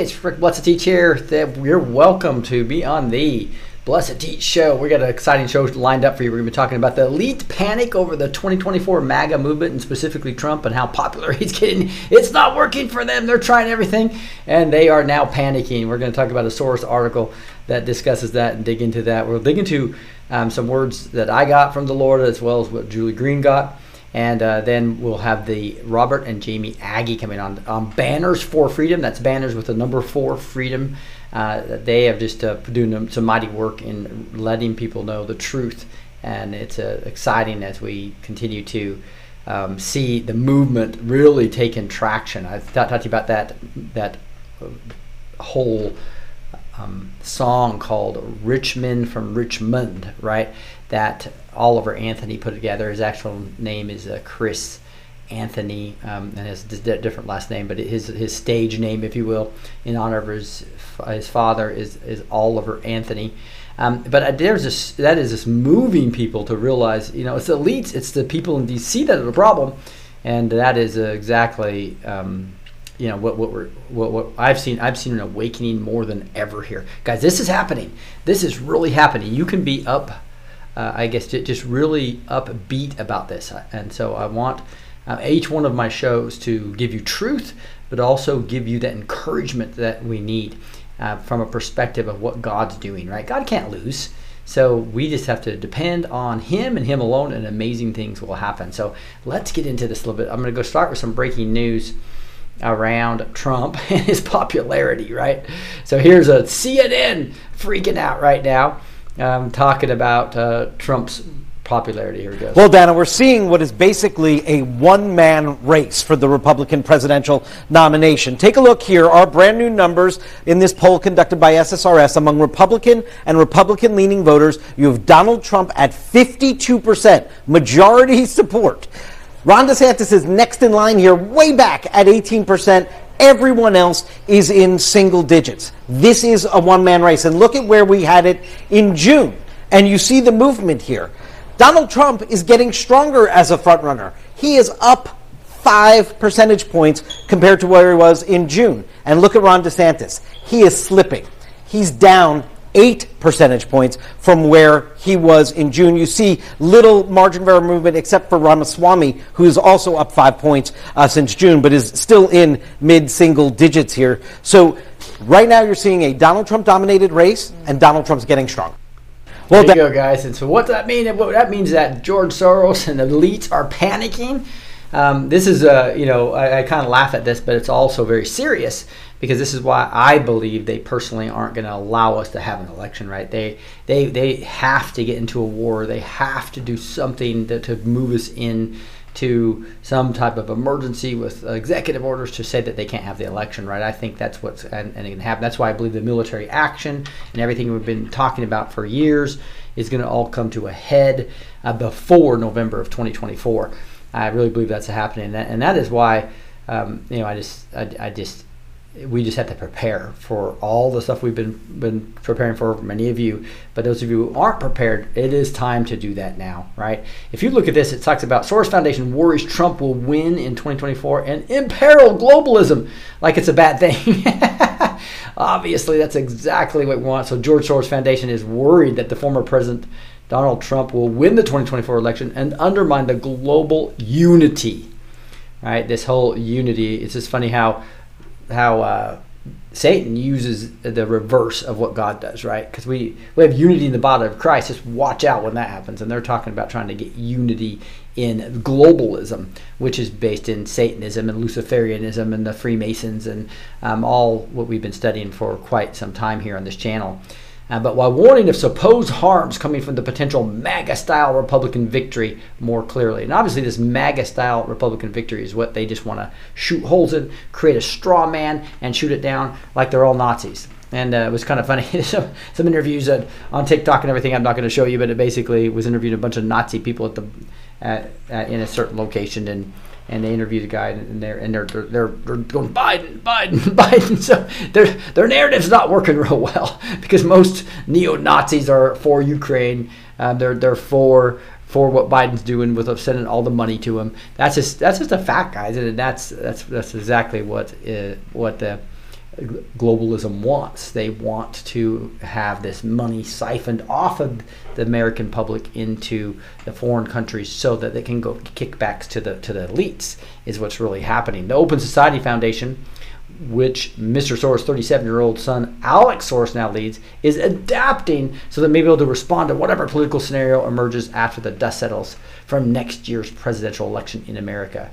It's Rick Blessed Teach here. That You're welcome to be on the Blessed Teach show. We got an exciting show lined up for you. We're going to be talking about the elite panic over the 2024 MAGA movement and specifically Trump and how popular he's getting. It's not working for them. They're trying everything and they are now panicking. We're going to talk about a source article that discusses that and dig into that. We'll dig into um, some words that I got from the Lord as well as what Julie Green got. And uh, then we'll have the Robert and Jamie Agee coming on. Banners for Freedom. That's banners with the number four freedom. Uh, they have just uh, doing some mighty work in letting people know the truth, and it's uh, exciting as we continue to um, see the movement really taking traction. I talked to you about that that uh, whole um, song called Rich Men from Richmond, right? That Oliver Anthony put together. His actual name is uh, Chris Anthony, um, and has a different last name, but his his stage name, if you will, in honor of his his father is is Oliver Anthony. Um, but there's this that is just moving people to realize, you know, it's the elites, it's the people in D.C. that are the problem, and that is uh, exactly. Um, you know what what we're what, what I've seen I've seen an awakening more than ever here, guys. This is happening. This is really happening. You can be up, uh, I guess, ju- just really upbeat about this, and so I want uh, each one of my shows to give you truth, but also give you that encouragement that we need uh, from a perspective of what God's doing. Right? God can't lose. So we just have to depend on Him and Him alone, and amazing things will happen. So let's get into this a little bit. I'm going to go start with some breaking news around Trump and his popularity, right? So here's a CNN freaking out right now, um, talking about uh, Trump's popularity. Here we go. Well, Dana, we're seeing what is basically a one man race for the Republican presidential nomination. Take a look here. Our brand new numbers in this poll conducted by SSRS among Republican and Republican leaning voters. You have Donald Trump at 52%, majority support. Ron DeSantis is next in line here, way back at 18%. Everyone else is in single digits. This is a one man race. And look at where we had it in June. And you see the movement here. Donald Trump is getting stronger as a frontrunner. He is up five percentage points compared to where he was in June. And look at Ron DeSantis. He is slipping. He's down eight percentage points from where he was in June. You see little margin of error movement except for Ramaswamy, who is also up five points uh, since June, but is still in mid single digits here. So right now you're seeing a Donald Trump dominated race, and Donald Trump's getting stronger. Well, there you go, guys. And so, what does that mean? What that means that George Soros and the elites are panicking. Um, this is, uh, you know, I, I kind of laugh at this, but it's also very serious because this is why I believe they personally aren't going to allow us to have an election. Right? They, they, they have to get into a war. They have to do something to, to move us in to some type of emergency with executive orders to say that they can't have the election, right? I think that's what's and, and it can happen. That's why I believe the military action and everything we've been talking about for years is going to all come to a head uh, before November of 2024. I really believe that's happening, and that, and that is why um, you know I just I, I just we just have to prepare for all the stuff we've been been preparing for many of you. But those of you who aren't prepared it is time to do that now right? If you look at this it talks about soros foundation worries trump will win in 2024 and imperil globalism like it's a bad thing. Obviously that's exactly what we want. So george soros foundation is worried that the former president donald trump will win the 2024 election and undermine the global unity right this whole unity it's just funny how how uh, Satan uses the reverse of what God does, right? Because we, we have unity in the body of Christ. Just watch out when that happens. And they're talking about trying to get unity in globalism, which is based in Satanism and Luciferianism and the Freemasons and um, all what we've been studying for quite some time here on this channel. Uh, but while warning of supposed harms coming from the potential MAGA style Republican victory more clearly. And obviously, this MAGA style Republican victory is what they just want to shoot holes in, create a straw man, and shoot it down like they're all Nazis. And uh, it was kind of funny. some, some interviews on, on TikTok and everything. I'm not going to show you, but it basically was interviewing a bunch of Nazi people at the at, at, in a certain location, and and they interviewed the guy, and they're and they're, they're, they're going Biden, Biden, Biden. So their their narrative's not working real well because most neo Nazis are for Ukraine. Uh, they're they're for for what Biden's doing with sending all the money to him. That's just that's just a fact, guys, and that's that's that's exactly what uh, what the globalism wants. They want to have this money siphoned off of the American public into the foreign countries so that they can go kickbacks to the to the elites is what's really happening. The Open Society Foundation, which Mr. Soros' 37-year-old son Alex Soros now leads, is adapting so that may be able to respond to whatever political scenario emerges after the dust settles from next year's presidential election in America.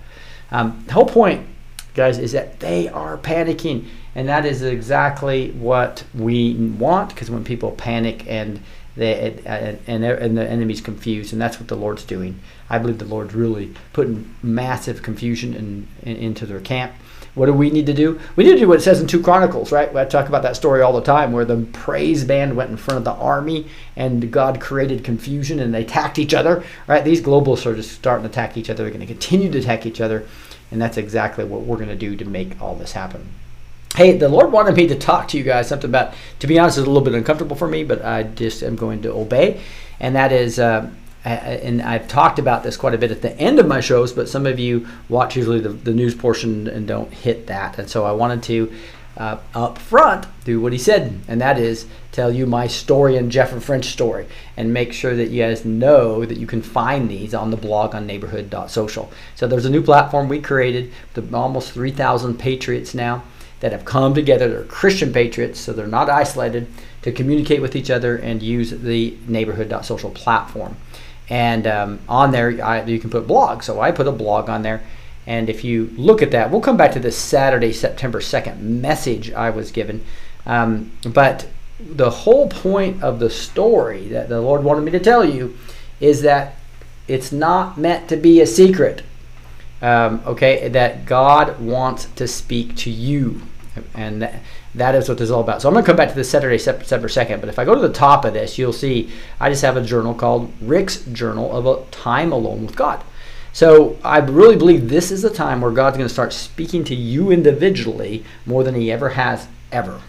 Um, the whole point, guys, is that they are panicking and that is exactly what we want because when people panic and they and, uh, and, and the enemy's confused and that's what the lord's doing. I believe the lord's really putting massive confusion in, in, into their camp. What do we need to do? We need to do what it says in two chronicles right? I talk about that story all the time where the praise band went in front of the army and god created confusion and they attacked each other right? These globalists are just starting to attack each other. They're going to continue to attack each other and that's exactly what we're going to do to make all this happen Hey, the Lord wanted me to talk to you guys something about, to be honest, it's a little bit uncomfortable for me, but I just am going to obey. And that is, uh, and I've talked about this quite a bit at the end of my shows, but some of you watch usually the, the news portion and don't hit that. And so I wanted to, uh, up front, do what he said, and that is tell you my story and Jeff and French story, and make sure that you guys know that you can find these on the blog on neighborhood.social. So there's a new platform we created, the almost 3,000 patriots now that have come together. They're Christian patriots, so they're not isolated to communicate with each other and use the neighborhood.social platform. And um, on there, I, you can put blogs. So I put a blog on there. And if you look at that, we'll come back to this Saturday, September 2nd message I was given. Um, but the whole point of the story that the Lord wanted me to tell you is that it's not meant to be a secret um, okay, that God wants to speak to you. And that, that is what this is all about. So I'm going to come back to this Saturday, September 2nd. But if I go to the top of this, you'll see I just have a journal called Rick's Journal of a Time Alone with God. So I really believe this is the time where God's going to start speaking to you individually more than he ever has ever.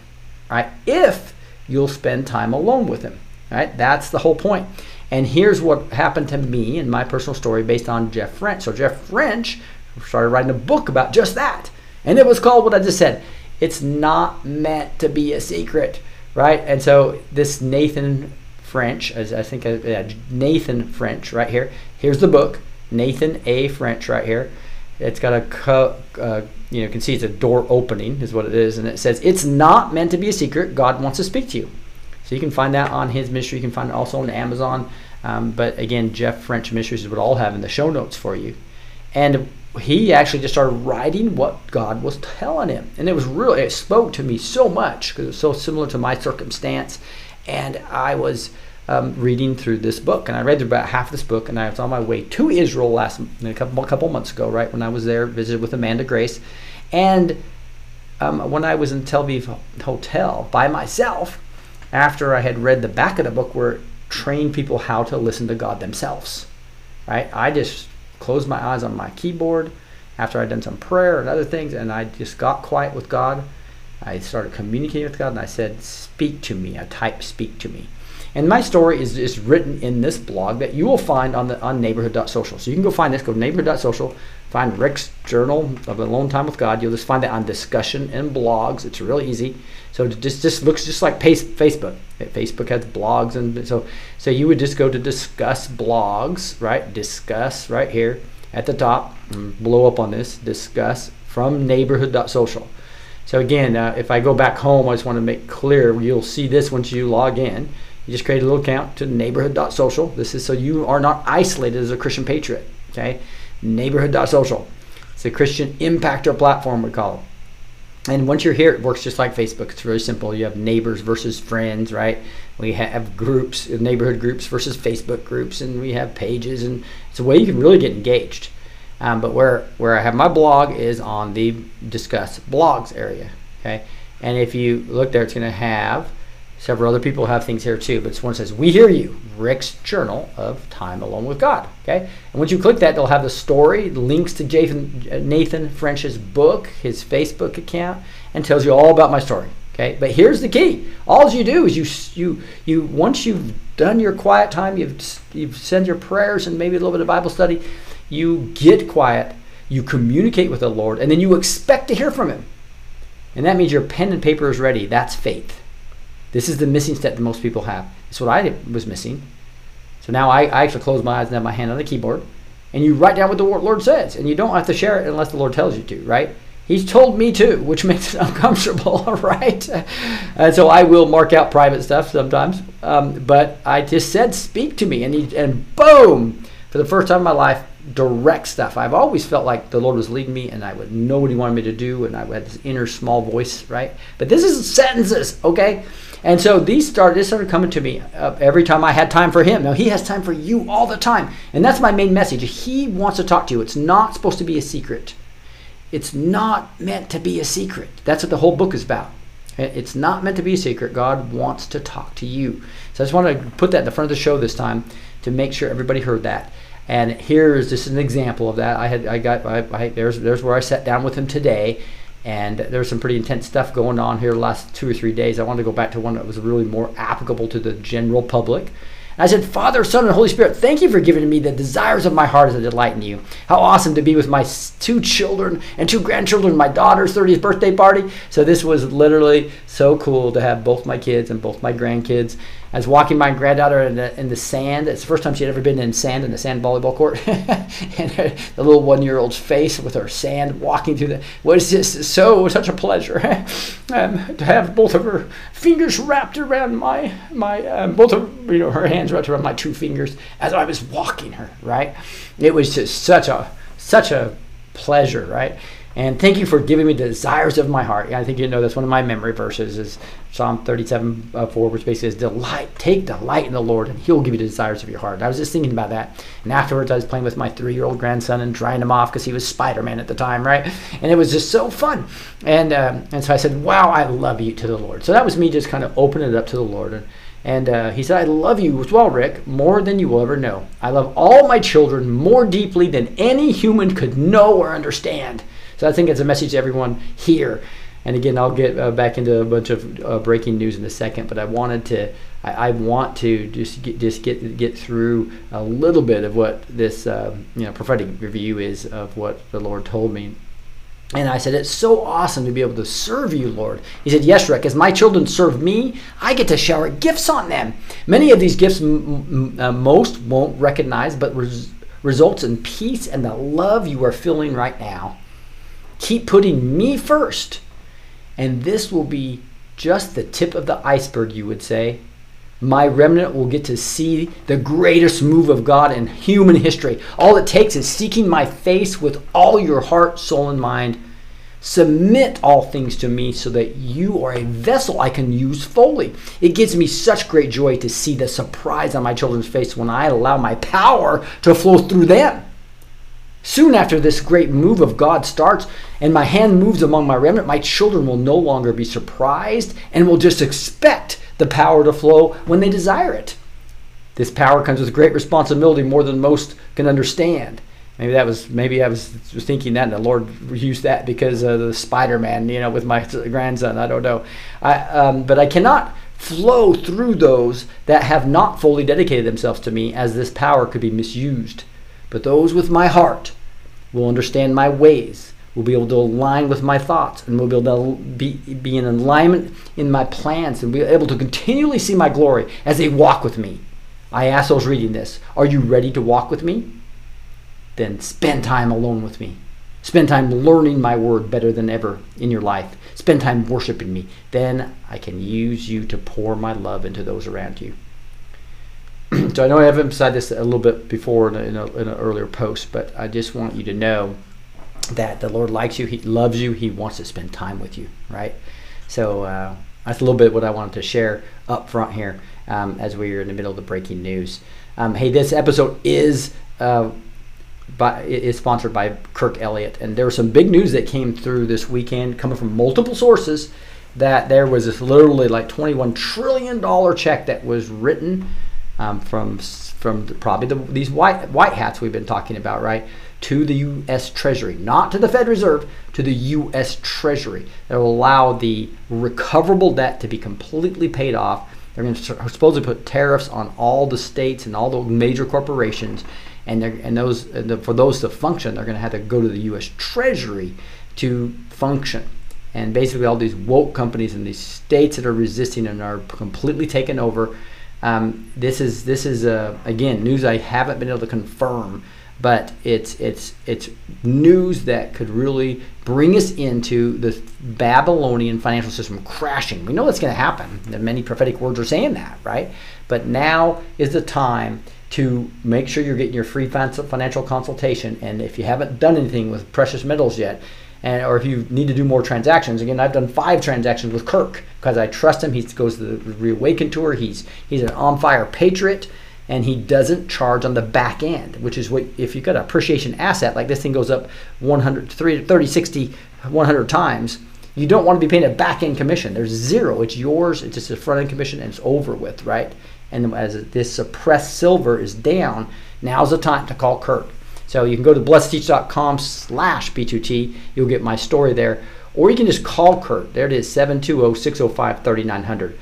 Right? If you'll spend time alone with him. Right? That's the whole point. And here's what happened to me in my personal story based on Jeff French. So Jeff French started writing a book about just that. And it was called what I just said. It's not meant to be a secret, right? And so this Nathan French, as I think uh, Nathan French right here. Here's the book, Nathan A. French right here. It's got a, co- uh, you know, you can see it's a door opening is what it is, and it says it's not meant to be a secret. God wants to speak to you. So you can find that on his ministry. You can find it also on Amazon. Um, but again, Jeff French Ministries would all have in the show notes for you. And he actually just started writing what God was telling him. And it was really, it spoke to me so much because it was so similar to my circumstance. And I was um, reading through this book. And I read about half this book. And I was on my way to Israel last a couple, a couple months ago, right, when I was there, visited with Amanda Grace. And um, when I was in Tel Aviv Hotel by myself, after I had read the back of the book where it trained people how to listen to God themselves. Right? I just closed my eyes on my keyboard after I'd done some prayer and other things, and I just got quiet with God. I started communicating with God, and I said, "Speak to me." I typed, "Speak to me." And my story is, is written in this blog that you will find on the on neighborhood.social. So you can go find this, go to neighborhood.social, find Rick's journal of a alone time with God. You'll just find that on discussion and blogs. It's really easy. So just just looks just like Facebook. Facebook has blogs and so so you would just go to discuss blogs, right? Discuss right here at the top. blow up on this. Discuss from neighborhood.social. So again, uh, if I go back home, I just want to make clear you'll see this once you log in. You just create a little account to neighborhood.social. This is so you are not isolated as a Christian patriot. Okay, neighborhood.social. It's a Christian impactor platform we call it. And once you're here, it works just like Facebook. It's really simple. You have neighbors versus friends, right? We have groups, neighborhood groups versus Facebook groups, and we have pages, and it's a way you can really get engaged. Um, but where where I have my blog is on the discuss blogs area. Okay, and if you look there, it's going to have Several other people have things here too, but this one says, We hear you, Rick's Journal of Time Alone with God. Okay? And once you click that, they'll have the story, links to Nathan, uh, Nathan French's book, his Facebook account, and tells you all about my story. Okay? But here's the key. All you do is you you you once you've done your quiet time, you've you've sent your prayers and maybe a little bit of Bible study, you get quiet, you communicate with the Lord, and then you expect to hear from him. And that means your pen and paper is ready. That's faith. This is the missing step that most people have. It's what I was missing. So now I, I actually close my eyes and have my hand on the keyboard, and you write down what the Lord says, and you don't have to share it unless the Lord tells you to, right? He's told me to, which makes it uncomfortable, right? and so I will mark out private stuff sometimes. Um, but I just said, "Speak to me," and he, and boom, for the first time in my life, direct stuff. I've always felt like the Lord was leading me, and I would know what He wanted me to do, and I had this inner small voice, right? But this is sentences, okay? And so these started, this started coming to me uh, every time I had time for him. Now he has time for you all the time. And that's my main message. He wants to talk to you. It's not supposed to be a secret. It's not meant to be a secret. That's what the whole book is about. It's not meant to be a secret. God wants to talk to you. So I just want to put that in the front of the show this time to make sure everybody heard that. And here's just an example of that. I had I got I, I, there's there's where I sat down with him today and there's some pretty intense stuff going on here the last two or three days. I wanted to go back to one that was really more applicable to the general public. I said, Father, Son, and Holy Spirit, thank you for giving me the desires of my heart as a delight in you. How awesome to be with my two children and two grandchildren, my daughter's 30th birthday party. So this was literally so cool to have both my kids and both my grandkids. I was walking my granddaughter in the, in the sand. It's the first time she'd ever been in sand in the sand volleyball court. and the little one year old's face with her sand walking through the was just so such a pleasure um, to have both of her fingers wrapped around my my um, both of you know her hands wrapped around my two fingers as I was walking her. Right, it was just such a such a pleasure. Right, and thank you for giving me the desires of my heart. I think you know that's one of my memory verses is Psalm 37, uh, 4, which basically says, delight, take delight in the Lord, and he'll give you the desires of your heart. And I was just thinking about that. And afterwards, I was playing with my three-year-old grandson and drying him off because he was Spider-Man at the time, right? And it was just so fun. And, um, and so I said, wow, I love you to the Lord. So that was me just kind of opening it up to the Lord. And, and uh, he said, I love you as well, Rick, more than you will ever know. I love all my children more deeply than any human could know or understand. So I think it's a message to everyone here. And again, I'll get uh, back into a bunch of uh, breaking news in a second, but I wanted to, I, I, want to just get, just get get through a little bit of what this uh, you know prophetic review is of what the Lord told me. And I said, It's so awesome to be able to serve you, Lord. He said, Yes, Rick, as my children serve me, I get to shower gifts on them. Many of these gifts m- m- uh, most won't recognize, but res- results in peace and the love you are feeling right now. Keep putting me first, and this will be just the tip of the iceberg, you would say. My remnant will get to see the greatest move of God in human history. All it takes is seeking my face with all your heart, soul, and mind. Submit all things to me so that you are a vessel I can use fully. It gives me such great joy to see the surprise on my children's face when I allow my power to flow through them. Soon after this great move of God starts and my hand moves among my remnant, my children will no longer be surprised and will just expect the power to flow when they desire it. This power comes with great responsibility more than most can understand. Maybe that was maybe I was, thinking that, and the Lord used that because of the Spider-Man, you know, with my grandson. I don't know, I, um, but I cannot flow through those that have not fully dedicated themselves to me, as this power could be misused. But those with my heart will understand my ways, will be able to align with my thoughts, and will be able to be, be in alignment in my plans, and be able to continually see my glory as they walk with me. I ask those reading this, are you ready to walk with me? then spend time alone with me. Spend time learning my word better than ever in your life. Spend time worshiping me. Then I can use you to pour my love into those around you. So I know I have emphasized this a little bit before in, in, a, in an earlier post, but I just want you to know that the Lord likes you. He loves you. He wants to spend time with you, right? So uh, that's a little bit what I wanted to share up front here um, as we are in the middle of the breaking news. Um, hey, this episode is uh, by, is sponsored by Kirk Elliott. And there was some big news that came through this weekend, coming from multiple sources, that there was this literally like 21 trillion dollar check that was written um, from from the, probably the, these white white hats we've been talking about, right, to the U.S. Treasury, not to the Fed Reserve, to the U.S. Treasury. That will allow the recoverable debt to be completely paid off. They're going to supposedly put tariffs on all the states and all the major corporations and and those and for those to function, they're going to have to go to the U.S. Treasury to function. And basically, all these woke companies in these states that are resisting and are completely taken over. Um, this is this is again news I haven't been able to confirm, but it's it's it's news that could really bring us into the Babylonian financial system crashing. We know that's going to happen. Many prophetic words are saying that, right? But now is the time to make sure you're getting your free financial consultation. And if you haven't done anything with precious metals yet, and or if you need to do more transactions, again, I've done five transactions with Kirk because I trust him. He goes to the Reawaken tour. He's he's an on fire patriot, and he doesn't charge on the back end, which is what if you've got an appreciation asset like this thing goes up 100, 30, 60, 100 times. You don't want to be paying a back end commission. There's zero. It's yours. It's just a front end commission, and it's over with, right? And as this suppressed silver is down, now's the time to call Kirk. So you can go to blessedteach.com slash B2T. You'll get my story there. Or you can just call Kirk. There it is, 720-605-3900.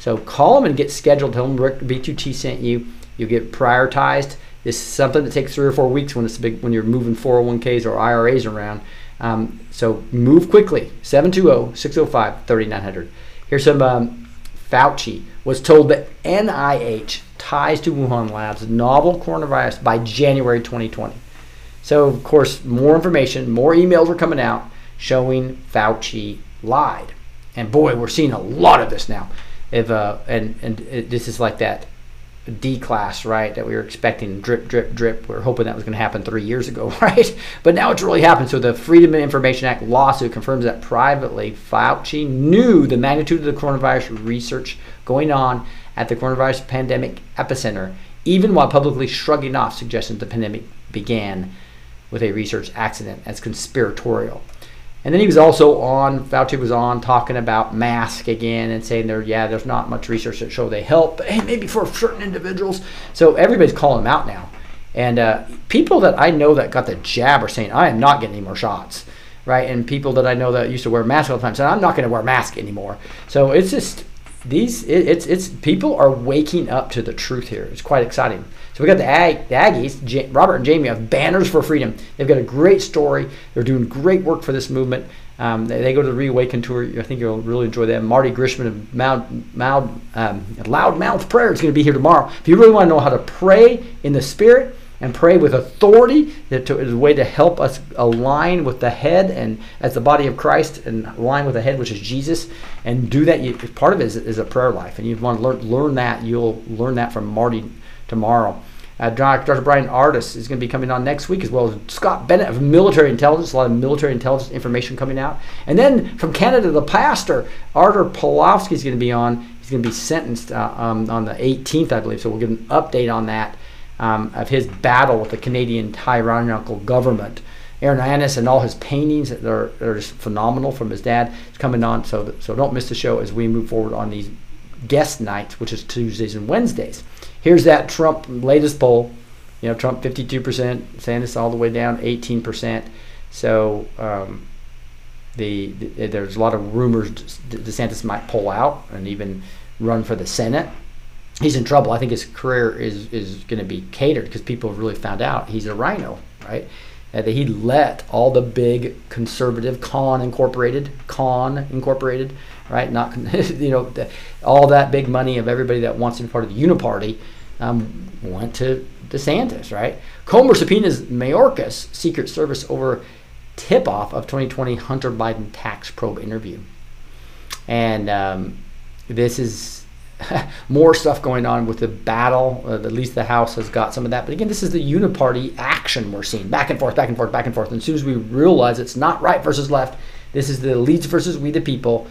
So call him and get scheduled. Tell him Rick B2T sent you. You'll get prioritized. This is something that takes three or four weeks when it's big when you're moving 401ks or IRAs around. Um, so move quickly. 720-605-3900. Here's some um, Fauci was told that NIH ties to Wuhan labs novel coronavirus by January 2020. So, of course, more information, more emails are coming out showing Fauci lied. And boy, we're seeing a lot of this now. If uh, and and it, this is like that declass, right? That we were expecting drip, drip, drip. We are hoping that was going to happen three years ago, right? But now it's really happened. So the Freedom of Information Act lawsuit confirms that privately, Fauci knew the magnitude of the coronavirus research going on at the coronavirus pandemic epicenter, even while publicly shrugging off suggestions the pandemic began with a research accident as conspiratorial. And then he was also on, Fauci was on talking about mask again and saying there, yeah, there's not much research that show they help, but hey, maybe for certain individuals. So everybody's calling him out now. And uh, people that I know that got the jab are saying, I am not getting any more shots, right? And people that I know that used to wear masks all the time said, I'm not going to wear a mask anymore. So it's just, these, it, it's, it's, people are waking up to the truth here. It's quite exciting. So we got the, Ag, the Agees, J- Robert and Jamie have Banners for Freedom. They've got a great story. They're doing great work for this movement. Um, they, they, go to the Reawaken tour. I think you'll really enjoy that. Marty Grisham of Mound, Mound, um, Loudmouth Prayer is going to be here tomorrow. If you really want to know how to pray in the Spirit and pray with authority, that is a way to help us align with the head and as the body of Christ and align with the head, which is Jesus, and do that. You, part of it is, is a prayer life, and you want to learn, learn that. You'll learn that from Marty tomorrow. Uh, Dr. Bryan Ardis is going to be coming on next week, as well as Scott Bennett of Military Intelligence. A lot of military intelligence information coming out. And then from Canada, the pastor, Arthur Pawlowski, is going to be on. He's going to be sentenced uh, um, on the 18th, I believe. So we'll get an update on that um, of his battle with the Canadian tyrannical government. Aaron Annis and all his paintings that are, are just phenomenal from his dad is coming on. So, so don't miss the show as we move forward on these guest nights, which is Tuesdays and Wednesdays. Here's that Trump latest poll You know, Trump 52%, Sanders all the way down 18%. So um, the, the, there's a lot of rumors DeSantis might pull out and even run for the Senate. He's in trouble. I think his career is is going to be catered because people have really found out he's a RINO, right? Uh, that he let all the big conservative Con Incorporated, Con Incorporated, right? Not you know the, all that big money of everybody that wants to be part of the Uniparty um, went to DeSantis, right? Comer subpoenas Mayorkas Secret Service over tip-off of 2020 Hunter Biden tax probe interview, and um, this is more stuff going on with the battle. Uh, at least the House has got some of that. But again, this is the uniparty action we're seeing back and forth, back and forth, back and forth. And as soon as we realize it's not right versus left, this is the elites versus we the people.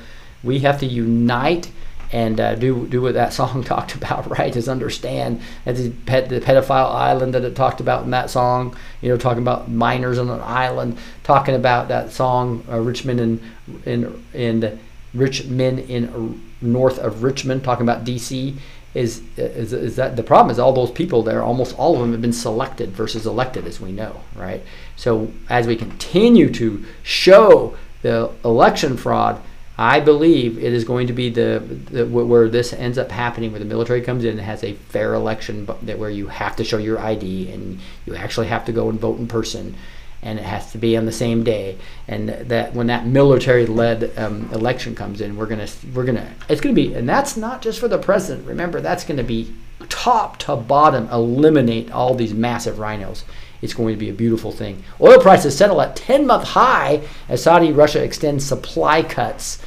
We have to unite and uh, do do what that song talked about, right? Is understand that the, pet, the pedophile island that it talked about in that song. You know, talking about minors on an island, talking about that song uh, Richmond and in in Richmond in north of Richmond, talking about D.C. Is, is is that the problem? Is all those people there? Almost all of them have been selected versus elected, as we know, right? So as we continue to show the election fraud I believe it is going to be the, the, where this ends up happening, where the military comes in and has a fair election, that where you have to show your ID and you actually have to go and vote in person, and it has to be on the same day. And that when that military-led um, election comes in, we're gonna we're gonna it's gonna be, and that's not just for the president. Remember, that's gonna be top to bottom, eliminate all these massive RINOs it's going to be a beautiful thing. Oil prices settle at 10 month high as Saudi Russia extends supply cuts.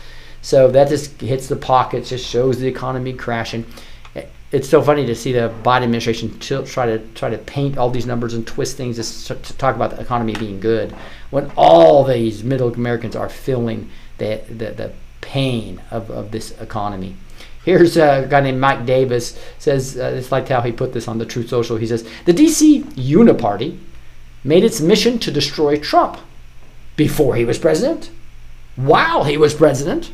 So that just hits the pockets, just shows the economy crashing. It's so funny to see the Biden administration try to try to paint all these numbers and twist things to talk about the economy being good, when all these middle Americans are feeling the the, the pain of, of this economy. Here's a guy named Mike Davis says uh, it's like how he put this on the Truth Social. He says the DC Uniparty made its mission to destroy Trump before he was president, while he was president,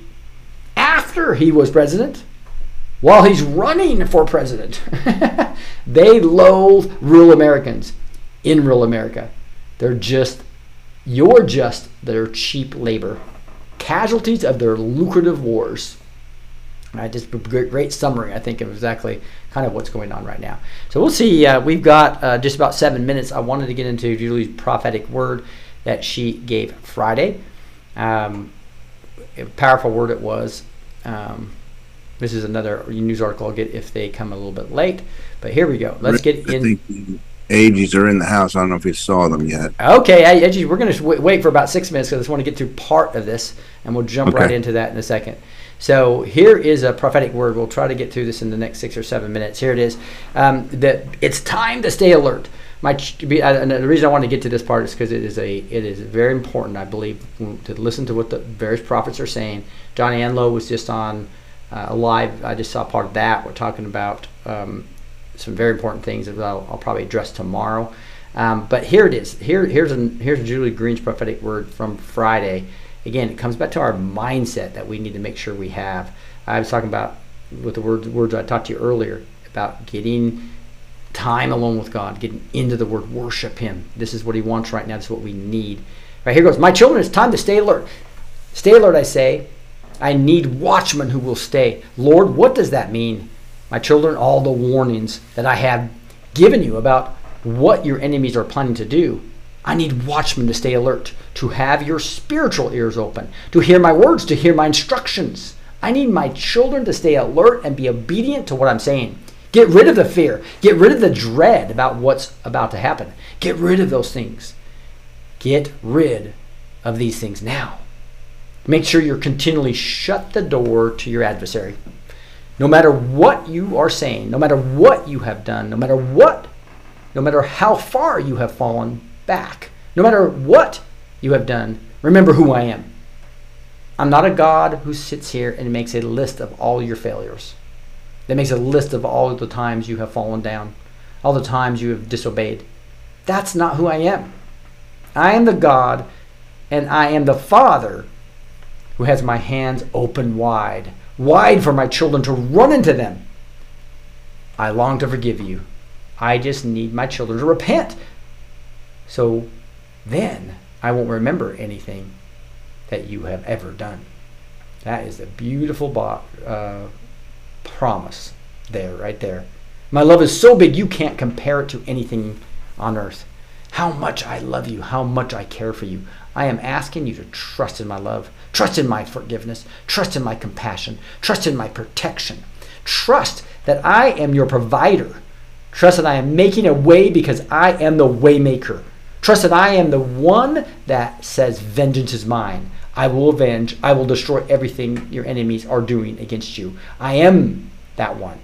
after he was president, while he's running for president. they loathe rural Americans in rural America. They're just you're just their cheap labor, casualties of their lucrative wars. Right, just a great, great summary, I think, of exactly kind of what's going on right now. So we'll see. Uh, we've got uh, just about seven minutes. I wanted to get into Julie's prophetic word that she gave Friday. Um, powerful word it was. Um, this is another news article I'll get if they come a little bit late. But here we go. Let's get in. Agees are in the house. I don't know if you saw them yet. Okay, Agees, we're going to wait for about six minutes because I just want to get through part of this, and we'll jump okay. right into that in a second. So here is a prophetic word. We'll try to get through this in the next six or seven minutes. Here it is. Um, that it's time to stay alert. My and the reason I want to get to this part is because it is a it is very important, I believe, to listen to what the various prophets are saying. Johnny Enlow was just on uh, live. I just saw part of that. We're talking about um, some very important things that I'll, I'll probably address tomorrow. Um, but here it is. Here here's a, here's Julie Green's prophetic word from Friday again, it comes back to our mindset that we need to make sure we have. I was talking about with the words, words I talked to you earlier about getting time alone with God, getting into the word, worship Him. This is what He wants right now. This is what we need. Right here goes. My children, it's time to stay alert. Stay alert, I say. I need watchmen who will stay. Lord, what does that mean? My children, all the warnings that I have given you about what your enemies are planning to do I need watchmen to stay alert, to have your spiritual ears open, to hear my words, to hear my instructions. I need my children to stay alert and be obedient to what I'm saying. Get rid of the fear. Get rid of the dread about what's about to happen. Get rid of those things. Get rid of these things now. Make sure you're continually shut the door to your adversary. No matter what you are saying, no matter what you have done, no matter what, no matter how far you have fallen, back. No matter what you have done, remember who I am. I'm not a God who sits here and makes a list of all your failures. That makes a list of all the times you have fallen down, all the times you have disobeyed. That's not who I am. I am the God and I am the Father who has my hands open wide, wide for my children to run into them. I long to forgive you I just need my children to repent. So then I won't remember anything that you have ever done. That is a beautiful bo- uh, promise there, right there. My love is so big you can't compare it to anything on earth. How much I love you, how much I care for you. I am asking you to trust in my love, trust in my forgiveness, trust in my compassion, trust in my protection. Trust that I am your provider. Trust that I am making a way because I am the waymaker. Trust that I am the one that says, Vengeance is mine. I will avenge. I will destroy everything your enemies are doing against you. I am that one,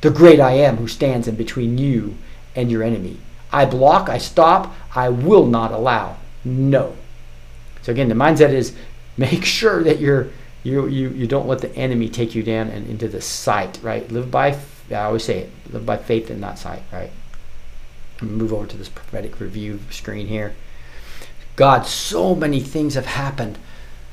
the great I am who stands in between you and your enemy. I block, I stop, I will not allow. No. So again, the mindset is make sure that you're you you you don't let the enemy take you down and into the sight, right? Live by I always say it, live by faith and not sight, right? Move over to this prophetic review screen here. God, so many things have happened.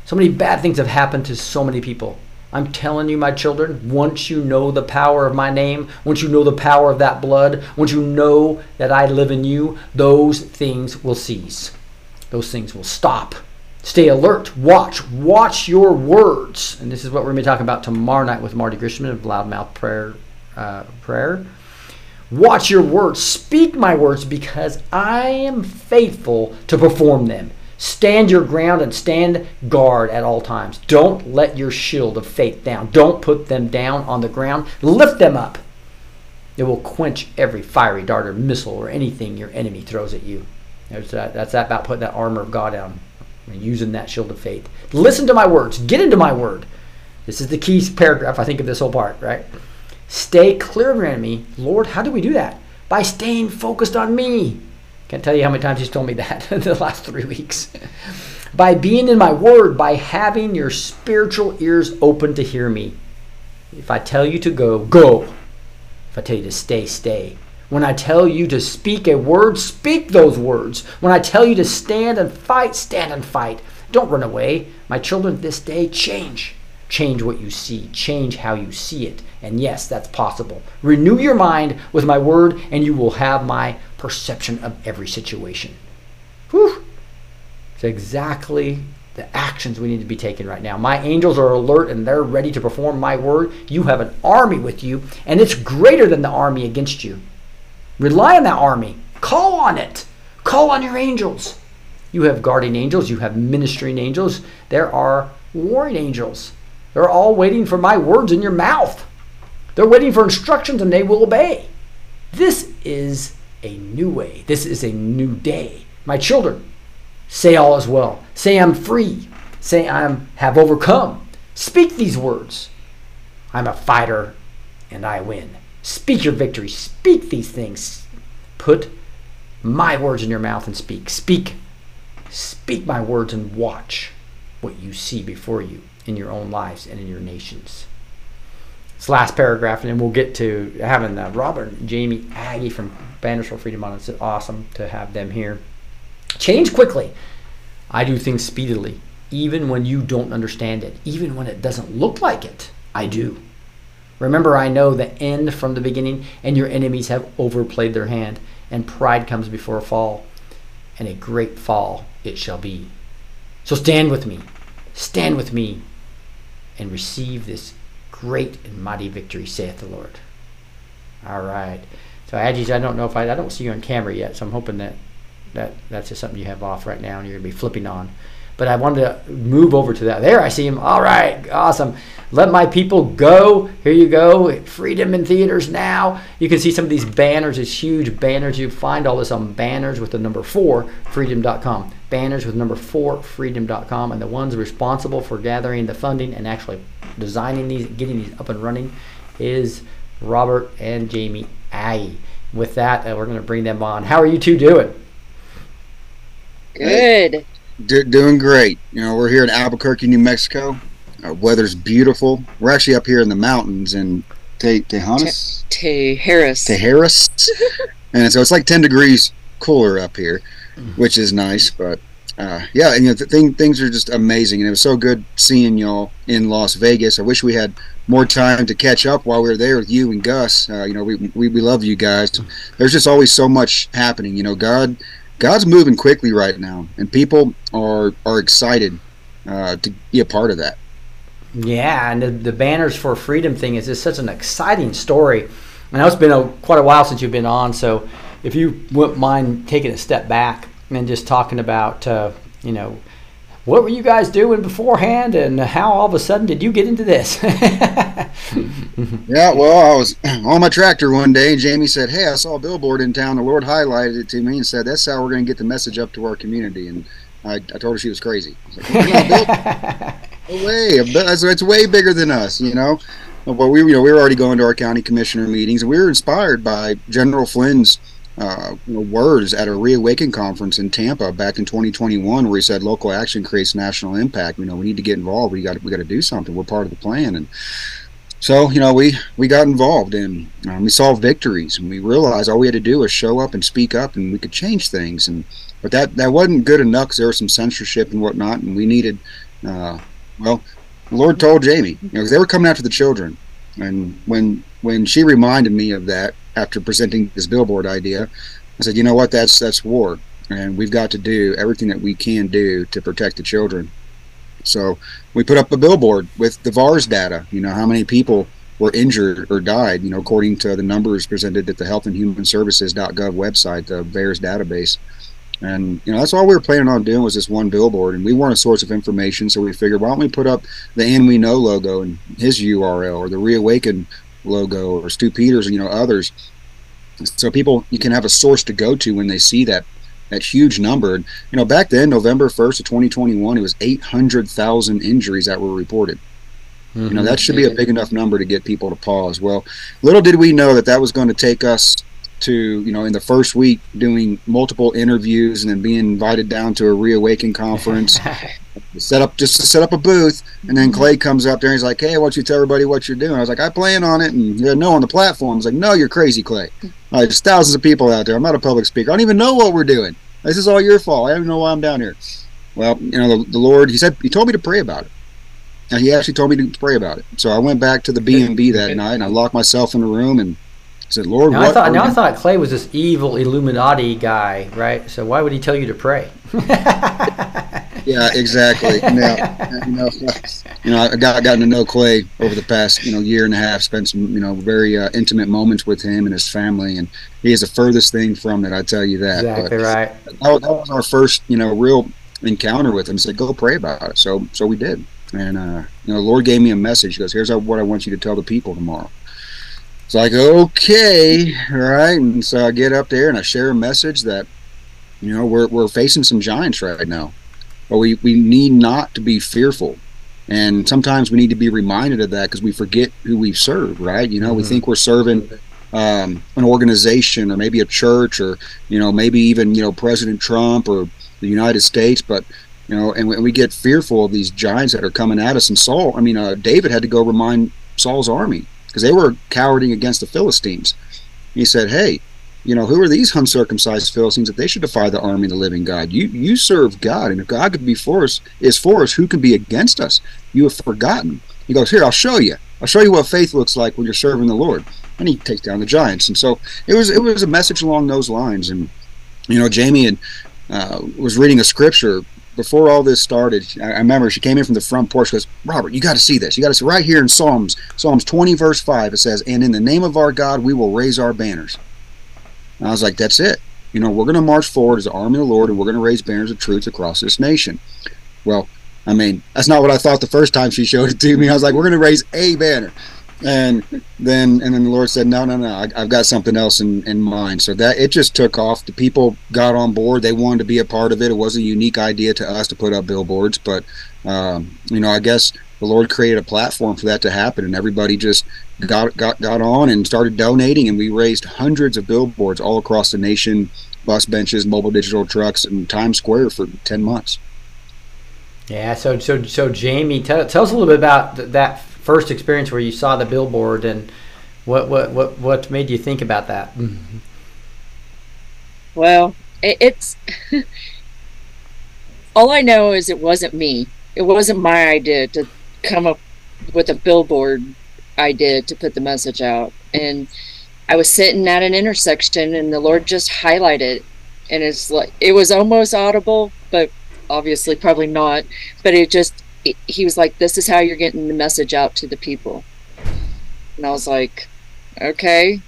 So many bad things have happened to so many people. I'm telling you, my children, once you know the power of my name, once you know the power of that blood, once you know that I live in you, those things will cease. Those things will stop. Stay alert. Watch. Watch your words. And this is what we're going to be talking about tomorrow night with Marty Grisham of Loudmouth Prayer. Uh, prayer. Watch your words. Speak my words because I am faithful to perform them. Stand your ground and stand guard at all times. Don't let your shield of faith down. Don't put them down on the ground. Lift them up. It will quench every fiery dart or missile or anything your enemy throws at you. There's that, that's that about putting that armor of God on and using that shield of faith. Listen to my words. Get into my word. This is the key paragraph, I think, of this whole part, right? Stay clear of your enemy. Lord, how do we do that? By staying focused on me. Can't tell you how many times he's told me that in the last three weeks. by being in my word, by having your spiritual ears open to hear me. If I tell you to go, go. If I tell you to stay, stay. When I tell you to speak a word, speak those words. When I tell you to stand and fight, stand and fight. Don't run away. My children, this day, change. Change what you see, change how you see it. And yes, that's possible. Renew your mind with my word, and you will have my perception of every situation. Whew. It's exactly the actions we need to be taking right now. My angels are alert and they're ready to perform my word. You have an army with you, and it's greater than the army against you. Rely on that army. Call on it. Call on your angels. You have guardian angels, you have ministering angels, there are warring angels. They're all waiting for my words in your mouth. They're waiting for instructions and they will obey. This is a new way. This is a new day. My children, say all is well. Say I'm free. Say I'm have overcome. Speak these words. I'm a fighter and I win. Speak your victory. Speak these things. Put my words in your mouth and speak. Speak. Speak my words and watch what you see before you in your own lives and in your nations. This last paragraph, and then we'll get to having uh, Robert Jamie Agee from Banners for Freedom on. It's awesome to have them here. Change quickly. I do things speedily, even when you don't understand it, even when it doesn't look like it. I do. Remember, I know the end from the beginning, and your enemies have overplayed their hand, and pride comes before a fall, and a great fall it shall be. So stand with me. Stand with me and receive this great and mighty victory, saith the Lord. All right. So, Agees, I don't know if I, I don't see you on camera yet, so I'm hoping that, that that's just something you have off right now and you're going to be flipping on. But I wanted to move over to that. There, I see him. All right. Awesome. Let my people go. Here you go. Freedom in theaters now. You can see some of these banners, these huge banners. You find all this on banners with the number four, freedom.com. Banners with number four, freedom.com. And the ones responsible for gathering the funding and actually designing these, getting these up and running is Robert and Jamie Agee. With that, uh, we're going to bring them on. How are you two doing? Good. Do, doing great. You know, we're here in Albuquerque, New Mexico. Our weather's beautiful. We're actually up here in the mountains in Te- Tejanos, To Harris. Tijeras, and so it's like 10 degrees cooler up here, which is nice. But uh, yeah, and you know, thing, things are just amazing, and it was so good seeing y'all in Las Vegas. I wish we had more time to catch up while we were there with you and Gus. Uh, you know, we, we we love you guys. There's just always so much happening. You know, God God's moving quickly right now, and people are are excited uh, to be a part of that. Yeah, and the, the banners for freedom thing is just such an exciting story. I know it's been a, quite a while since you've been on, so if you wouldn't mind taking a step back and just talking about, uh, you know, what were you guys doing beforehand, and how all of a sudden did you get into this? Yeah, well, I was on my tractor one day, and Jamie said, "Hey, I saw a billboard in town. The Lord highlighted it to me and said that's how we're going to get the message up to our community." And I, I told her she was crazy. I was like, "We're not built- no way, way bigger than us, you know. But we, you know, we were already going to our county commissioner meetings, and we were inspired by General Flynn's uh, words at a Reawaken conference in Tampa back in 2021, where he said, "Local action creates national impact. You know, we need to get involved. We got we got to do something. We're part of the plan." And so, you know, we we got involved and um, we saw victories, and we realized all we had to do was show up and speak up, and we could change things. And but that that wasn't good enough because there was some censorship and whatnot, and we needed. Uh, well, the Lord told Jamie, you know, 'cause they were coming after the children, and when when she reminded me of that after presenting this billboard idea, I said, you know what, that's that's war, and we've got to do everything that we can do to protect the children. So we put up a billboard with the VAERS data. You know how many people were injured or died. You know, according to the numbers presented at the Health and Human Services.gov website, the VAERS database. And you know that's all we were planning on doing was this one billboard, and we weren't a source of information, so we figured why don't we put up the and we know logo and his URL or the Reawaken logo or Stu Peters and you know others, so people you can have a source to go to when they see that that huge number. And you know back then, November first of 2021, it was 800,000 injuries that were reported. You know that mm-hmm. should be a big enough number to get people to pause. Well, little did we know that that was going to take us to you know in the first week doing multiple interviews and then being invited down to a reawaken conference. Set up just to set up a booth. And then clay comes up there and he's like hey why don't you tell everybody what you're doing. I was like i plan on it. And yeah, no on the platform. Was like no you're crazy clay. Uh, there's thousands of people out there. I'm not a public speaker. I don't even know what we're doing. This is all your fault. I don't even know why i'm down here. Well you know the, the lord he said he told me to pray about it. And he actually told me to pray about it. So i went back to the b&b that night and i locked myself in a room and said lord now what I thought now I thought Clay was this evil Illuminati guy, right? So why would he tell you to pray? Yeah, exactly. Now, you know, you know, I got gotten to know Clay over the past you know year and a half. Spent some you know very uh, intimate moments with him and his family, and he is the furthest thing from it. I tell you that. exactly But right. that, was- that was our first you know real encounter with him. He said, "Go pray about it." So so we did, and uh, you know, the Lord gave me a message. He goes, "Here's what I want you to tell the people tomorrow." It's like okay, all right, and so I get up there and I share a message that you know we're we're facing some giants right now but we, we need not to be fearful. And sometimes we need to be reminded of that because we forget who we've served, right? You know, we Mhm. think we're serving um, an organization or maybe a church or, you know, maybe even, you know, President Trump or the United States, but, you know, and we, we get fearful of these giants that are coming at us. And Saul, I mean, uh, David had to go remind Saul's army because they were cowarding against the Philistines. He said, hey, you know, who are these uncircumcised Philistines that they should defy the army of the living God? You you serve God, and if God could be for us, is for us, who can be against us? You have forgotten. He goes, Here, I'll show you. I'll show you what faith looks like when you're serving the Lord. And he takes down the giants. And so it was it was a message along those lines. And you know, Jamie had, uh, was reading a scripture before all this started. I, I remember she came in from the front porch. Goes, Robert, you got to see this. You got to see right here in Psalms, Psalms 20 verse 5. It says, "And in the name of our God, we will raise our banners." And I was like, that's it. You know, we're going to march forward as the army of the Lord and we're going to raise banners of truth across this nation. Well, I mean, that's not what I thought the first time she showed it to me. I was like, we're going to raise a banner. And then, and then the Lord said, no, no, no, I, I've got something else in, in mind. So that it just took off. The people got on board. They wanted to be a part of it. It was a unique idea to us to put up billboards, but, um, you know, I guess the Lord created a platform for that to happen and everybody just got got got on and started donating, and we raised hundreds of billboards all across the nation, bus benches, mobile digital trucks, and Times Square for ten months. Yeah. So so so Jamie, tell, tell us a little bit about th- that first experience where you saw the billboard and what what what what made you think about that. Mm-hmm. Well, it, it's all I know is it wasn't me. It wasn't my idea to come up with a billboard idea to put the message out. And I was sitting at an intersection and the Lord just highlighted and it's like it was almost audible, but obviously probably not. But it just it, he was like, "This is how you're getting the message out to the people." And I was like, "Okay."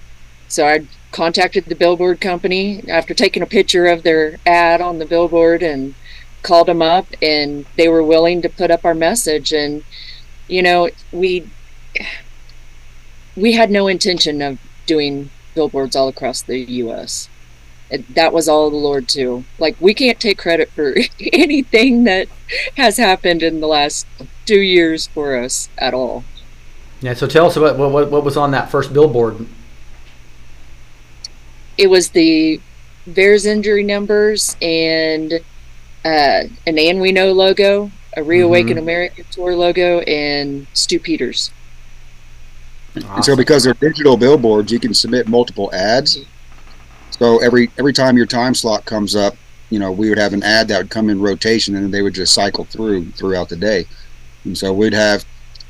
So I contacted the billboard company after taking a picture of their ad on the billboard and called them up and they were willing to put up our message and you know we we had no intention of doing billboards all across the US it, that was all the Lord too. Like we can't take credit for anything that has happened in the last two years for us at all. Yeah. So tell us about what what, what was on that first billboard. It was the VAERS injury numbers and uh, an And We Know logo, a Reawaken Mhm. America tour logo, and Stu Peters. And so because they're digital billboards, you can submit multiple ads. So every every time your time slot comes up, you know, we would have an ad that would come in rotation and they would just cycle through throughout the day. And so we'd have,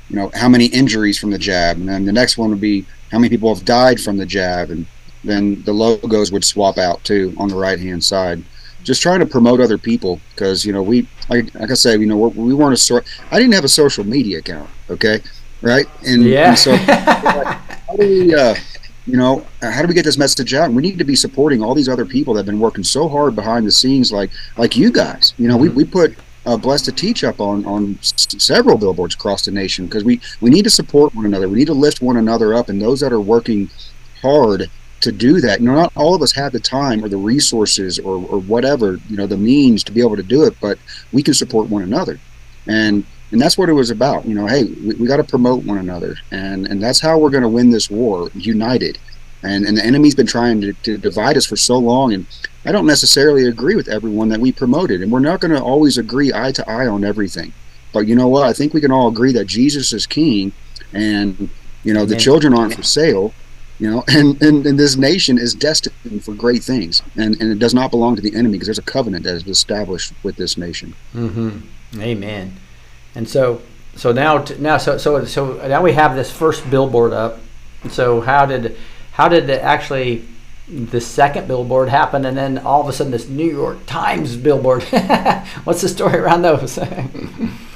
you know, how many injuries from the jab, and then the next one would be how many people have died from the jab, and then the logos would swap out too on the right hand side. Just trying to promote other people because you know we like like I said, you know we're, we weren't a sort. I didn't have a social media account, okay, right? And, Yeah. and so how do we, uh, you know, how do we get this message out? And we need to be supporting all these other people that have been working so hard behind the scenes, like like you guys. You know, we, we put uh, blessed to teach up on on several billboards across the nation because we we need to support one another. We need to lift one another up, and those that are working hard to do that. You know, not all of us have the time or the resources or, or whatever, you know, the means to be able to do it, but we can support one another. And and that's what it was about. You know, hey, we, we got to promote one another, and and that's how we're going to win this war, united. And and the enemy's been trying to, to divide us for so long, and I don't necessarily agree with everyone that we promoted, and we're not going to always agree eye to eye on everything. But you know what? I think we can all agree that Jesus is king, and you know the Amen. children aren't for sale. You know, and, and, and this nation is destined for great things, and, and it does not belong to the enemy because there's a covenant that is established with this nation. Mm-hmm. Amen. And so, so now, t- now, so, so, so now we have this first billboard up. So how did, how did it actually, the second billboard happen, and then all of a sudden this New York Times billboard? What's the story around those?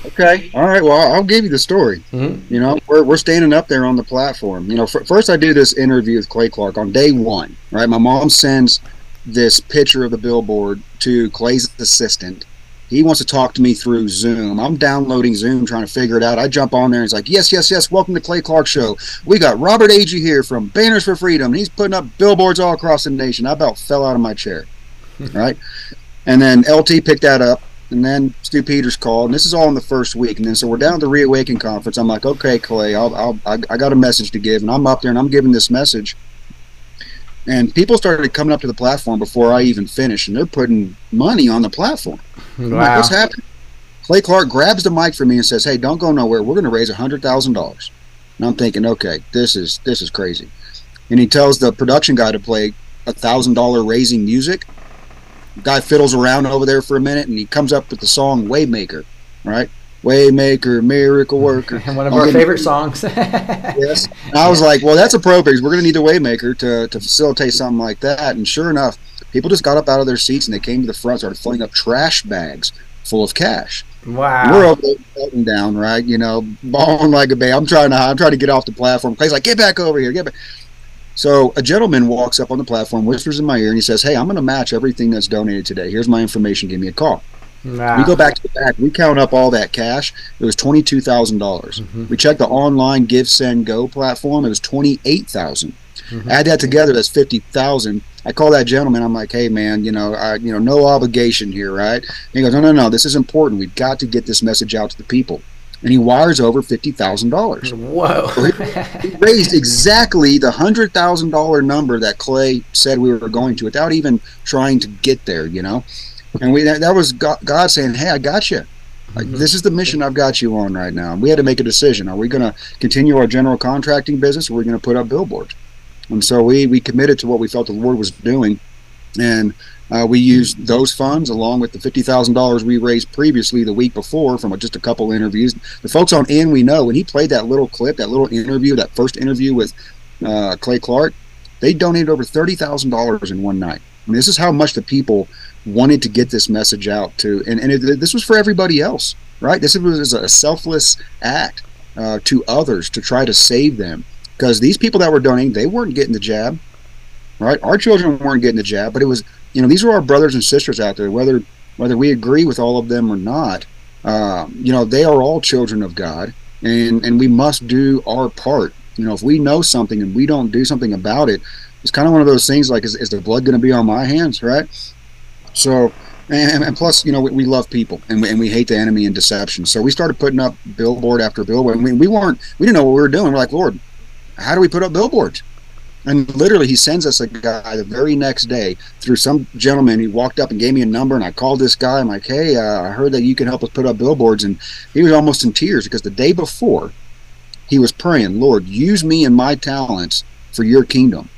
Okay. All right. Well, I'll give you the story. Mhm. You know, we're, we're standing up there on the platform. You know, f- first I do this interview with Clay Clark on day one, right? My mom sends this picture of the billboard to Clay's assistant. He wants to talk to me through Zoom. I'm downloading Zoom, trying to figure it out. I jump on there and he's like, yes, yes, yes, welcome to Clay Clark Show. We got Robert Agee here from Banners for Freedom. And he's putting up billboards all across the nation. I about fell out of my chair, right? And then LT picked that up and then Stu Peters called, and this is all in the first week. And then so we're down at the Reawaken conference. I'm like, okay, Clay, I'll, I'll, I, I got a message to give, and I'm up there and I'm giving this message. And people started coming up to the platform before I even finished, and they're putting money on the platform. I'm like, what's happening? Clay Clark grabs the mic from me and says, "Hey, don't go nowhere. We're going to raise hundred thousand dollars." And I'm thinking, okay, this is this is crazy. And he tells the production guy to play a thousand dollar raising music. Guy fiddles around over there for a minute, and he comes up with the song "Waymaker," right? Waymaker, miracle worker. One of I'll our give- favorite songs. Yes. And I was like, well, that's appropriate. 'cause We're going to need a waymaker to, to facilitate something like that. And sure enough, people just got up out of their seats and they came to the front, started filling up trash bags full of cash. wow. We're over there down, right? You know, bawling like a baby. I'm trying to, I'm trying to get off the platform. Clay's like, get back over here, get back. So a gentleman walks up on the platform, whispers in my ear, and he says, "Hey, I'm going to match everything that's donated today. Here's my information. Give me a call." wow. We go back to the back. We count up all that cash. It was twenty two thousand dollars. Mhm. We checked the online Give Send Go platform. It was twenty eight thousand. Mhm. Add that together, that's fifty thousand. I call that gentleman. I'm like, hey man, you know, I, you know, no obligation here, right? And he goes, no, no, no. This is important. We've got to get this message out to the people. And he wires over fifty thousand dollars. Whoa. He raised exactly the hundred thousand dollar number that Clay said we were going to, without even trying to get there. You know, and we that, that was God, saying, "Hey, I got you. Like, Mhm. This is the mission I've got you on right now." And we had to make a decision: Are we going to continue our general contracting business, or are we going to put up billboards? And so we we committed to what we felt the Lord was doing, and uh, we used those funds along with the fifty thousand dollars we raised previously the week before from just a couple interviews. The folks on And We Know when he played that little clip, that little interview, that first interview with uh, Clay Clark, they donated over thirty thousand dollars in one night. I mean, this is how much the people wanted to get this message out to, and, and it, this was for everybody else, right? This was a selfless act uh, to others to try to save them because these people that were donating, they weren't getting the jab, right? Our children weren't getting the jab, but it was, you know, these are our brothers and sisters out there, whether whether we agree with all of them or not. Uh, you know, they are all children of God, and and we must do our part. You know, if we know something and we don't do something about it, it's kind of one of those things like, is, is the blood going to be on my hands, right? So, and, and plus, you know, we, we love people and we, and we hate the enemy and deception. So we started putting up billboard after billboard. I mean, we weren't, we didn't know what we were doing. We're like, Lord, how do we put up billboards? And literally, he sends us a guy the very next day through some gentleman. He walked up and gave me a number, and I called this guy. I'm like, "Hey, uh, I heard that you can help us put up billboards." And he was almost in tears because the day before, he was praying, "Lord, use me and my talents for Your kingdom."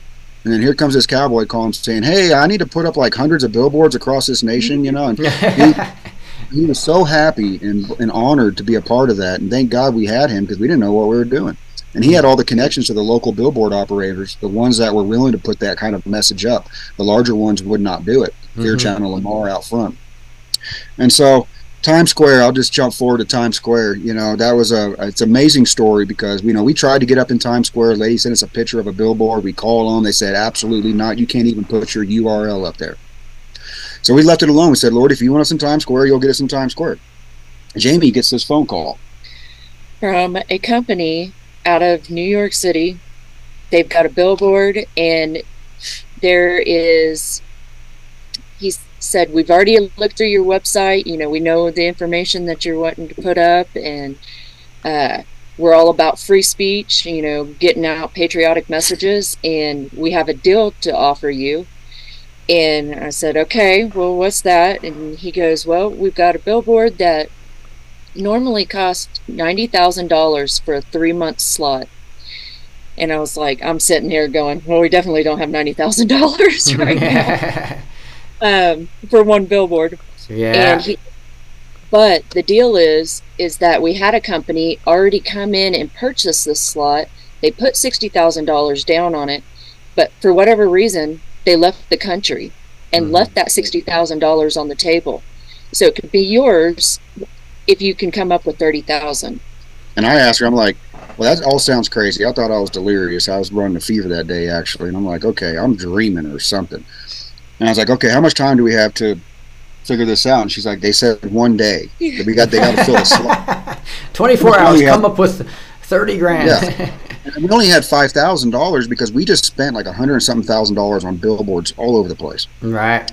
And then here comes this cowboy calling saying, "Hey, I need to put up like hundreds of billboards across this nation," you know. And he, he was so happy and, and honored to be a part of that. And thank God we had him because we didn't know what we were doing. And he had all the connections to the local billboard operators, the ones that were willing to put that kind of message up. The larger ones would not do it. Clear Mhm. Channel Lamar out front. And so Times Square, I'll just jump forward to Times Square. You know, that was a it's an amazing story because you know we tried to get up in Times Square. A lady sent us a picture of a billboard. We called them. They said absolutely not. You can't even put your URL up there. So we left it alone. We said, Lord, if you want us in Times Square, you'll get us in Times Square. Jamie gets this phone call. from a company out of New York City. They've got a billboard, and there is. He said, "We've already looked through your website. You know, we know the information that you're wanting to put up, and uh, we're all about free speech. You know, getting out patriotic messages, and we have a deal to offer you." And I said, "Okay, well, what's that?" And he goes, "Well, we've got a billboard that normally cost ninety thousand dollars for a three month slot. And I was like, I'm sitting here going, Well, we definitely don't have ninety thousand dollars right now um, for one billboard. yeah. And he, but the deal is, is that we had a company already come in and purchase this slot. They put sixty thousand dollars down on it, but for whatever reason, they left the country and Mhm. left that sixty thousand dollars on the table. So it could be yours if you can come up with thirty thousand. And I asked her, I'm like, well, that all sounds crazy. I thought I was delirious. I was running a fever that day, actually. And I'm like, okay, I'm dreaming or something. And I was like, okay, how much time do we have to figure this out? And she's like, they said one day. We got, they got to fill a slot. 24 hours, yeah. come up with 30 grand. Yeah. We only had $5,000 because we just spent like a hundred and something thousand dollars on billboards all over the place. right.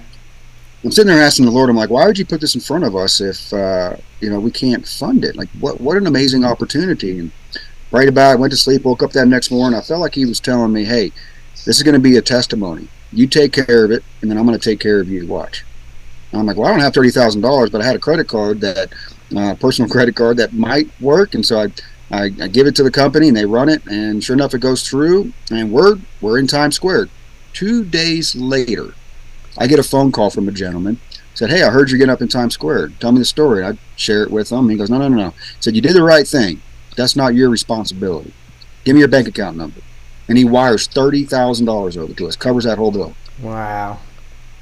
I'm sitting there asking the Lord, I'm like, why would you put this in front of us if, uh, you know, we can't fund it? Like, what, what an amazing opportunity. And right about, went to sleep, woke up that next morning. I felt like he was telling me, hey, this is going to be a testimony. You take care of it, and then I'm going to take care of you. Watch. And I'm like, well, I don't have $30,000, but I had a credit card that, uh, personal credit card that might work. And so I, I, I give it to the company and they run it. And sure enough, it goes through and we're, we're in Times Square. Two days later, I get a phone call from a gentleman. Said, "Hey, I heard you're getting up in Times Square. Tell me the story." I share it with him. He goes, "No, no, no, no." Said, "You did the right thing. That's not your responsibility. Give me your bank account number." And he wires thirty thousand dollars over to us. Covers that whole bill. Wow.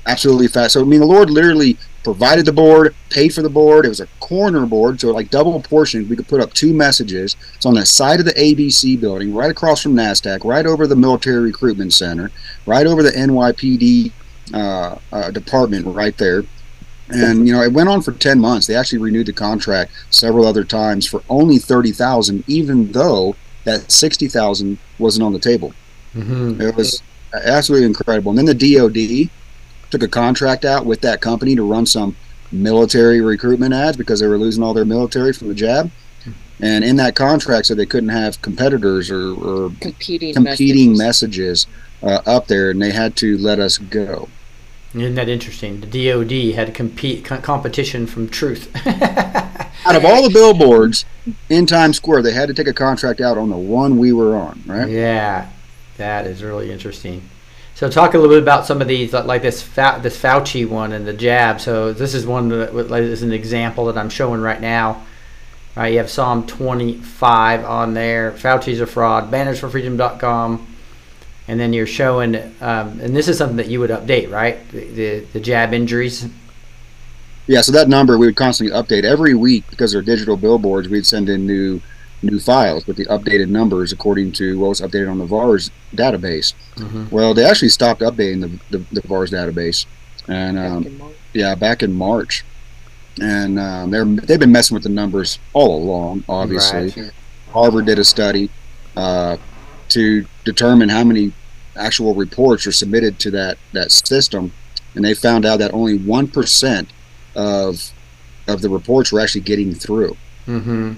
Absolutely fast. So I mean, the Lord literally provided the board, paid for the board. It was a corner board, so like double portioned. We could put up two messages. It's on the side of the ABC building, right across from NASDAQ, right over the Military Recruitment Center, right over the NYPD department, right there. And you know, it went on for ten months. They actually renewed the contract several other times for only thirty thousand, even though that sixty thousand wasn't on the table. hmm It was absolutely incredible. And then the DoD took a contract out with that company to run some military recruitment ads because they were losing all their military from the jab. And in that contract, so they couldn't have competitors or, or Competing competing messages. messages uh, up there, and they had to let us go. Isn't that interesting? The DOD had compete co- competition from truth. Out of all the billboards in Times Square, they had to take a contract out on the one we were on, right? yeah, that is really interesting. So talk a little bit about some of these, like this Fau- this Fauci one and the jab. So this is one that like, is an example that I'm showing right now. Right, you have Psalm 25 on there. Fauci's a fraud. Banners for Bannersforfreedom.com, and then you're showing, um, and this is something that you would update, right? The the, the jab injuries. Yeah, so that number we would constantly update every week because they're digital billboards. We'd send in new new files with the updated numbers according to what was updated on the VAERS database. Well, they actually stopped updating the, the, the VAERS database, and um, yeah, back in March, and um, they're they've been messing with the numbers all along. Obviously, Right. Harvard did a study uh, to determine how many actual reports are submitted to that that system, and they found out that only one percent of of the reports were actually getting through. Mm-hmm.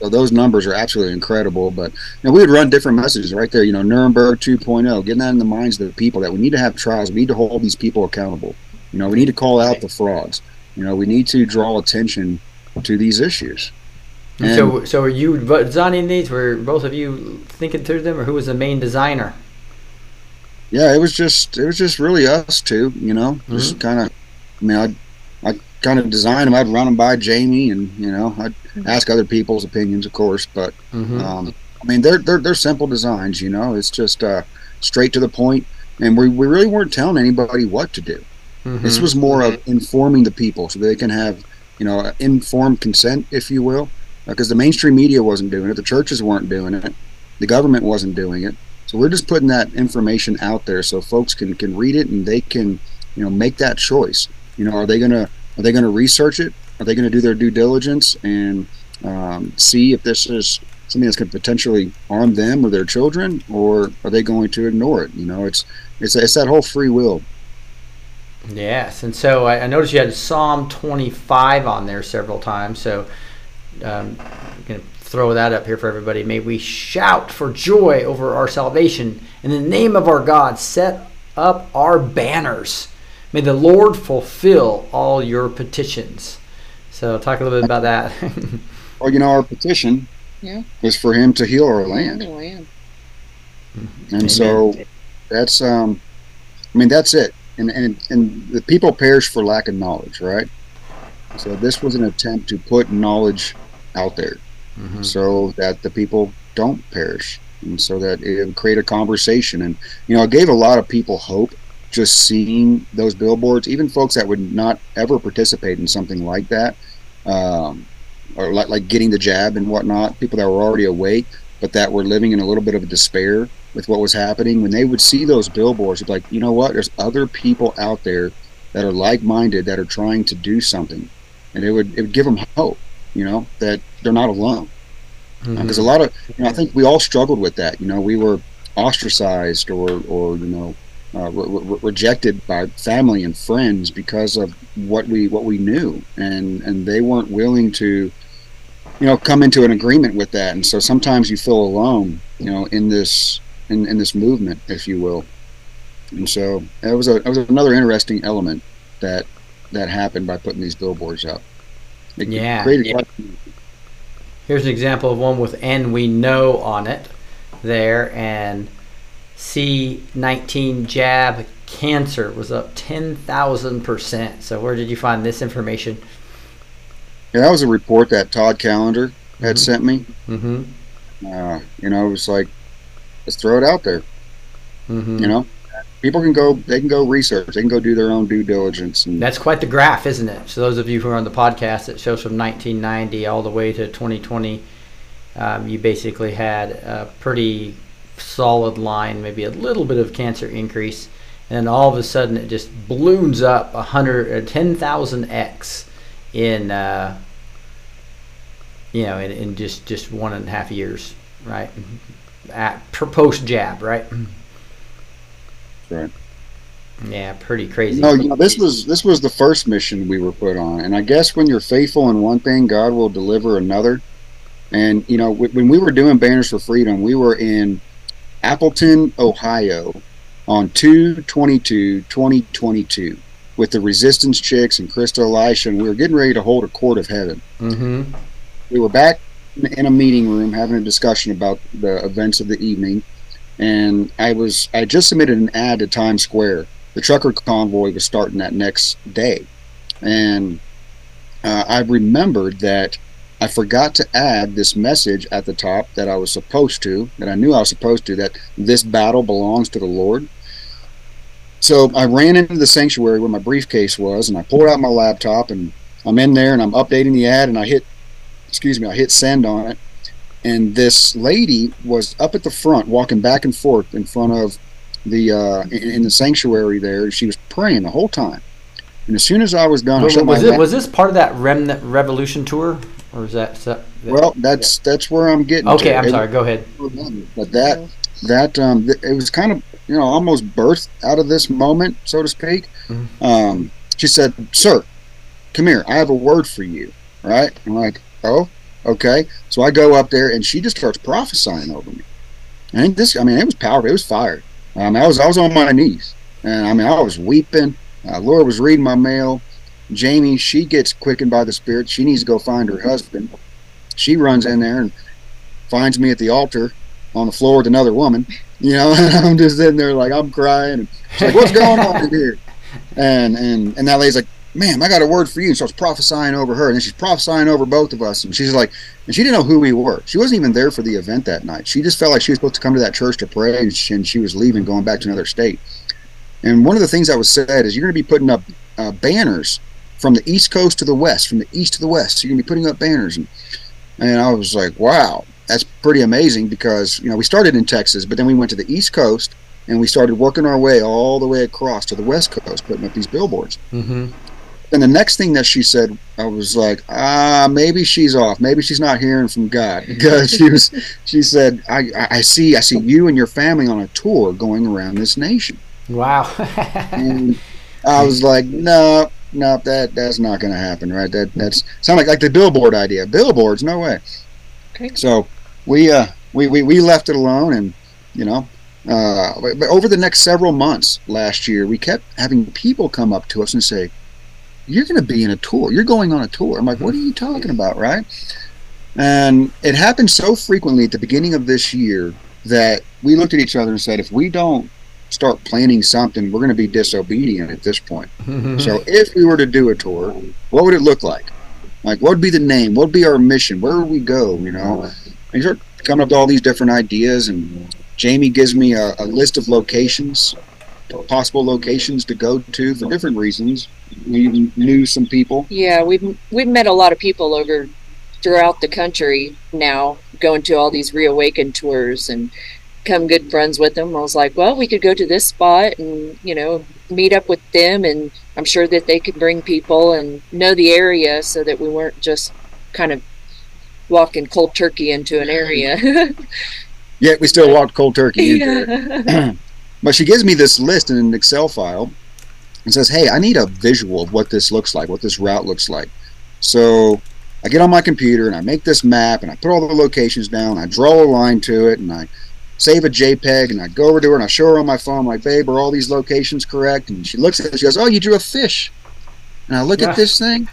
So those numbers are absolutely incredible. But you know, we would run different messages right there. You know, Nuremberg 2.0, getting that in the minds of the people that we need to have trials. We need to hold these people accountable. You know, we need to call out the frauds. You know, we need to draw attention to these issues. And- so, so are you designing these? Were both of you thinking through them, or who was the main designer? Yeah, it was just it was just really us two. You know, just kind of. I mean, I I kind of design them. I'd run them by Jamie, and you know, I'd ask other people's opinions, of course. But Mm-hmm. um, I mean, they're they're they're simple designs. You know, it's just uh, straight to the point, and we we really weren't telling anybody what to do. Mm-hmm. This was more of informing the people so they can have, you know, informed consent, if you will, because the mainstream media wasn't doing it, the churches weren't doing it, the government wasn't doing it. So we're just putting that information out there so folks can can read it and they can, you know, make that choice. You know, are they gonna are they gonna research it? Are they gonna do their due diligence and um, see if this is something that's going to potentially harm them or their children, or are they going to ignore it? You know, it's it's it's that whole free will. Yes, and so I, I noticed you had Psalm 25 on there several times. So um, I'm going to throw that up here for everybody. May we shout for joy over our salvation. In the name of our God, set up our banners. May the Lord fulfill all your petitions. So talk a little bit about that. Well, you know, our petition Yeah. is for him to heal our land, Oh, yeah. and so that's um, I mean that's it. And and and the people perish for lack of knowledge, right? So this was an attempt to put knowledge out there, Mhm. so that the people don't perish, and so that it would create a conversation. And you know, it gave a lot of people hope just seeing those billboards, even folks that would not ever participate in something like that. Um, or like, like getting the jab and whatnot, people that were already awake, but that were living in a little bit of despair with what was happening, when they would see those billboards, like, you know what, there's other people out there that are like-minded that are trying to do something, and it would it would give them hope, you know, that they're not alone. Because a lot of, you know, I think we all struggled with that. You know, we were ostracized or or you know. Uh, re- re- rejected by family and friends because of what we what we knew, and and they weren't willing to you know come into an agreement with that and so sometimes you feel alone you know in this in, in this movement if you will and so it was a it was another interesting element that that happened by putting these billboards up it Yeah. Yeah. Here's an example of one with "and we know" on it there, and C19 jab cancer was up 10,000 percent. So where did you find this information? yeah, that was a report that todd Callender had Mhm. sent me Mm-hmm. uh, you know it was like let's throw it out there Mm-hmm. you know people can go they can go research they can go do their own due diligence and That's quite the graph, isn't it? So those of you who are on the podcast, it shows from 1990 all the way to 2020. Um, you basically had a pretty solid line, maybe a little bit of cancer increase, and then all of a sudden it just balloons up a hundred, uh, 10,000x in, uh, you know, in, in just just one and a half years, right? At post jab, right? Right. Yeah, pretty crazy. No, you know, this was this was the first mission we were put on, and I guess when you're faithful in one thing, God will deliver another. And you know, when we were doing Banners for Freedom, we were in Appleton, Ohio, on 2-22-2022 with the Resistance Chicks and Krista Elisha, and we were getting ready to hold a court of heaven. Mm-hmm. We were back in- in a meeting room having a discussion about the events of the evening, and I was I just submitted an ad to Times Square. The trucker convoy was starting that next day, and uh, I remembered that I forgot to add this message at the top that I was supposed to, that I knew I was supposed to, that this battle belongs to the Lord. So I ran into the sanctuary where my briefcase was, and I pulled out my laptop, and I'm in there, and I'm updating the ad, and I hit, excuse me, I hit send on it, and this lady was up at the front, walking back and forth in front of the uh, in, in the sanctuary there. She was praying the whole time, and as soon as I was done, I Was, it, was this part of that Remnant Revolution tour, or is that? is that- well, that's that's where I'm getting. okay, to. I'm It- sorry. Go ahead. but that that um th- it was kind of you know almost birthed out of this moment so to speak Mhm. um she said sir come here i have a word for you right i'm like oh okay? So i go up there and she just starts prophesying over me. And this i mean it was powerful it was fire. Um, i was i was on my knees. And i mean i was weeping. Uh, laura was reading my mail. Jamie she gets quickened by the spirit. She needs to go find her husband. She runs in there and finds me at the altar on the floor with another woman, you know, and I'm just sitting there like I'm crying. And she's like, What's going on in here? And and and that lady's like, Ma'am, I got a word for you and starts prophesying over her and then she's prophesying over both of us and she's like and she didn't know who we were. She wasn't even there for the event that night. She just felt like she was supposed to come to that church to pray and she, and she was leaving going back to another state. And one of the things that was said is you're going to be putting up uh, banners from the east coast to the west, from the east to the west. So you're going to be putting up banners and and I was like, wow, that's pretty amazing because, you know, we started in Texas, but then we went to the East Coast and we started working our way all the way across to the West Coast, putting up these billboards. hmm And the next thing that she said, I was like, ah, maybe she's off. Maybe she's not hearing from God because she was, she said, I, I I see, I see you and your family on a tour going around this nation. Wow. And I was like, no, no, that that's not going to happen, right? That that's sound like like the billboard idea. Billboards, no way. Okay. So we uh we, we, we left it alone, and you know, uh, but, but over the next several months last year, we kept having people come up to us and say, "You're going to be in a tour. You're going on a tour." I'm like, "What are you talking about?" Right? And it happened so frequently at the beginning of this year that we looked at each other and said, "If we don't start planning something, we're going to be disobedient at this point." So if we were to do a tour, what would it look like? Like, what would be the name? What would be our mission? Where would we go? You know, and you start coming up with all these different ideas, and Jamie gives me a, a list of locations, possible locations to go to for different reasons. We knew some people. Yeah, we've we've met a lot of people over throughout the country now, going to all these reawakened tours and become good friends with them. I was like, well, we could go to this spot and you know meet up with them, and I'm sure that they could bring people and know the area so that we weren't just kind of walking cold turkey into an area. Yet we still walked cold turkey into it. But she gives me this list in an Excel file and says, Hey, I need a visual of what this looks like, what this route looks like. So I get on my computer and I make this map and I put all the locations down. I draw a line to it and I save a JPEG and I go over to her and I show her on my phone, I'm like, Babe, are all these locations correct? And she looks at it, she goes, Oh, you drew a fish. And I look Yeah. at this thing,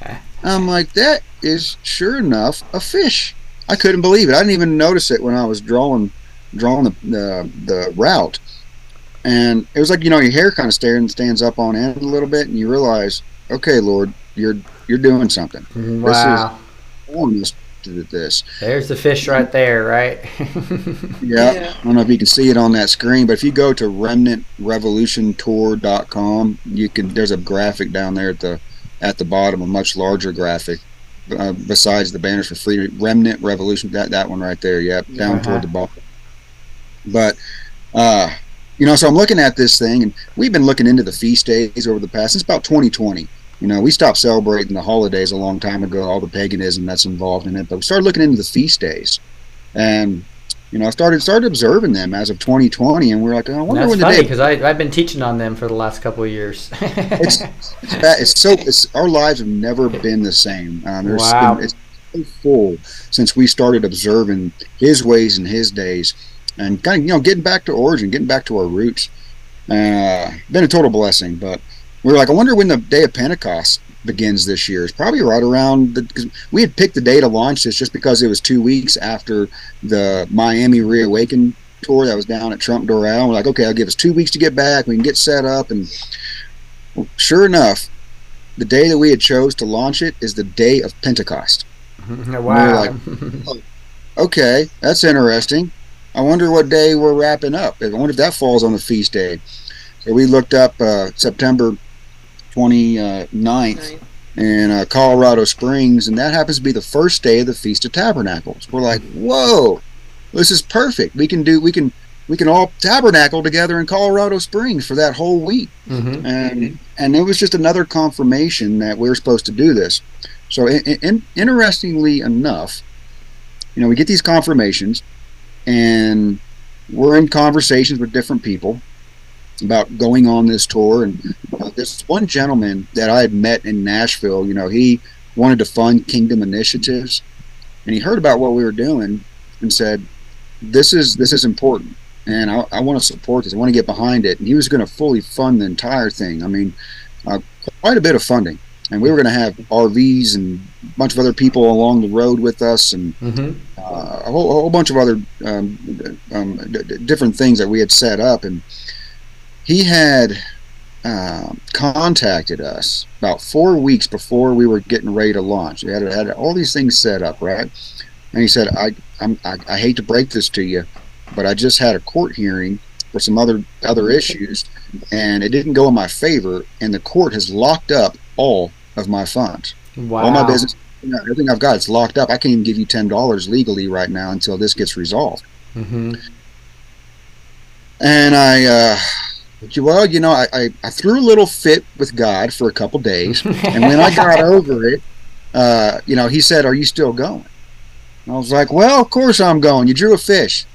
I'm like, That is sure enough a fish. I couldn't believe it. I didn't even notice it when I was drawing drawing the the, the route and it was like you know your hair kind of stands stands up on end a little bit, and you realize, okay, Lord, you're you're doing something. wow. Calling us to this. There's the fish right there, right? Yeah. Yeah. I don't know if you can see it on that screen, but if you go to remnantrevolutiontour.com, you can. There's a graphic down there at the at the bottom, a much larger graphic. Uh, besides the banners for free, Remnant Revolution, that that one right there, yep, down Uh-huh. toward the bottom. But uh, you know, so I'm looking at this thing, and we've been looking into the feast days over the past. It's about 2020. You know, we stopped celebrating the holidays a long time ago, all the paganism that's involved in it. But we started looking into the feast days, and you know, I started started observing them as of 2020, and we're like, oh, I wonder That's when the funny day. because I've been teaching on them for the last couple of years. It's, it's, it's so. It's, our lives have never been the same. Um, there's Wow. been, it's so full since we started observing His ways and His days, and kind of you know getting back to origin, getting back to our roots. Uh, been a total blessing, but we were like, I wonder when the day of Pentecost begins this year. It's probably right around the. Cause we had picked the day to launch this just because it was two weeks after the Miami Reawaken tour that was down at Trump Doral. We're like, okay, I'll give us two weeks to get back. We can get set up. And well, sure enough, the day that we had chose to launch it is the day of Pentecost. wow. Okay, that's interesting. I wonder what day we're wrapping up. I wonder if that falls on the feast day. So we looked up uh, September 29th Right. in uh, Colorado Springs, and that happens to be the first day of the Feast of Tabernacles. We're like, whoa, this is perfect. We can do, we can, we can all tabernacle together in Colorado Springs for that whole week, hmm and and it was just another confirmation that we are supposed to do this. So, in, in, interestingly enough, you know, we get these confirmations, and we're in conversations with different people about going on this tour. And uh, this one gentleman that I had met in Nashville, you know, he wanted to fund Kingdom initiatives, and he heard about what we were doing and said, "This is this is important." And I, I want to support this. I want to get behind it. And he was going to fully fund the entire thing. I mean, uh, quite a bit of funding. And we were going to have RVs and a bunch of other people along the road with us, and hmm uh, a, whole, a whole bunch of other um, um, d- different things that we had set up. And he had uh, contacted us about four weeks before we were getting ready to launch. We had, had all these things set up, right? And he said, I, I'm, I, I hate to break this to you, but I just had a court hearing for some other other issues, and it didn't go in my favor, and the court has locked up all of my funds Wow. all my business, you know, everything I've got, it's locked up. I can't even give you ten dollars legally right now until this gets resolved. hmm And I, uh, well, you know, I, I, I threw a little fit with God for a couple days, and when I got over it, uh, you know, he said, "Are you still going?" And I was like, "Well, of course I'm going. You drew a fish,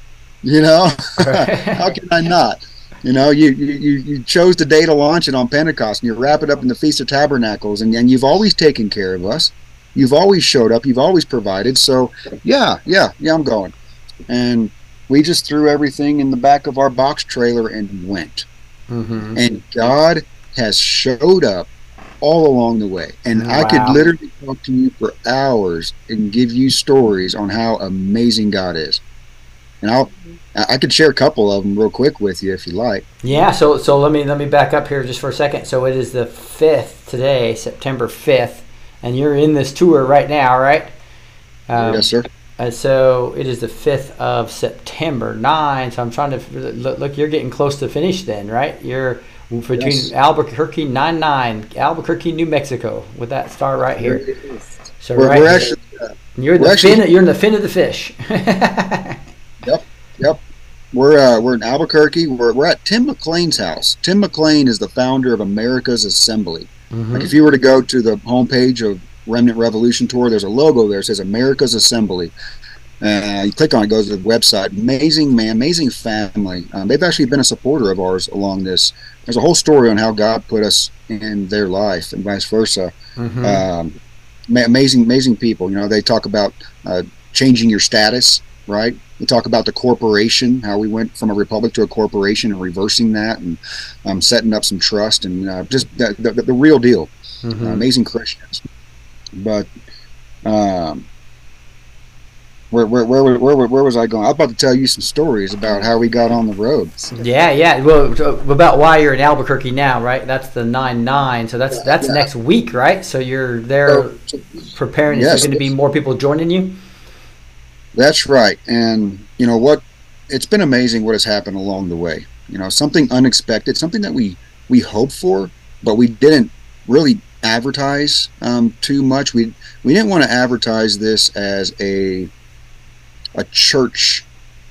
you know. How can I not?" You know, you, you, you chose the day to launch it on Pentecost, and you wrap it up in the Feast of Tabernacles, and, and you've always taken care of us. You've always showed up. You've always provided. So, yeah, yeah, yeah, I'm going. And we just threw everything in the back of our box trailer and went. hmm And God has showed up all along the way. And I could literally talk to you for hours and give you stories on how amazing God is. And I'll I could share a couple of them real quick with you if you like. Yeah, so so let me let me back up here just for a second. So it is the fifth today, September fifth, and you're in this tour right now, right? Um, yes, sir. And so it is the fifth of September nine. So I'm trying to look. look you're getting close to finish then, right? You're between Yes. Albuquerque nine nine, Albuquerque, New Mexico, with that star right here. So We're, right, we're actually you're the actually- fin. You're in the fin of the fish. We're uh, we're in Albuquerque. We're, we're at Tim McLean's house. Tim McLean is the founder of America's Assembly. Mhm. Like if you were to go to the homepage of Remnant Revolution Tour, there's a logo there It says America's Assembly. Uh, you click on it, it goes to the website. Amazing man, amazing family. Um, they've actually been a supporter of ours along this. There's a whole story on how God put us in their life and vice versa. Mhm. Um, ma- amazing, amazing people. You know, they talk about uh, changing your status, right? They talk about the corporation, how we went from a republic to a corporation and reversing that, and um, setting up some trust and uh, just the, the, the real deal. Mhm. Uh, amazing Christians. But um, where, where, where, where, where, where was I going? I was about to tell you some stories about how we got on the road. Yeah, yeah. Well, about why you're in Albuquerque now, right? That's the nine nine. So that's that's Yeah. next week, right? So you're there So- preparing. Is Yes. there going to be more people joining you? That's right. And you know what? It's been amazing what has happened along the way. You know, something unexpected, something that we we hoped for, but we didn't really advertise um, too much. We we didn't want to advertise this as a a church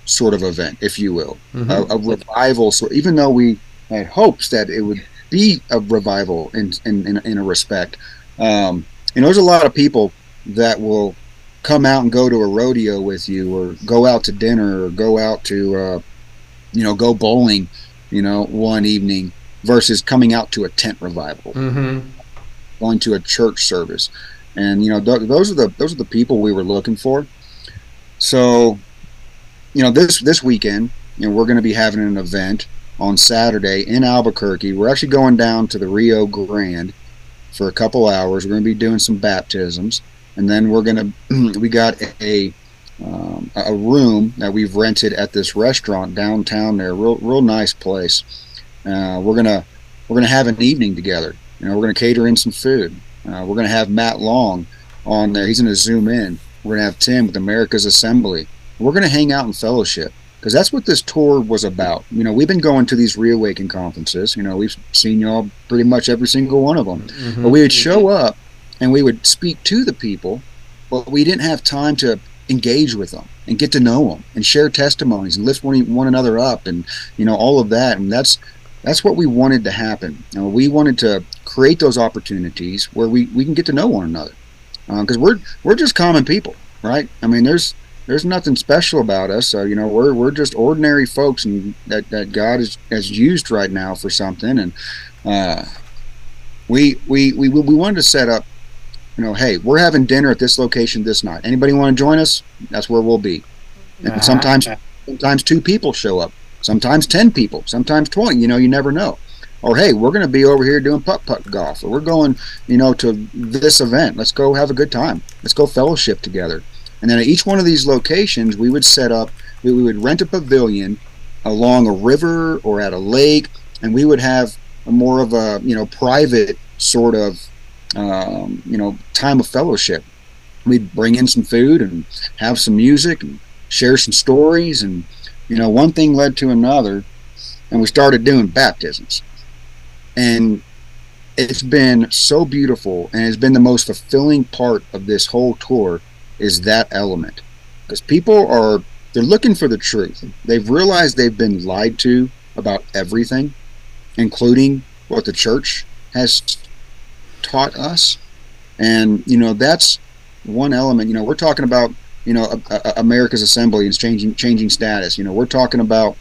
sort of event, if you will, Mhm. a, a revival. So even though we had hopes that it would be a revival in in, in, in a respect, um, you know, there's a lot of people that will come out and go to a rodeo with you or go out to dinner or go out to uh, you know go bowling you know one evening versus coming out to a tent revival. Mm-hmm. going to a church service. And you know th- those are the those are the people we were looking for. So you know this this weekend you know we're going to be having an event on Saturday in Albuquerque. We're actually going down to the Rio Grande for a couple hours. We're going to be doing some baptisms and then we're gonna we got a um, a room that we've rented at this restaurant downtown there. Real, real nice place. Uh, we're gonna we're gonna have an evening together. You know, we're gonna cater in some food. Uh, we're gonna have Matt Long on there. He's gonna zoom in. We're gonna have Tim with America's Assembly. We're gonna hang out and fellowship because that's what this tour was about. You know, we've been going to these Reawaken conferences. You know, we've seen y'all pretty much every single one of them. But we would show up and we would speak to the people, but we didn't have time to engage with them and get to know them and share testimonies and lift one, one another up and you know all of that. And that's that's what we wanted to happen. You know, we wanted to create those opportunities where we, we can get to know one another because we're we're just common people, right? I mean, there's there's nothing special about us. So you know, we're we're just ordinary folks, and that that God is, has used right now for something. And uh, we, we we we wanted to set up. You know, hey, we're having dinner at this location this night. Anybody want to join us? That's where we'll be. And uh-huh. sometimes sometimes two people show up. Sometimes ten people. Sometimes twenty. You know, you never know. Or hey, we're going to be over here doing putt putt golf, or we're going, you know, to this event. Let's go have a good time. Let's go fellowship together. And then at each one of these locations, we would set up, we, we would rent a pavilion along a river or at a lake, and we would have a more of a, you know, private sort of, um, you know, time of fellowship. We'd bring in some food and have some music and share some stories. And, you know, one thing led to another, and we started doing baptisms. And it's been so beautiful and it's been the most fulfilling part of this whole tour is that element because people are they're looking for the truth they've realized they've been lied to about everything including what the church has taught us and you know that's one element you know we're talking about you know a, a- america's assembly is changing changing status you know we're talking about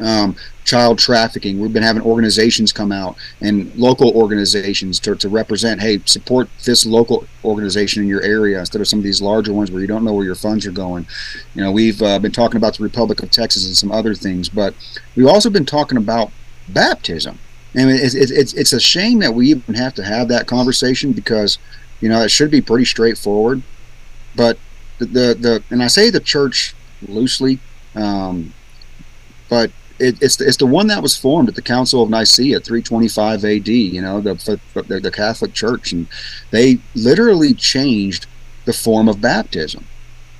um, child trafficking. We've been having organizations come out and local organizations to, to represent, hey, support this local organization in your area instead of some of these larger ones where you don't know where your funds are going. You know, we've uh, been talking about the Republic of Texas and some other things, but we've also been talking about baptism. And it's, it's, it's, a shame that we even have to have that conversation because, you know, it should be pretty straightforward. But the, the, the and I say the church loosely, um, but it, it's the, it's the one that was formed at the Council of Nicaea, 325 AD. You know, the, the the Catholic Church, and they literally changed the form of baptism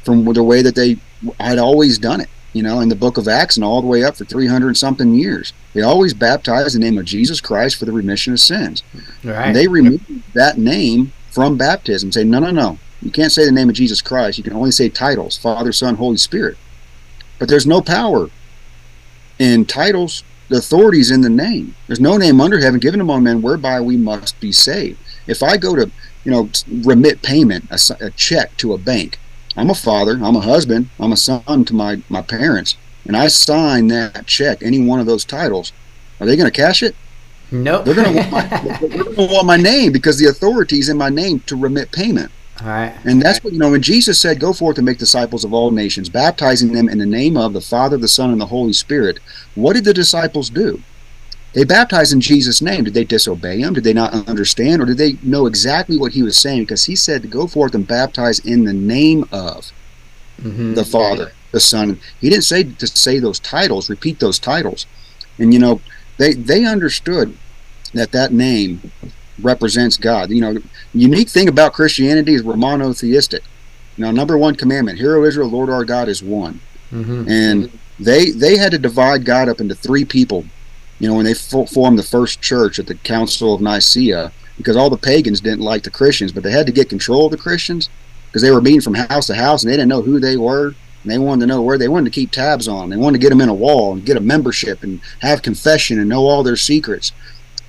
from the way that they had always done it. You know, in the Book of Acts and all the way up for 300 something years, they always baptized in the name of Jesus Christ for the remission of sins. Right. And they removed that name from baptism. Say, no, no, no. You can't say the name of Jesus Christ. You can only say titles Father, Son, Holy Spirit. But there's no power in titles. The authority is in the name. There's no name under heaven given among men whereby we must be saved. If I go to, you know, remit payment, a check to a bank, I'm a father, I'm a husband, I'm a son to my, my parents, and I sign that check, any one of those titles, are they going to cash it? Nope. They're going to want my, they're going to want my name because the authority is in my name to remit payment. All right. And that's what, you know, when Jesus said, Go forth and make disciples of all nations, baptizing them in the name of the Father, the Son, and the Holy Spirit, what did the disciples do? They baptized in Jesus' name. Did they disobey him? Did they not understand? Or did they know exactly what he was saying? Because he said to go forth and baptize in the name of Mhm. the Father, the Son. He didn't say to say those titles, repeat those titles. And you know, they they understood that that name represents God. You know, the unique thing about Christianity is we're monotheistic. Now, number one commandment: Hear, O Israel, Lord our God is one. Mhm. And they they had to divide God up into three people. You know, when they fo- formed the first church at the Council of Nicaea, because all the pagans didn't like the Christians, but they had to get control of the Christians because they were meeting from house to house and they didn't know who they were. And they wanted to know where they wanted to keep tabs on. Them. They wanted to get them in a wall and get a membership and have confession and know all their secrets.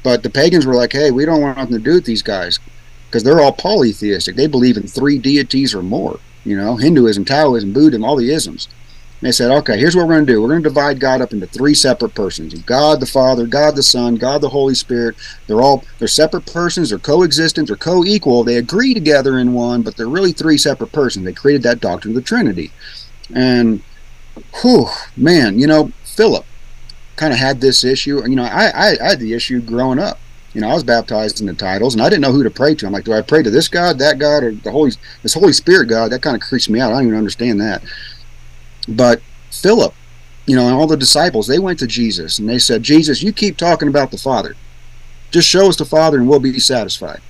But the pagans were like, hey, we don't want nothing to do with these guys because they're all polytheistic. They believe in three deities or more. You know, Hinduism, Taoism, Buddhism, all the isms. They said, okay, here's what we're going to do. We're going to divide God up into three separate persons: God the Father, God the Son, God the Holy Spirit. They're all they're separate persons. They're coexistent. They're co-equal. They agree together in one, but they're really three separate persons. They created that doctrine of the Trinity. And, whew, man, you know, Philip kind of had this issue. You know, I, I, I had the issue growing up. You know, I was baptized in the titles, and I didn't know who to pray to. I'm like, do I pray to this God, that God, or the Holy, this Holy Spirit God? That kind of creeps me out. I don't even understand that. But Philip, you know, and all the disciples, they went to Jesus and they said, Jesus, you keep talking about the Father. Just show us the Father, and we'll be satisfied.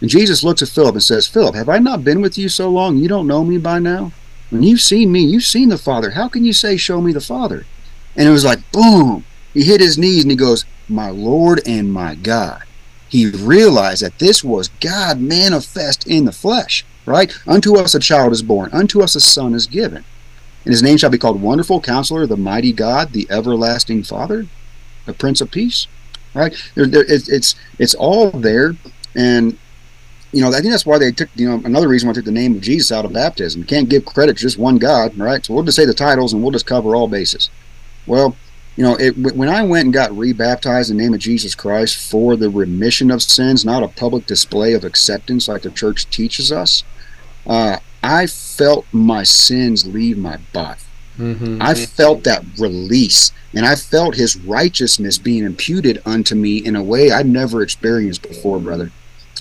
And Jesus looks at Philip and says, Philip, have I not been with you so long? You don't know me by now? When you've seen me, you've seen the Father. How can you say, Show me the Father? And it was like, boom. He hit his knees and he goes, My Lord and my God. He realized that this was God manifest in the flesh, right? Unto us a child is born, unto us a son is given. And his name shall be called Wonderful Counselor, the Mighty God, the Everlasting Father, the Prince of Peace, right? There, there, it's, it's, it's all there. And you know, I think that's why they took, you know, another reason why they took the name of Jesus out of baptism. You can't give credit to just one God, right? So we'll just say the titles and we'll just cover all bases. Well, you know, it, when I went and got rebaptized in the name of Jesus Christ for the remission of sins, not a public display of acceptance like the church teaches us, uh, I felt my sins leave my body. Mm-hmm. I felt that release, and I felt His righteousness being imputed unto me in a way I'd never experienced before, brother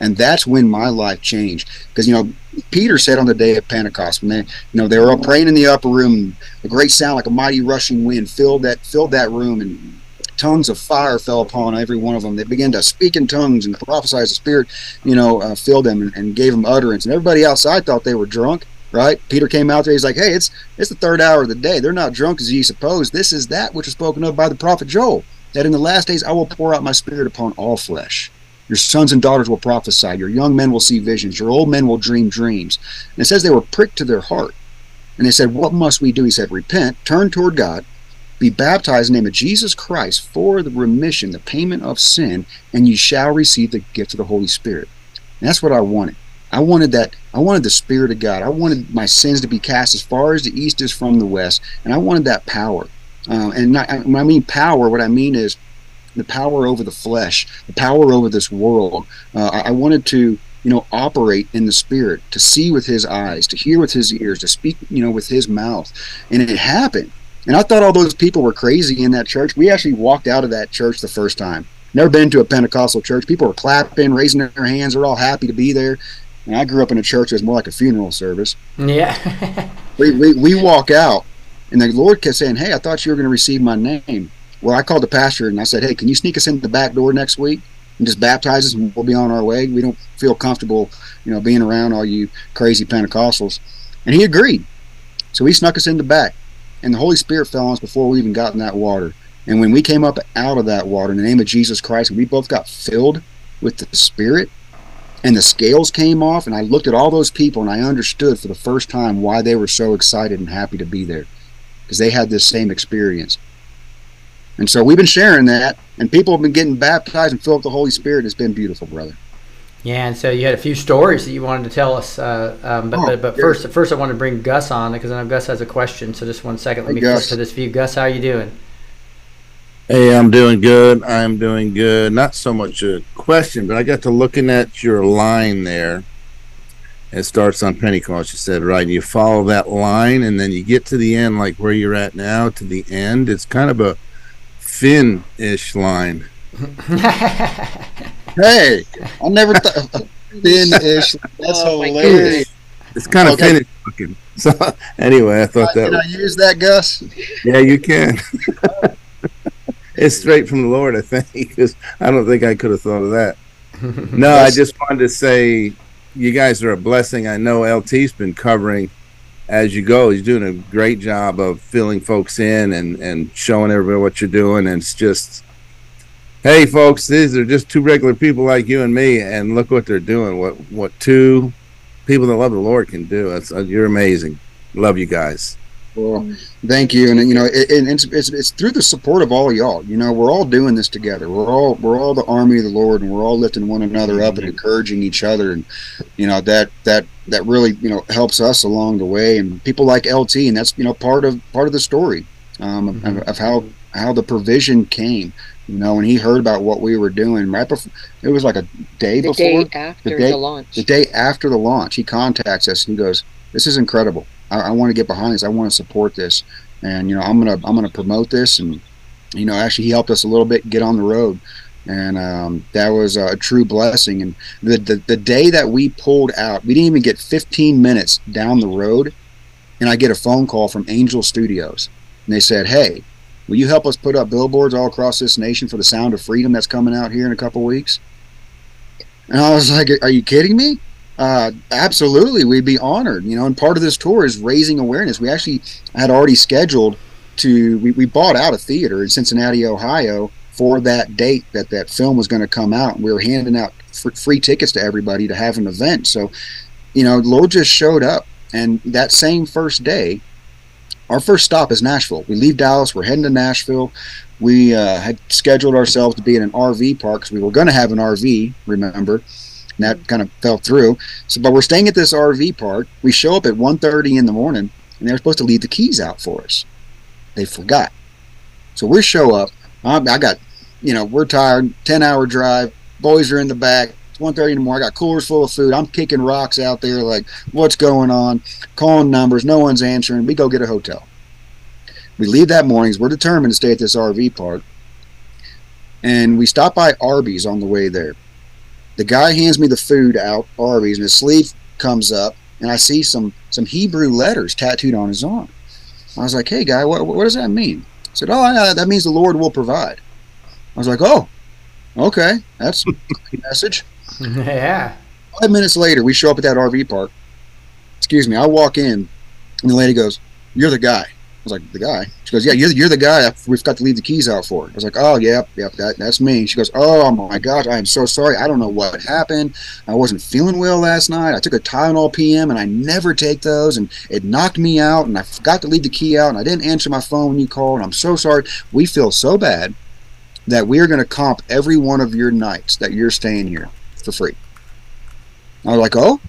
and that's when my life changed because you know peter said on the day of pentecost when they you know they were all praying in the upper room a great sound like a mighty rushing wind filled that filled that room and tongues of fire fell upon every one of them they began to speak in tongues and prophesy as the spirit you know uh, filled them and, and gave them utterance and everybody outside thought they were drunk right peter came out there he's like hey it's it's the third hour of the day they're not drunk as ye suppose this is that which was spoken of by the prophet joel that in the last days i will pour out my spirit upon all flesh your sons and daughters will prophesy. Your young men will see visions. Your old men will dream dreams. And it says they were pricked to their heart. And they said, What must we do? He said, Repent, turn toward God, be baptized in the name of Jesus Christ for the remission, the payment of sin, and you shall receive the gift of the Holy Spirit. And that's what I wanted. I wanted that. I wanted the Spirit of God. I wanted my sins to be cast as far as the east is from the west. And I wanted that power. Uh, and not, when I mean power, what I mean is the power over the flesh, the power over this world. Uh, I, I wanted to, you know, operate in the spirit, to see with his eyes, to hear with his ears, to speak, you know, with his mouth. And it happened. And I thought all those people were crazy in that church. We actually walked out of that church the first time. Never been to a Pentecostal church. People were clapping, raising their hands. They're all happy to be there. And I grew up in a church that was more like a funeral service. Yeah. We, we, we walk out, and the Lord kept saying, Hey, I thought you were going to receive my name. Well, I called the pastor and I said, Hey, can you sneak us in the back door next week and just baptize us and we'll be on our way? We don't feel comfortable, you know, being around all you crazy Pentecostals. And he agreed. So he snuck us in the back. And the Holy Spirit fell on us before we even got in that water. And when we came up out of that water in the name of Jesus Christ, we both got filled with the Spirit and the scales came off. And I looked at all those people and I understood for the first time why they were so excited and happy to be there because they had this same experience. And so we've been sharing that, and people have been getting baptized and filled with the Holy Spirit. It's been beautiful, brother. Yeah, and so you had a few stories that you wanted to tell us, uh, um, but, Oh, but but yeah. first first I want to bring Gus on because I know Gus has a question. So just one second, let Hey, me flip to this view. Gus, how are you doing? Hey, I'm doing good. I'm doing good. Not so much a question, but I got to looking at your line there. It starts on Pentecost. You said right. and You follow that line, and then you get to the end, like where you're at now, to the end. It's kind of a Finn-ish line. Hey, I never thought thin-ish. That's Oh, my hilarious. It's kind of Okay. Finnish looking. So anyway, I thought uh, that. Did I use that, Gus? Yeah, you can. it's straight from the Lord, I think, because I don't think I could have thought of that. No, I just wanted to say you guys are a blessing. I know LT's been covering as you go. He's doing a great job of filling folks in and, and showing everybody what you're doing. And it's just, hey, folks, these are just two regular people like you and me, and look what they're doing. What what two people that love the Lord can do. Uh, you're amazing. Love you guys. Well, thank you, and you know, it, it, it's, it's it's through the support of all y'all. You know, we're all doing this together. We're all we're all the army of the Lord, and we're all lifting one another up and encouraging each other, and you know that that that really you know helps us along the way. And people like LT, and that's you know part of part of the story um, of, Mhm. of how how the provision came. You know, when he heard about what we were doing, right before it was like a day The before day after the, day- launch. the day after the launch, he contacts us and he goes, "This is incredible. I, I want to get behind this. I want to support this, and you know, I'm gonna I'm gonna promote this." And you know, actually, he helped us a little bit get on the road. and um, that was a true blessing. And the, the the day that we pulled out, we didn't even get 15 minutes down the road, and I get a phone call from Angel Studios, and they said, "Hey, will you help us put up billboards all across this nation for the Sound of Freedom that's coming out here in a couple weeks?" And I was like, "Are you kidding me?" Uh, absolutely, we'd be honored. You know, and part of this tour is raising awareness. We actually had already scheduled to we, we bought out a theater in Cincinnati, Ohio for that date that that film was going to come out. And we were handing out fr- free tickets to everybody to have an event. So, you know, Lord just showed up, and that same first day, our first stop is Nashville. We leave Dallas, we're heading to Nashville. We uh, had scheduled ourselves to be in an RV park because we were going to have an RV. Remember, and that kind of fell through. So, but we're staying at this RV park. We show up at 1.30 in the morning, and they're supposed to leave the keys out for us. They forgot. So we show up. I'm, I got, you know, we're tired. Ten hour drive. Boys are in the back. It's 1.30 in the morning. I got coolers full of food. I'm kicking rocks out there. Like, what's going on? Calling numbers. No one's answering. We go get a hotel. We leave that morning. We're determined to stay at this RV park. And we stop by Arby's on the way there. The guy hands me the food out Arby's, and his sleeve comes up, and I see some some Hebrew letters tattooed on his arm. I was like, "Hey, guy, what what does that mean?" He said, "Oh, that means the Lord will provide." I was like, "Oh, okay, that's a message." yeah. Five minutes later, we show up at that RV park. Excuse me, I walk in, and the lady goes, "You're the guy." I was like, "The guy?" She goes, "Yeah, you're, you're the guy. We've got to leave the keys out for." I was like, "Oh, yep, yep, that, that's me." She goes, "Oh my gosh, I am so sorry. I don't know what happened. I wasn't feeling well last night. I took a Tylenol PM, and I never take those, and it knocked me out, and I forgot to leave the key out, and I didn't answer my phone when you called. And I'm so sorry. We feel so bad that we are going to comp every one of your nights that you're staying here for free." I was like, "Oh."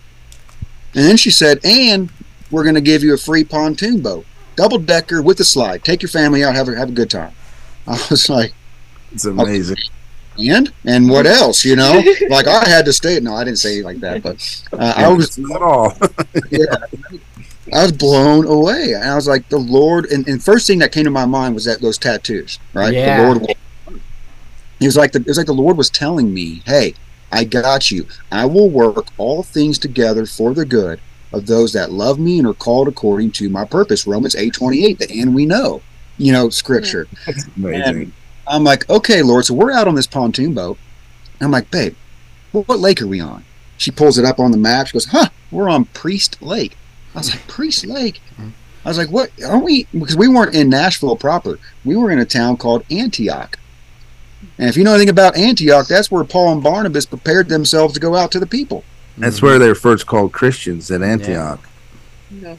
And then she said, "And we're going to give you a free pontoon boat, double decker with a slide. Take your family out, have a have a good time." I was like, It's amazing. "And and what else?" You know, like I had to stay. No, I didn't say it like that, but uh, I was not all. yeah. I was blown away. And I was like, "The Lord." And, and first thing that came to my mind was that those tattoos, right? Yeah. The Lord. will- It was like the, it was like the Lord was telling me, "Hey, I got you. I will work all things together for the good of those that love me and are called according to my purpose." Romans eight twenty eight, the and we know, you know, scripture. amazing. I'm like, "Okay, Lord." So we're out on this pontoon boat. I'm like, "Babe, what, what lake are we on?" She pulls it up on the map. She goes, "Huh, we're on Priest Lake." I was like, "Priest Lake." Mm-hmm. I was like, "What? Aren't we?" Because we weren't in Nashville proper. We were in a town called Antioch. And if you know anything about Antioch, that's where Paul and Barnabas prepared themselves to go out to the people. That's where they were first called Christians at Antioch. No.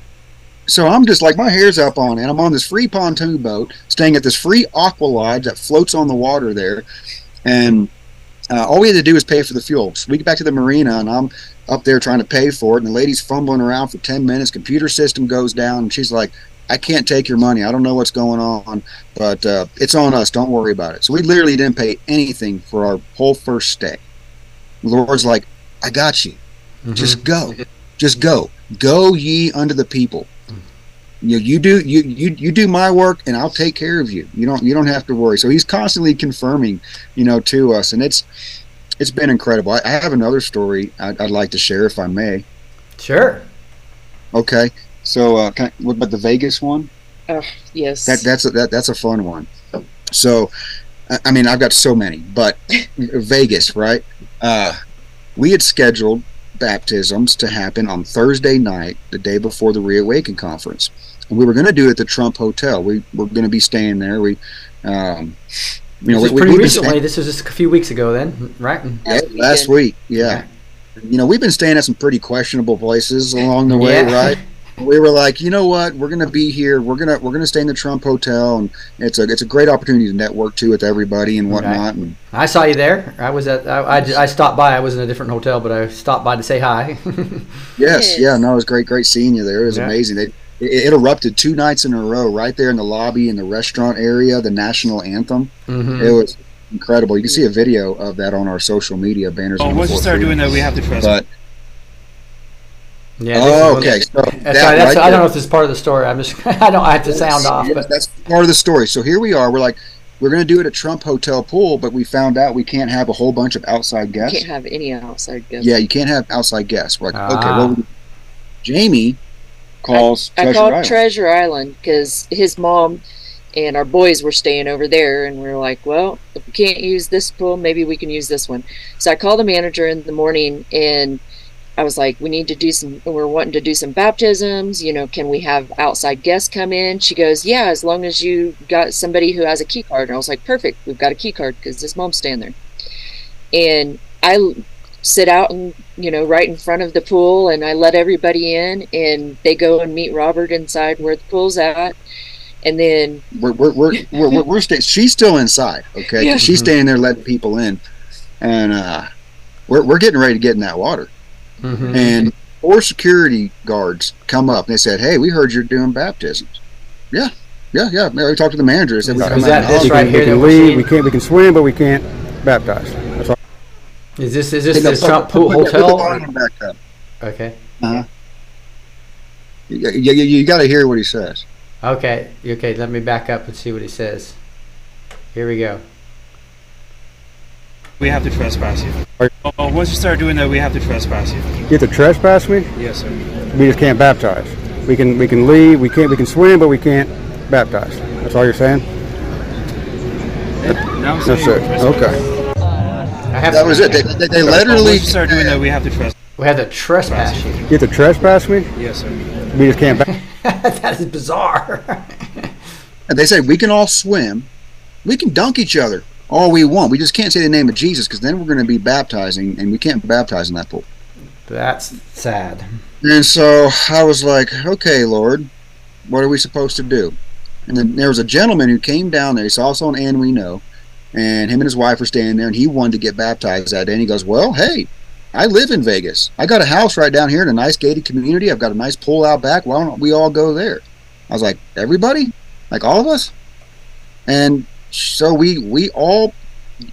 So I'm just like my hair's up on it. I'm on this free pontoon boat, staying at this free aqua lodge that floats on the water there, and uh, all we had to do was pay for the fuel. So we get back to the marina, and I'm up there trying to pay for it, and the lady's fumbling around for ten minutes. Computer system goes down, and she's like, "I can't take your money. I don't know what's going on, but uh, it's on us. Don't worry about it." So we literally didn't pay anything for our whole first stay. The Lord's like, "I got you. Just go, just go, go ye unto the people." you you do you, you you do my work and I'll take care of you. You don't you don't have to worry. So he's constantly confirming, you know, to us, and it's it's been incredible. I, I have another story I'd, I'd like to share if I may. Sure. Okay, so uh, can I, what about the Vegas one? Oh, yes. That that's a, that that's a fun one. So, I- I mean, I've got so many, but Vegas, right? Uh, we had scheduled baptisms to happen on Thursday night, the day before the Reawaken conference, and we were going to do it at the Trump Hotel. We were going to be staying there. We, um, you know, this we, was pretty we've recently. staying- this was just a few weeks ago, then, right? yeah, last week, yeah. You know, we've been staying at some pretty questionable places along the way, Yeah. right? We were like, you know what, we're gonna be here. We're gonna we're gonna stay in the Trump Hotel, and it's a it's a great opportunity to network too with everybody and whatnot. And I saw you there. I was at. I, I, I stopped by. I was in a different hotel, but I stopped by to say hi. yes, Yes. yeah, no, it was great, great seeing you there. It was Yeah. amazing. They, it, it erupted two nights in a row, right there in the lobby in the restaurant area, the national anthem. hmm It was incredible. You can see a video of that on our social media banners. Oh, once you start doing that, we have to trust. But Yeah. oh, okay, so That's that sorry, that's, right I don't know if this is part of the story. I'm just. I don't. I have to sound off, Yes, but that's part of the story. So here we are. We're like, we're going to do it at Trump Hotel pool, but we found out we can't have a whole bunch of outside guests. Can't have any outside guests. Yeah, you can't have outside guests. We're like, okay, Ah. well, Jamie calls I Treasure called Island. Treasure Island because his mom and our boys were staying over there, and we are like, well, if we can't use this pool, maybe we can use this one. So I called the manager in the morning, and I was like, we need to do some. We're wanting to do some baptisms. You know, can we have outside guests come in? She goes, yeah, as long as you got somebody who has a key card. And I was like, perfect, we've got a key card because this mom's staying there. And I sit out and you know right in front of the pool and i let everybody in and they go and meet robert inside where the pool's at and then we're we're we're we're, we're, we're staying. She's still inside. Okay. Yeah. she's staying there letting people in, and uh, we're we're getting ready to get in that water. Mhm. And four security guards come up and they said, "Hey, we heard you're doing baptisms." Yeah, yeah, yeah. We talked to the manager. They said, we Was come that out this we right can, here we can we're leave. We can't. We can swim, but we can't baptize. That's all. Is this is this Hey, no, this put- Trump pool put the- put the hotel? volume back up. Okay. You, you, you got to hear what he says. Okay. Okay. Let me back up and see what he says. Here we go. We have to trespass you. Oh, once you start doing that, we have to trespass you. You have to trespass me. Yes, sir. We just can't baptize. We can. We can leave. We can't. We can swim, but we can't baptize. That's all you're saying. Now I'm That's it. Okay. I have That was it. They, they, they literally once you start doing that, we have to trespass. we have to trespass you. You have to trespass me. Yes, sir. We just can't. Ba- that is bizarre. And they say we can all swim, we can dunk each other all we want. We just can't say the name of Jesus because then we're going to be baptizing, and we can't baptize in that pool. That's sad. And so I was like, okay, Lord, what are we supposed to do? And then there was a gentleman who came down there. He's also on And We Know, and him and his wife were standing there, and he wanted to get baptized that day. And he goes, well, hey. I live in Vegas. I got a house right down here in a nice gated community. I've got a nice pool out back. Why don't we all go there? I was like, everybody? Like all of us? And so we we all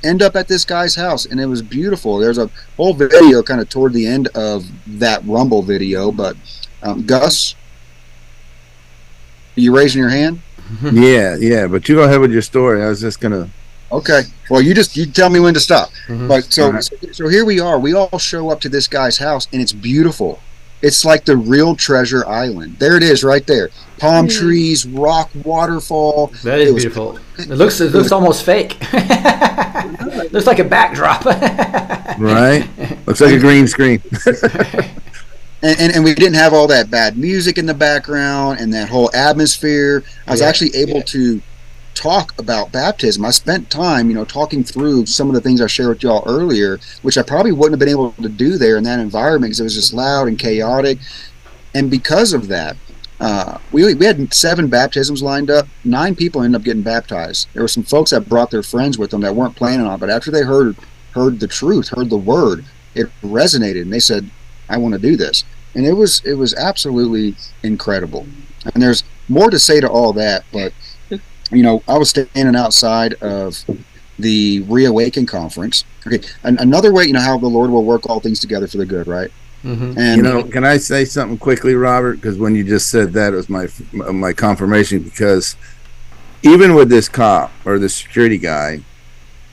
end up at this guy's house and it was beautiful there's a whole video kind of toward the end of that rumble video but um, gus are you raising your hand yeah, yeah. But you go ahead with your story. I was just gonna. okay well you just you tell me when to stop Mhm. but so, Alright. so so here we are we all show up to this guy's house and it's beautiful it's like the real treasure island there it is right there palm hmm. trees rock waterfall That is It was- beautiful. It looks it looks almost fake. looks like a backdrop. Right. Looks like a green screen. and, and, and we didn't have all that bad music in the background and that whole atmosphere. I was Yeah, actually able to talk about baptism. I spent time, you know, talking through some of the things I shared with y'all earlier, which I probably wouldn't have been able to do there in that environment because it was just loud and chaotic. And because of that, uh, we, we had seven baptisms lined up. Nine people ended up getting baptized. There were some folks that brought their friends with them that weren't planning on, it, but after they heard heard the truth, heard the word, it resonated, and they said, "I want to do this." And it was it was absolutely incredible. And there's more to say to all that, but you know, I was standing outside of the Reawaken conference. Okay, an, another way, you know, how the Lord will work all things together for the good, right? hmm And You know, can I say something quickly, Robert? Because when you just said that, it was my my confirmation. Because even with this cop or the security guy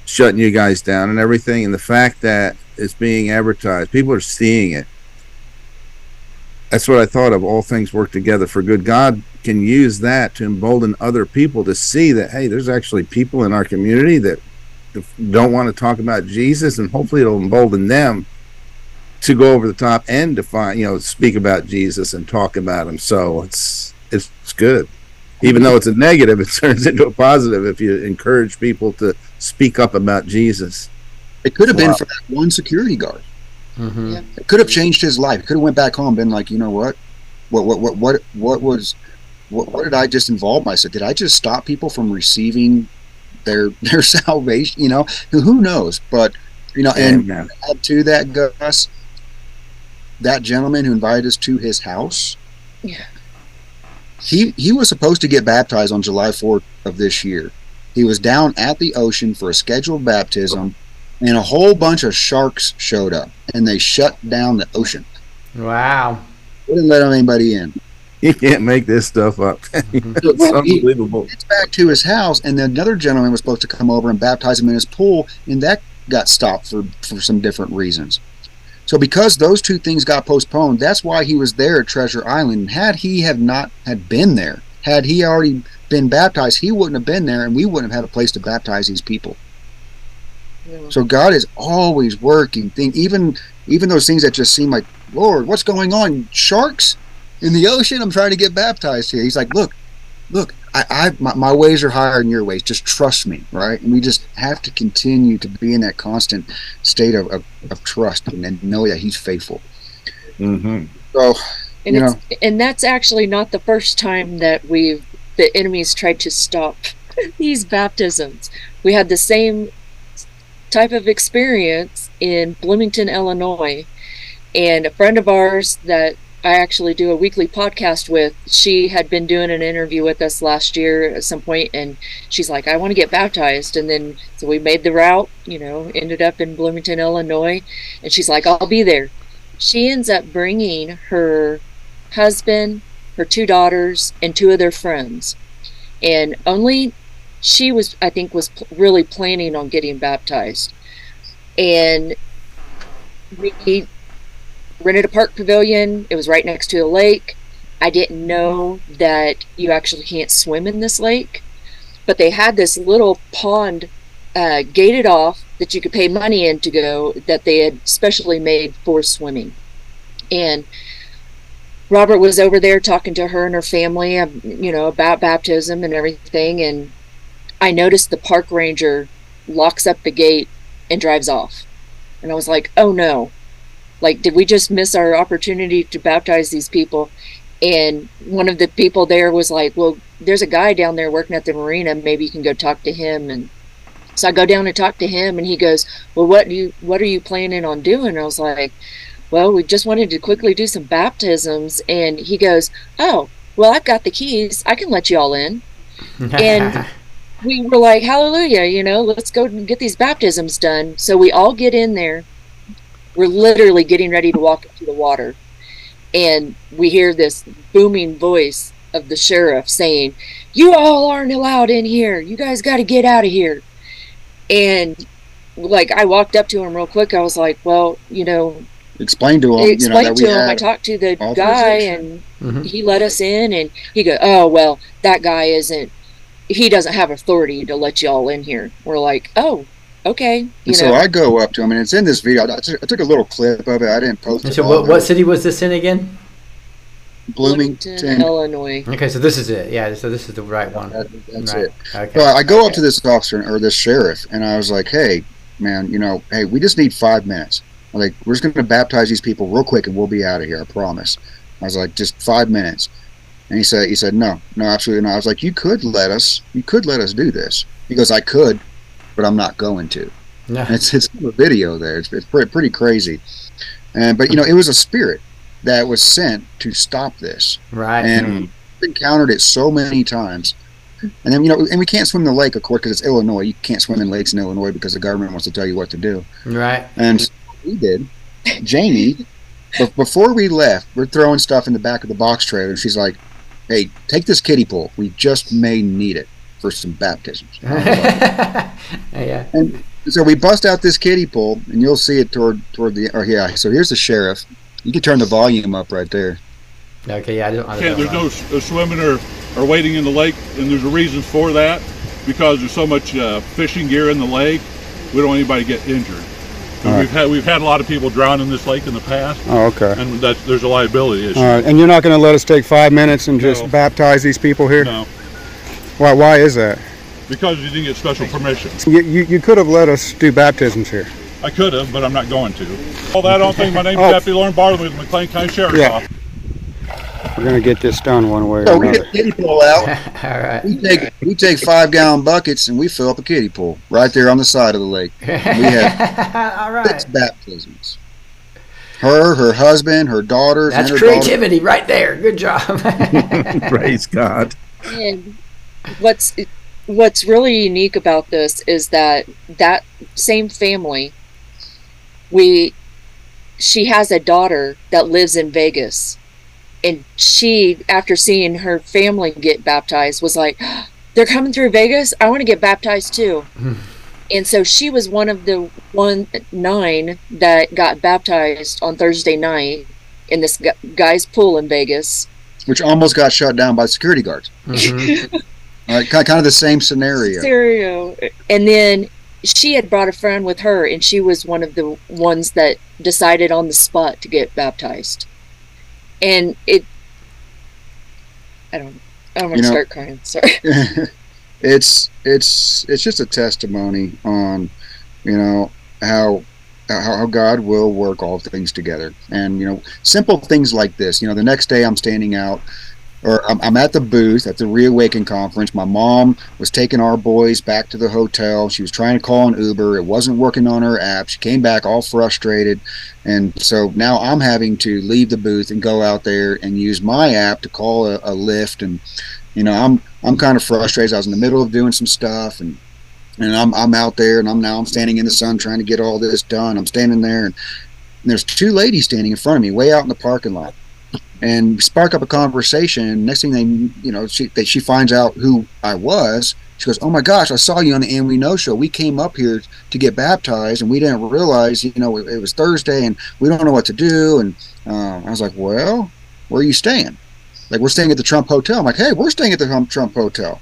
shutting you guys down and everything, and the fact that it's being advertised, people are seeing it. That's what I thought of. All things work together for good. God can use that to embolden other people to see that hey, there's actually people in our community that don't want to talk about Jesus, and hopefully it'll embolden them to go over the top and define, you know, speak about Jesus and talk about him. So it's it's, it's good. Even though it's a negative, it turns into a positive if you encourage people to speak up about Jesus. it could have been for that one security guard. hmm Yeah. It could have changed his life. He could have went back home, and been like, you know what, what, what, what, what, what was, what, what did I just involve myself? Did I just stop people from receiving their their salvation? You know, who, who knows? But you know, and Amen. add to that, Gus, that gentleman who invited us to his house. Yeah. He he was supposed to get baptized on July 4th of this year. He was down at the ocean for a scheduled baptism, and a whole bunch of sharks showed up, and they shut down the ocean. Wow. They didn't let anybody in. you can't make this stuff up. it's Well, he- unbelievable. gets back to his house, and then another gentleman was supposed to come over and baptize him in his pool, and that got stopped for, for some different reasons. So because those two things got postponed, that's why he was there at Treasure Island. Had he have not had been there, had he already been baptized, he wouldn't have been there, and we wouldn't have had a place to baptize these people. Yeah. So God is always working. Think even even those things that just seem like, Lord, what's going on? Sharks in the ocean? I'm trying to get baptized here. He's like, look, look, I, I my, my ways are higher than your ways. Just trust me, right? And we just have to continue to be in that constant state of, of, of trust and then know that He's faithful. Mm-hmm. So and you it's and that's actually not the first time that we've the enemies tried to stop these baptisms we had the same type of experience in bloomington illinois and a friend of ours that i actually do a weekly podcast with she had been doing an interview with us last year at some point and she's like i want to get baptized and then so we made the route you know ended up in bloomington illinois and she's like i'll be there she ends up bringing her husband, her two daughters, and two of their friends. And only she was, I think, was really planning on getting baptized. And we rented a park pavilion. It was right next to a lake. I didn't know that you actually can't swim in this lake, but they had this little pond uh, gated off that you could pay money in to go that they had specially made for swimming. And Robert was over there talking to her and her family, um, you know, about baptism and everything. And I noticed the park ranger locks up the gate and drives off. And I was like, oh no. Like, did we just miss our opportunity to baptize these people? And one of the people there was like, well, there's a guy down there working at the marina. Maybe you can go talk to him. And so I go down and talk to him, and he goes, well, what do you, what are you planning on doing? I was like, well, we just wanted to quickly do some baptisms. And he goes, oh, well, I've got the keys. I can let you all in. And we were like, hallelujah, you know, let's go and get these baptisms done. So we all get in there. We're literally getting ready to walk into the water. And we hear this booming voice of the sheriff saying, You all aren't allowed in here. You guys got to get out of here. And like, I walked up to him real quick. I was like, Well, you know, explain to him, I you know, explained that to we him. I talked to the guy, authorization. and Mhm. he let us in. And he go, "Oh well, that guy isn't. He doesn't have authority to let y'all in here." We're like, "Oh, okay." You And so know, I go up to him, and it's in this video. I took, I took a little clip of it. I didn't post And it. so, what, what city was this in again? Bloomington. Illinois. Okay, so this is it. Yeah, so this is the right one. That- that's right. it. Okay. So I go up to this officer or this sheriff, and I was like, "Hey, man, you know, hey, we just need five minutes. I'm like, we're just going to baptize these people real quick, and we'll be out of here. I promise." I was like, "Just five minutes." And he said, "He said no, no, absolutely not." I was like, "You could let us. You could let us do this." He goes, "I could, but I'm not going to." No. And it's it's a video there. It's, it's pretty, pretty crazy. And but you know, it was a spirit that was sent to stop this Right. and mm. we've encountered it so many times. And then you know, and we can't swim the lake, of course, because it's Illinois. You can't swim in lakes in Illinois because the government wants to tell you what to do. right. And so we did. Jamie, but before we left, we're throwing stuff in the back of the box trailer, and she's like, "Hey, take this kiddie pool. We just may need it for some baptisms." yeah. so we bust out this kiddie pool, and you'll see it toward toward the. Oh yeah. So here's the sheriff. You can turn the volume up right there. Okay. Yeah. I don't. I don't there's know. no uh, swimming or, or wading in the lake, and there's a reason for that because there's so much uh, fishing gear in the lake. We don't want anybody to get injured. And All right. We've had we've had a lot of people drown in this lake in the past, Oh, okay. and that's there's a liability issue. All right. And you're not going to let us take five minutes and just No. baptize these people here? No, Why? Why is that? because you didn't get special permission. You, you, you could have let us do baptisms here. I could have, but I'm not going to. All that on thing. My name's Oh. Deputy Lauren Bartley with McLean County Sheriff's Yeah. Office. We're going to get this done one way or So we another. get the kiddie pool out. All right. We take we take five gallon buckets and we fill up a kiddie pool right there on the side of the lake. We had All six baptisms. Her, her husband, her daughters, That's and her daughter. creativity right there. Good job. Praise God. And what's what's really unique about this is that that same family, we, she has a daughter that lives in Vegas, and she, after seeing her family get baptized, was like, "They're coming through Vegas. I want to get baptized too." Hmm. and so she was one of the one nine that got baptized on Thursday night in this guy's pool in Vegas. which almost got shut down by security guards. Mm-hmm. All right, kind of the same scenario. Stereo. And then she had brought a friend with her, and she was one of the ones that decided on the spot to get baptized. And it, I don't, I don't want You to know- start crying. Sorry. it's it's it's just a testimony on you know how how how God will work all things together and you know simple things like this you know the next day I'm standing out or I'm, I'm at the booth at the reawaken conference. My mom was taking our boys back to the hotel. She was trying to call an Uber. It wasn't working on her app. She came back all frustrated. And so now I'm having to leave the booth and go out there and use my app to call a, a Lyft and you know I'm I'm kind of frustrated. I was in the middle of doing some stuff, and and I'm I'm out there, and I'm now I'm standing in the sun trying to get all this done. I'm standing there, and, and there's two ladies standing in front of me, way out in the parking lot, and spark up a conversation. Next thing they, you know, she they, she finds out who I was. She goes, "Oh my gosh, I saw you on the And We Know show. We came up here to get baptized, and we didn't realize, you know, it, it was Thursday, and we don't know what to do." And uh, I was like, "Well, where are you staying?" like we're staying at the Trump Hotel. I'm like, hey, we're staying at the Trump, Trump Hotel.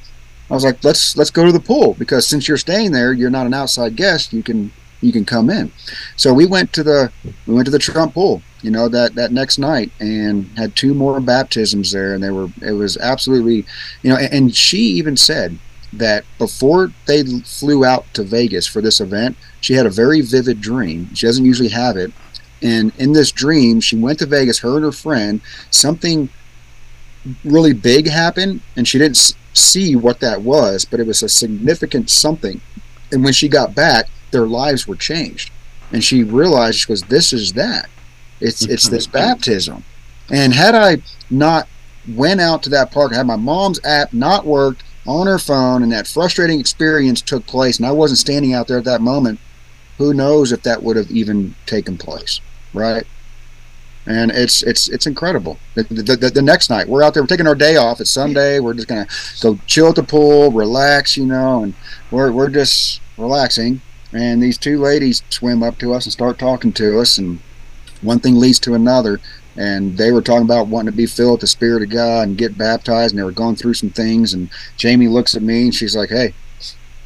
I was like, let's let's go to the pool because since you're staying there, you're not an outside guest. You can you can come in. So we went to the we went to the Trump pool, you know, that that next night and had two more baptisms there, and they were it was absolutely, you know, and, and she even said that before they flew out to Vegas for this event, she had a very vivid dream. She doesn't usually have it. And in this dream, she went to Vegas, her and her friend, something really big happened and she didn't see what that was but it was a significant something and when she got back their lives were changed and she realized she goes this is that it's it's this mm-hmm. baptism and had i not went out to that park had my mom's app not worked on her phone and that frustrating experience took place and i wasn't standing out there at that moment who knows if that would have even taken place right and it's it's it's incredible. The, the, the, the next night, we're out there, we're taking our day off. It's Sunday. We're just gonna go chill at the pool, relax, you know, and we're we're just relaxing. And these two ladies swim up to us and start talking to us, and one thing leads to another. And they were talking about wanting to be filled with the Spirit of God and get baptized, and they were going through some things. And Jamie looks at me and she's like, "Hey."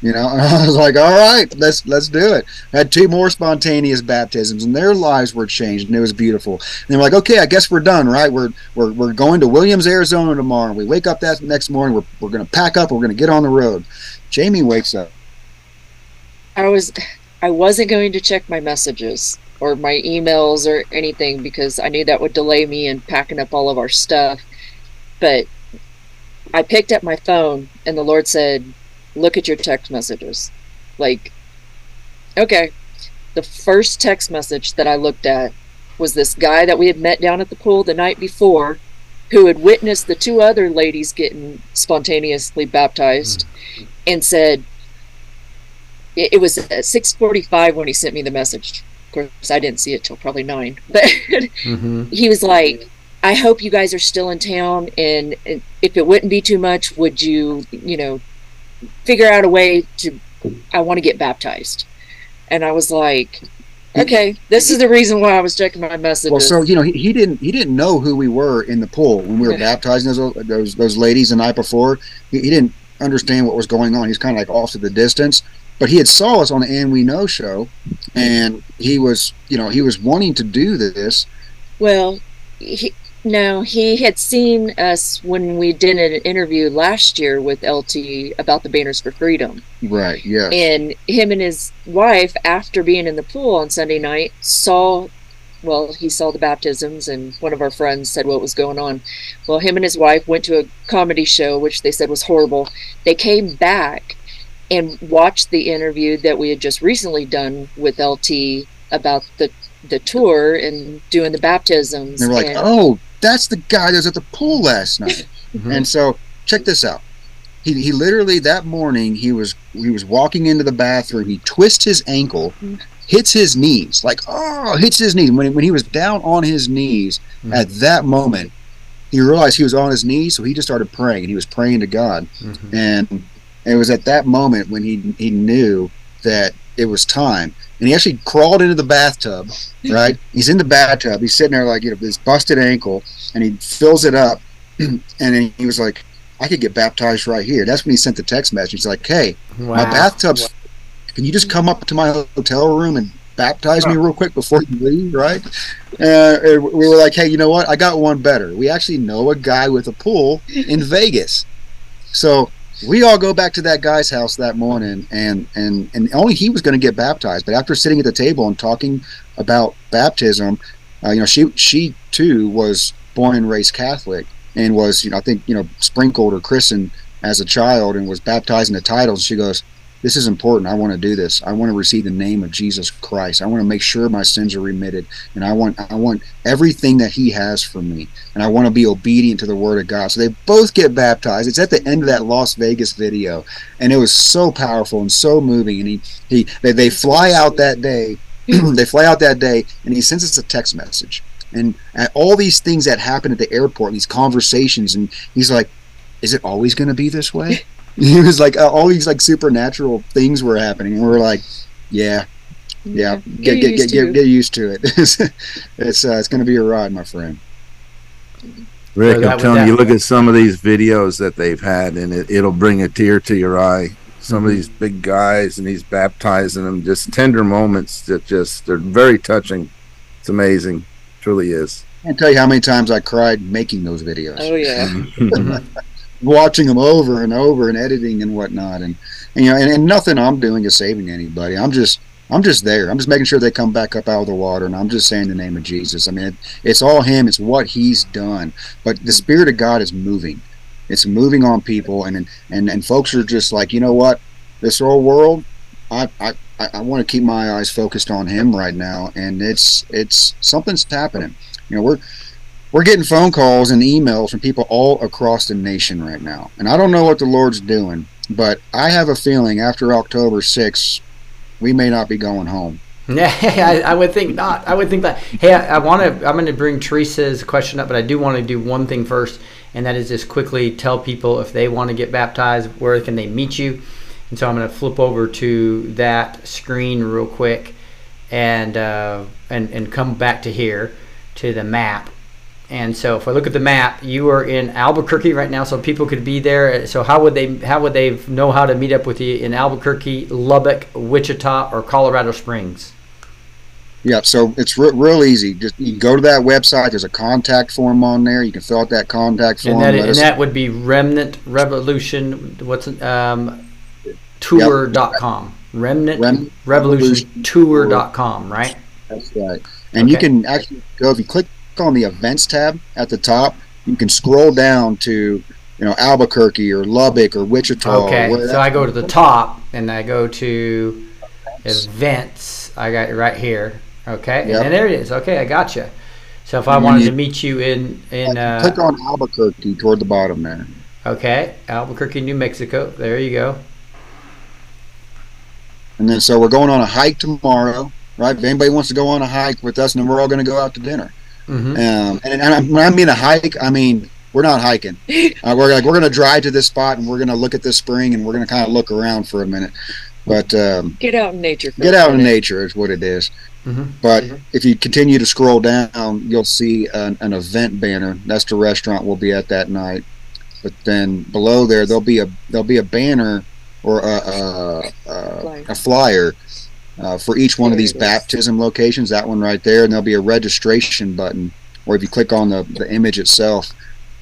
You know, and I was like, "All right, let's let's do it." I had two more spontaneous baptisms, and their lives were changed, and it was beautiful. And they were like, okay, I guess we're done, right? We're we're, we're going to Williams, Arizona tomorrow. We wake up that next morning. We're, we're going to pack up. We're going to get on the road. Jamie wakes up. I was I wasn't going to check my messages or my emails or anything because I knew that would delay me in packing up all of our stuff. But I picked up my phone and the Lord said, "Look at your text messages." Like okay. The first text message that I looked at was this guy that we had met down at the pool the night before who had witnessed the two other ladies getting spontaneously baptized hmm. and said it, it was at 6:45 when he sent me the message. Course, I didn't see it till probably 9. But Mm-hmm. he was like, "I hope you guys are still in town and, and if it wouldn't be too much, would you, you know, figure out a way to I want to get baptized." And I was like, "Okay, this is the reason why I was checking my messages." Well, so you know, he, he didn't he didn't know who we were in the pool when we were baptizing those those those ladies the night before. He, he didn't understand what was going on. He's kind of like off to the distance. But he had saw us on the And We Know show, and he was, you know, he was wanting to do this. Well, he, no, he had seen us when we did an interview last year with LT about the Banners for Freedom. Right. Yeah. And him and his wife, after being in the pool on Sunday night, saw, well, he saw the baptisms, and one of our friends said what was going on. Well, him and his wife went to a comedy show, which they said was horrible. They came back and watched the interview that we had just recently done with LT about the the tour and doing the baptisms. And they were like, and- "Oh, that's the guy that was at the pool last night." Mm-hmm. And so, check this out. He, he literally that morning he was he was walking into the bathroom. He twists his ankle, mm-hmm. hits his knees like oh hits his knees. When when he was down on his knees mm-hmm. at that moment, he realized he was on his knees, so he just started praying, and he was praying to God. Mhm. And it was at that moment when he he knew that it was time, and he actually crawled into the bathtub. Right, he's in the bathtub. He's sitting there like you know this busted ankle, and he fills it up, and then he was like, "I could get baptized right here." That's when he sent the text message. He's like, "Hey, Wow. my bathtub's. Can you just come up to my hotel room and baptize me real quick before you leave?" Right? Uh, and we were like, "Hey, you know what? I got one better. We actually know a guy with a pool in Vegas." So we all go back to that guy's house that morning, and and and only he was going to get baptized. But after sitting at the table and talking about baptism, uh, you know, she she too was born and raised Catholic, and was you know I think you know sprinkled or christened as a child, and was baptized in the titles. She goes. This is important. I want to do this. I want to receive the name of Jesus Christ. I want to make sure my sins are remitted, and I want I want everything that He has for me, and I want to be obedient to the Word of God. So they both get baptized. It's at the end of that Las Vegas video, and it was so powerful and so moving. And he he they, they fly out that day. they fly out that day, and he sends us a text message. And all these things that happen at the airport, these conversations, and he's like, "Is it always going to be this way?" he was like, uh, all these like supernatural things were happening. And we are like, "Yeah, yeah, get get get, get, get used to it. it's uh, it's going to be a ride, my friend." Rick, that I'm telling that- you, look at some of these videos that they've had, and it, it'll bring a tear to your eye. Some Mm-hmm. of these big guys, and he's baptizing them, just tender moments that just they're very touching. It's amazing, truly is. I can't tell you how many times I cried making those videos. Oh yeah. Watching them over and over and editing and whatnot. And, and you know and, and nothing i'm doing is saving anybody. I'm just i'm just there. I'm just making sure they come back up out of the water. And i'm just saying the name of jesus. I mean it, it's all him. It's what he's done. But the spirit of god is moving. It's moving on people. And and and folks are just like you know what? This whole world i I I want to keep my eyes focused on him right now, and it's it's something's happening. You know, we're we're getting phone calls and emails from people all across the nation right now. And I don't know what the Lord's doing, but I have a feeling after October 6th, we may not be going home. Yeah, I, I would think not. I would think that. Hey, I, I want to. I'm going to bring Teresa's question up, but I do want to do one thing first, and that is just quickly tell people if they want to get baptized, where can they meet you? And so I'm going to flip over to that screen real quick, and uh, and and come back to here to the map. And so if I look at the map, you are in Albuquerque right now, so people could be there. So how would they how would they know how to meet up with you in Albuquerque, Lubbock, Wichita, or Colorado Springs? Yeah, so it's re- real easy. Just you can go to that website. There's a contact form on there. You can fill out that contact form. And that, and us- that would be Remnant Revolution. What's it, um, tour.com. Remnant Remnant Revolution Tour.com, right? That's right. And you can actually go if you click on the events tab at the top. You can scroll down to you know Albuquerque or Lubbock or Wichita. Okay, where so I go to the top and I go to events. I got it right here. Okay, Yep. and there it is. Okay, I got you. So if I And wanted you- to meet you in in uh, click on Albuquerque toward the bottom there. okay Albuquerque, New Mexico. There you go. And then so we're going on a hike tomorrow, right? If anybody wants to go on a hike with us, and then we're all going to go out to dinner. Hmm Um, and, and I, when I mean a hike, I mean we're not hiking. Uh, we're like we're going to drive to this spot and we're going to look at this spring and we're going to kind of look around for a minute. But um, Get out in nature. get out in nature is what it is. Mhm. But if you continue to scroll down, you'll see an, an event banner. That's the restaurant we'll be at that night. But then below there, there'll be a there'll be a banner or a a, a, a flyer uh, for each one of these baptism locations. That one right there, and there'll be a registration button. Or if you click on the, the image itself,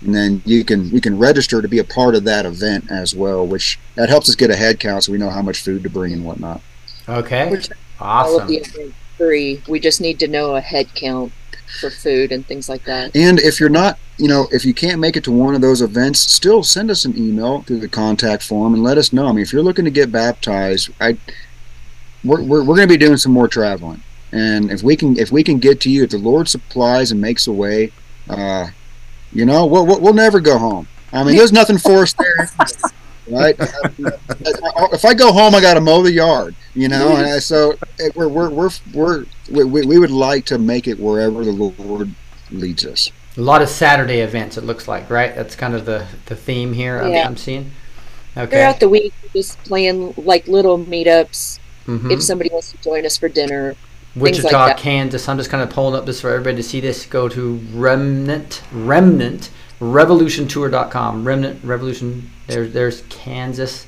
and then you can you can register to be a part of that event as well, which that helps us get a head count so we know how much food to bring and whatnot. Okay, Which All of awesome. the free. We just need to know a head count for food and things like that. And if you're not, you know, if you can't make it to one of those events, still send us an email through the contact form and let us know. I mean, if you're looking to get baptized, I we're we're, we're going to be doing some more traveling, and if we can if we can get to you, if the Lord supplies and makes a way, uh, you know, we'll we'll, we'll never go home. I mean, there's nothing for us there. Right? if I go home, I got to mow the yard, you know. And so eh, we're we're we're, we're we, we we would like to make it wherever the Lord leads us. A lot of Saturday events. It looks like, right? That's kind of the the theme here. I'm, I'm seeing. Okay. Throughout the week, just playing like little meetups. Mhm. If somebody wants to join us for dinner, Wichita, like that. Kansas. I'm just kind of pulling up this for everybody to see this. Go to Remnant Remnant RevolutionTour.com. Remnant Revolution. There's there's Kansas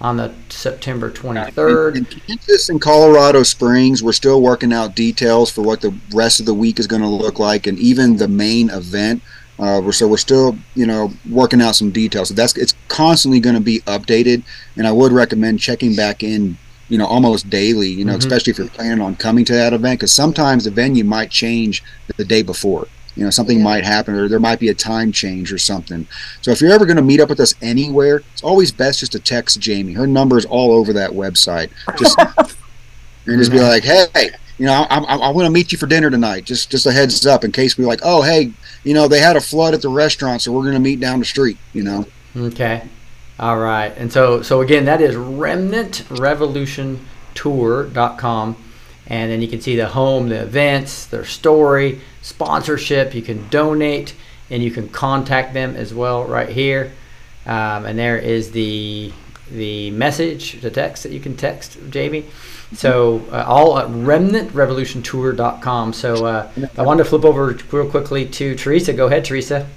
on the September 23rd. In Kansas and Colorado Springs, we're still working out details for what the rest of the week is going to look like, and even the main event. Uh, we're, so we're still, you know, working out some details. So that's it's constantly going to be updated, and I would recommend checking back in, you know, almost daily. You know, Mhm. especially if you're planning on coming to that event, because sometimes the venue might change the day before. You know, something might happen, or there might be a time change or something. So if you're ever going to meet up with us anywhere, it's always best just to text Jamie. Her number is all over that website. Just and just be like, hey, you know, I, I, I want to meet you for dinner tonight. Just just a heads up in case we're like, oh, hey, you know, they had a flood at the restaurant, so we're going to meet down the street. You know, Okay. All right. And so so again, that is remnantrevolutiontour.com. And then you can see the home, the events, their story, sponsorship. You can donate and you can contact them as well right here. Um, and there is the the message, the text that you can text Jamie. So uh, all at remnantrevolutiontour.com. So uh, I wanted to flip over real quickly to Teresa. Go ahead, Teresa.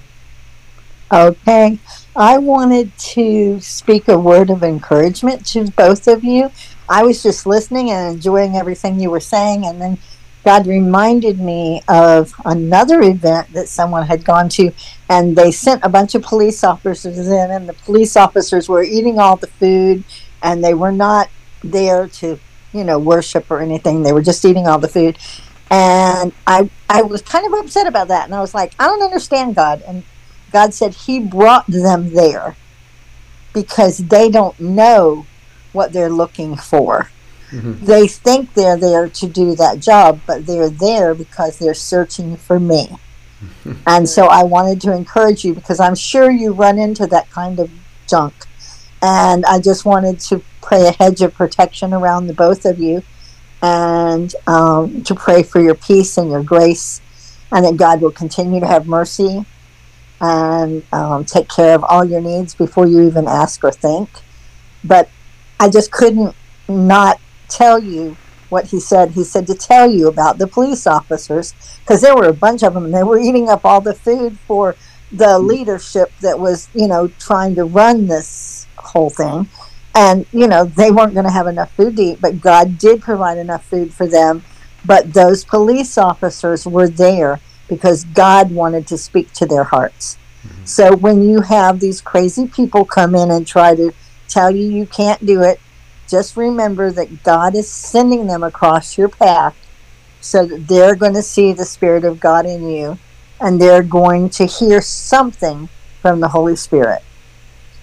Okay. I wanted to speak a word of encouragement to both of you. I was just listening and enjoying everything you were saying, and then God reminded me of another event that someone had gone to, and they sent a bunch of police officers in, and the police officers were eating all the food, and they were not there to, you know, worship or anything. They were just eating all the food. And I, I was kind of upset about that, and I was like, I don't understand God. And God said He brought them there because they don't know what they're looking for. They think they're there to do that job, but they're there because they're searching for me. and so I wanted to encourage you because I'm sure you run into that kind of junk. And I just wanted to pray a hedge of protection around the both of you and um, to pray for your peace and your grace and that God will continue to have mercy and um, take care of all your needs before you even ask or think. But I just couldn't not tell you what he said. He said to tell you about the police officers because there were a bunch of them and they were eating up all the food for the leadership that was, you know, trying to run this whole thing. And, you know, they weren't going to have enough food to eat, but God did provide enough food for them. But those police officers were there because God wanted to speak to their hearts. Mm-hmm. So when you have these crazy people come in and try to tell you you can't do it, just remember that God is sending them across your path so that they're going to see the Spirit of God in you and they're going to hear something from the Holy Spirit.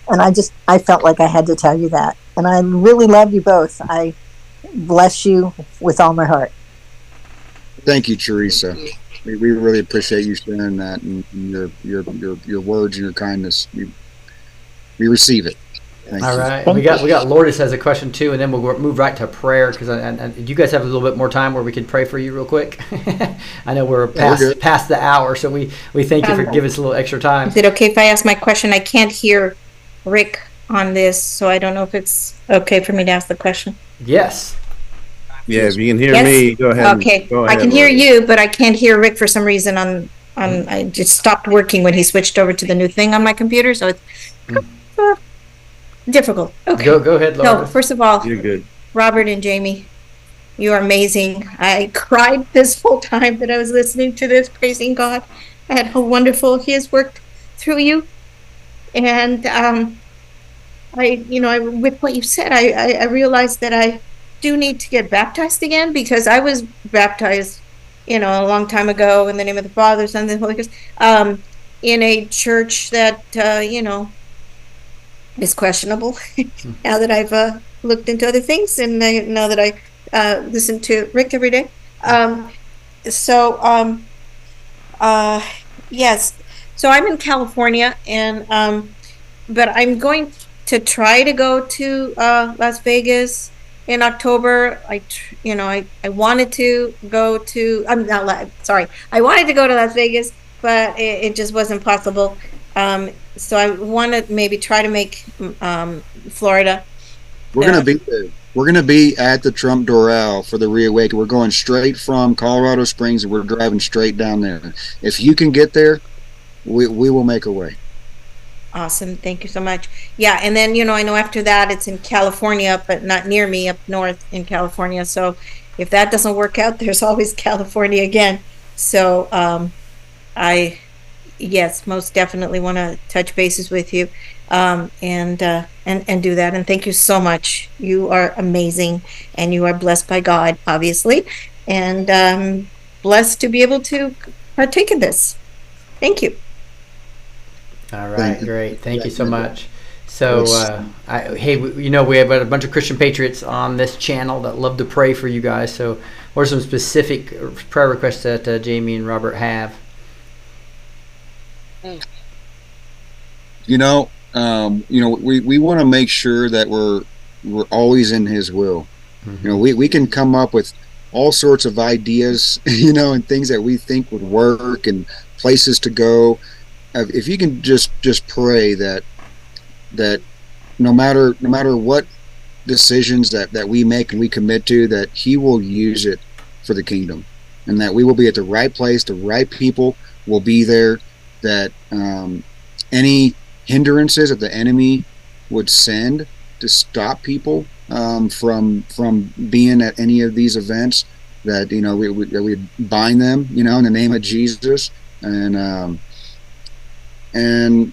And I just, I felt like I had to tell you that. And I really love you both. I bless you with all my heart. thank you, Teresa. We, we really appreciate you sharing that and, and your, your your your words and your kindness. We we receive it. Thank All you. right, we got we got Lourdes has a question too, and then we'll move right to prayer because and, and do you guys have a little bit more time where we can pray for you real quick? I know we're past good. past the hour, so we we thank you for Um, giving us a little extra time. Is it okay if I ask my question? I can't hear Rick on this, so I don't know if it's okay for me to ask the question. Yes. Yeah, if you can hear Yes? me, go ahead. and- Okay, go I ahead, can hear Lourdes. you, but I can't hear Rick for some reason on, on, I just stopped working when he switched over to the new thing on my computer, so it's uh, difficult. Okay. Go go ahead, No, Lourdes. first of all, You're good. Robert and Jamie, you are amazing. I cried this whole time that I was listening to this, praising God and how wonderful He has worked through you. And um, I, you know, I, with what you said, I, I, I realized that I do need to get baptized again because I was baptized, you know, a long time ago in the name of the Father, Son, and the Holy Ghost, um, in a church that, uh, you know, is questionable. now that I've uh, looked into other things and I, now that I uh, listen to Rick every day. Um, so, um, uh, yes. So I'm in California and, um, but I'm going to try to go to uh, Las Vegas in October. I, you know, I, I wanted to go to, I'm not, sorry, I wanted to go to Las Vegas but it, it just wasn't possible. Um, so I want to maybe try to make um, Florida. We're gonna be there. We're gonna be at the Trump Doral for the reawaken. We're going straight from Colorado Springs, and we're driving straight down there. If you can get there, we we will make a way. Awesome. Thank you so much. Yeah. And then, you know, I know after that it's in California, but not near me up north in California. So if that doesn't work out, there's always California again. So um, I, yes, most definitely want to touch bases with you um, and, uh, and, and do that. And thank you so much. You are amazing and you are blessed by God, obviously, and um, blessed to be able to partake in this. Thank you. All right, great. Thank you so much. So, uh, I, hey, we- you know, we have a bunch of Christian patriots on this channel that love to pray for you guys. So, what are some specific uh, prayer requests that uh, Jamie and Robert have? You know, um, you know, we, we want to make sure that we're we're always in His will. You know, we, we can come up with all sorts of ideas, you know, and things that we think would work and places to go. If you can just just pray that that no matter no matter what decisions that that we make and we commit to, that He will use it for the kingdom, and that we will be at the right place, the right people will be there. That um, any hindrances that the enemy would send to stop people um, from from being at any of these events that you know we we, that we bind them you know in the name of Jesus and um, and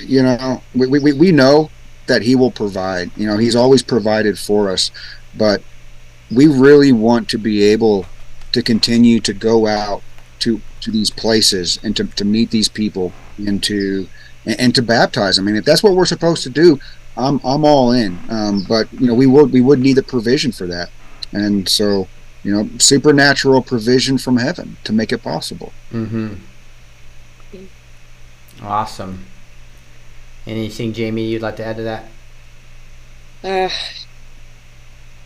you know we, we, we know that he will provide you know he's always provided for us but we really want to be able to continue to go out to to these places and to, to meet these people and to and, and to baptize them. I mean, if that's what we're supposed to do, I'm I'm all in. Um, but you know, we would we would need the provision for that, and so you know, supernatural provision from heaven to make it possible. Mm-hmm. Awesome. Anything, Jamie, you'd like to add to that? uh,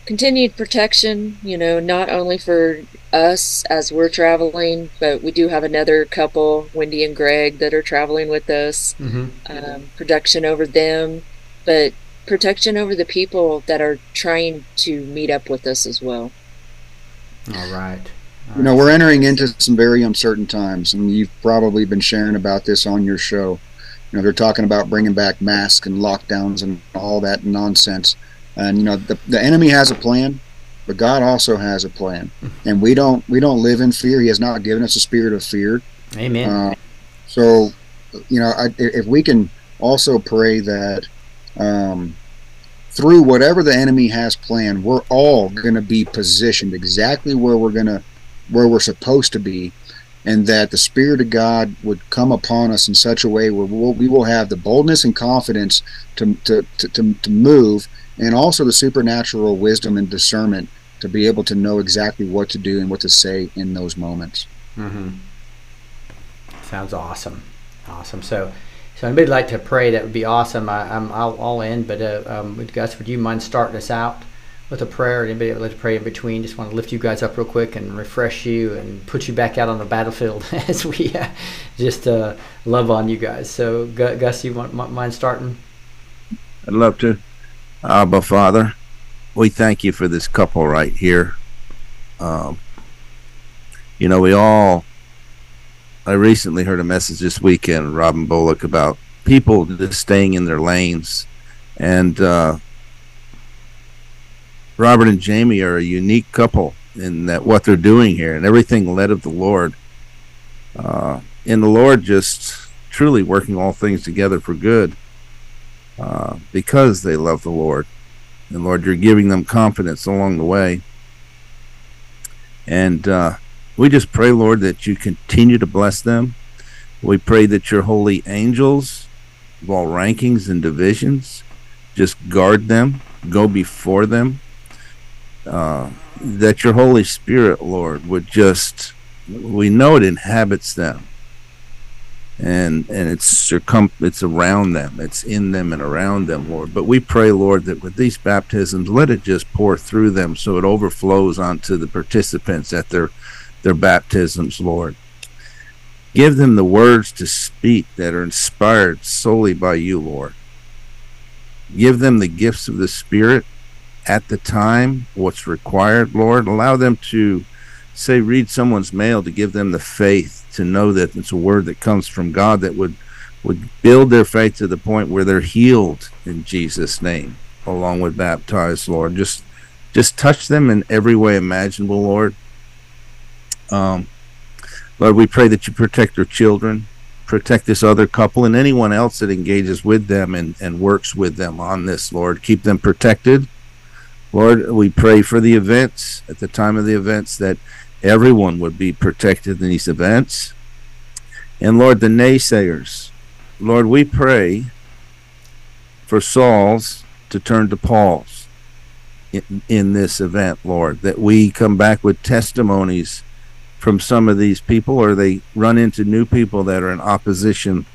continued protection, you know, not only for us as we're traveling, but we do have another couple, Wendy and Greg, that are traveling with us. Mm-hmm. Um, protection over them, but protection over the people that are trying to meet up with us as well. All right. You know, we're entering into some very uncertain times, and you've probably been sharing about this on your show. You know, they're talking about bringing back masks and lockdowns and all that nonsense. And you know, the, the enemy has a plan, but God also has a plan, and we don't we don't live in fear. He has not given us a spirit of fear. Amen. Uh, so, you know, I, if we can also pray that um, through whatever the enemy has planned, we're all going to be positioned exactly where we're going to, where we're supposed to be, and that the Spirit of God would come upon us in such a way where we'll, we will have the boldness and confidence to, to, to, to, move, and also the supernatural wisdom and discernment to be able to know exactly what to do and what to say in those moments. Mm-hmm. Sounds awesome. Awesome. So, so anybody like to pray? That would be awesome. I, I'm I'll, all in. But uh, um, Gus, would you mind starting us out with a prayer? Anybody that would like to pray in between? Just want to lift you guys up real quick and refresh you and put you back out on the battlefield as we uh, just uh, love on you guys. So, Gus, you want mind starting? I'd love to. Abba, Father, we thank you for this couple right here. Um, you know, we all. I recently heard a message this weekend, Robin Bullock, about people just staying in their lanes. And uh, Robert and Jamie are a unique couple in that what they're doing here and everything led of the Lord. Uh, and the Lord just truly working all things together for good uh, because they love the Lord. And Lord, you're giving them confidence along the way. And uh, we just pray, Lord, that you continue to bless them. We pray that your holy angels of all rankings and divisions just guard them, go before them. Uh, that your Holy Spirit, Lord, would just, we know it inhabits them. And and it's circum it's around them. It's in them and around them lord. But we pray lord that with these baptisms let it just pour through them so it overflows onto the participants at their their baptisms lord. Give them the words to speak that are inspired solely by you, Lord. Give them the gifts of the Spirit at the time, what's required, Lord. Allow them to, say, read someone's mail to give them the faith to know that it's a word that comes from God that would would build their faith to the point where they're healed in Jesus' name, along with baptized, Lord. Just just touch them in every way imaginable, Lord. Um, Lord, we pray that you protect their children, protect this other couple and anyone else that engages with them and, and works with them on this, Lord. Keep them protected. Lord, we pray for the events at the time of the events that everyone would be protected in these events. And Lord, the naysayers, Lord, we pray for Saul's to turn to Paul's in, in this event, Lord, that we come back with testimonies from some of these people or they run into new people that are in opposition,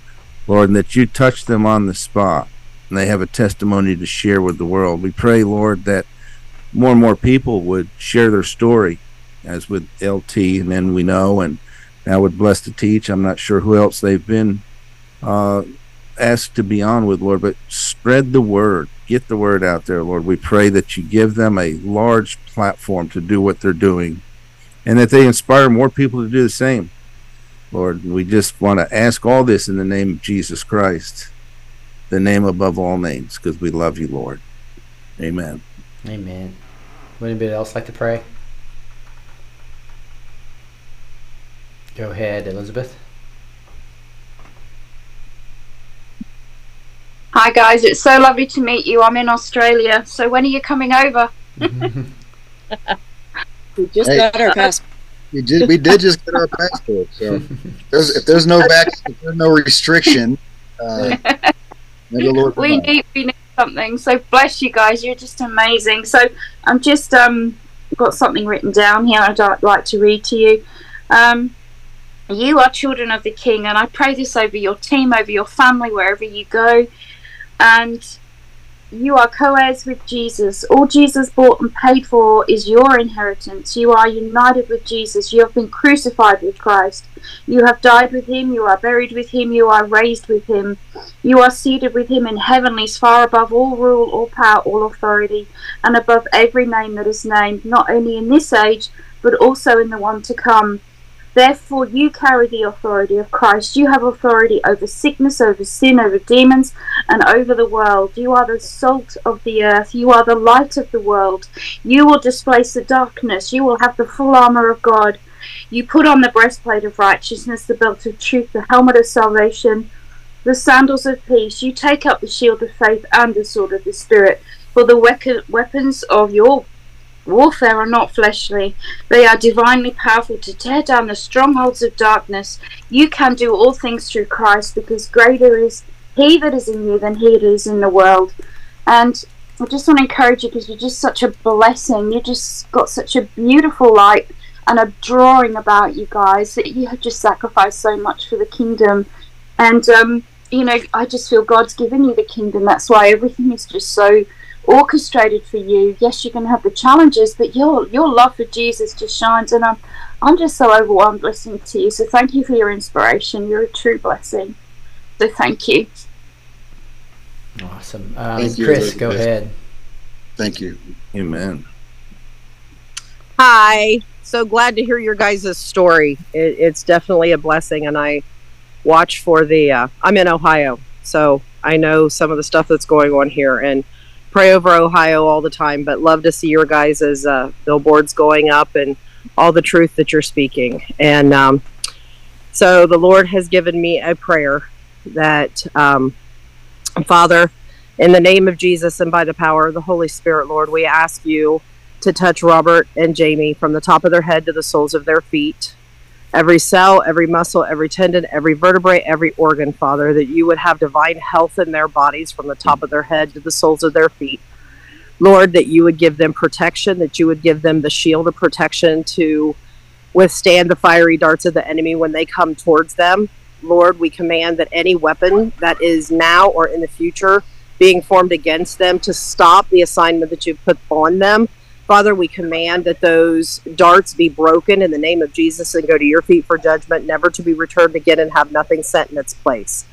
Lord, and that you touch them on the spot and they have a testimony to share with the world. We pray, Lord, that more and more people would share their story, as with LT, and then we know, and now with Blessed to Teach. I'm not sure who else they've been uh, asked to be on with, Lord, but spread the word. Get the word out there, Lord. We pray that you give them a large platform to do what they're doing and that they inspire more people to do the same. Lord, we just want to ask all this in the name of Jesus Christ, the name above all names, because we love you, Lord. Amen. Amen. Would anybody else like to pray? Go ahead, Elizabeth. Hi guys, it's so lovely to meet you. I'm in Australia. So when are you coming over? We just Hey. got our passport. We did. We did just get our passport. So there's, if there's no back, if there's no restriction, uh, may the Lord we need we need something. So bless you guys. You're just amazing. So I'm just um got something written down here. I'd like to read to you. Um, you are children of the King, and I pray this over your team, over your family, wherever you go, and you are co-heirs with Jesus. All Jesus bought and paid for is your inheritance. You are united with Jesus. You have been crucified with Christ. You have died with him. You are buried with him. You are raised with him. You are seated with him in heavenlies, far above all rule, all power, all authority, and above every name that is named, not only in this age, but also in the one to come. Therefore, you carry the authority of Christ. You have authority over sickness, over sin, over demons, and over the world. You are the salt of the earth. You are the light of the world. You will displace the darkness. You will have the full armor of God. You put on the breastplate of righteousness, the belt of truth, the helmet of salvation, the sandals of peace. You take up the shield of faith and the sword of the Spirit. For the weapons of your warfare are not fleshly, they are divinely powerful to tear down the strongholds of darkness. You can do all things through Christ because greater is He that is in you than He that is in the world. And I just want to encourage you because you're just such a blessing. You just got such a beautiful light and a drawing about you guys that you have just sacrificed so much for the kingdom. And um, you know, I just feel God's given you the kingdom. That's why everything is just so orchestrated for you. Yes, you're going to have the challenges, but your your love for Jesus just shines. And I'm I'm just so overwhelmed listening to you. So thank you for your inspiration. You're a true blessing. So thank you. Awesome. Um, Thank you, Chris, go Elizabeth. ahead. Thank you. Amen. Hi. So glad to hear your guys' story. It, it's definitely a blessing, and I watch for the. Uh, I'm in Ohio, so I know some of the stuff that's going on here, and pray over Ohio all the time. But love to see your guys' uh, billboards going up and all the truth that you're speaking. And um, so the Lord has given me a prayer that, um, Father, in the name of Jesus and by the power of the Holy Spirit, Lord, we ask you to touch Robert and Jamie from the top of their head to the soles of their feet. Every cell, every muscle, every tendon, every vertebrae, every organ, Father, that you would have divine health in their bodies from the top of their head to the soles of their feet. Lord, that you would give them protection, that you would give them the shield of protection to withstand the fiery darts of the enemy when they come towards them. Lord, we command that any weapon that is now or in the future being formed against them to stop the assignment that you've put on them Father, we command that those darts be broken in the name of Jesus and go to your feet for judgment, never to be returned again and have nothing sent in its place.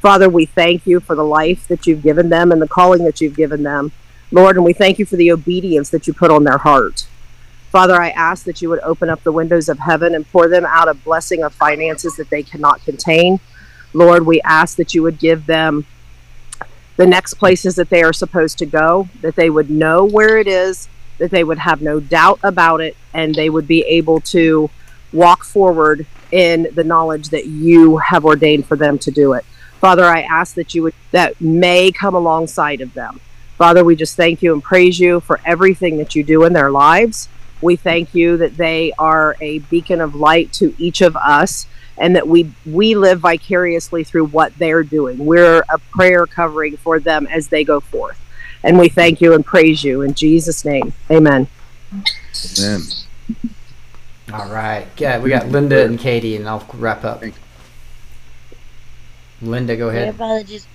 Father, we thank you for the life that you've given them and the calling that you've given them, Lord, and we thank you for the obedience that you put on their heart. Father, I ask that you would open up the windows of heaven and pour them out a blessing of finances that they cannot contain. Lord, we ask that you would give them the next places that they are supposed to go, that they would know where it is, that they would have no doubt about it, and they would be able to walk forward in the knowledge that you have ordained for them to do it. Father, I ask that you would, that may come alongside of them. Father, we just thank you and praise you for everything that you do in their lives. We thank you that they are a beacon of light to each of us and that we we live vicariously through what they're doing. We're a prayer covering for them as they go forth. And we thank you and praise you in Jesus name. Amen. Amen. All right. Yeah, we got Linda and Katie, and I'll wrap up. Linda, go Dear ahead. Father Jesus,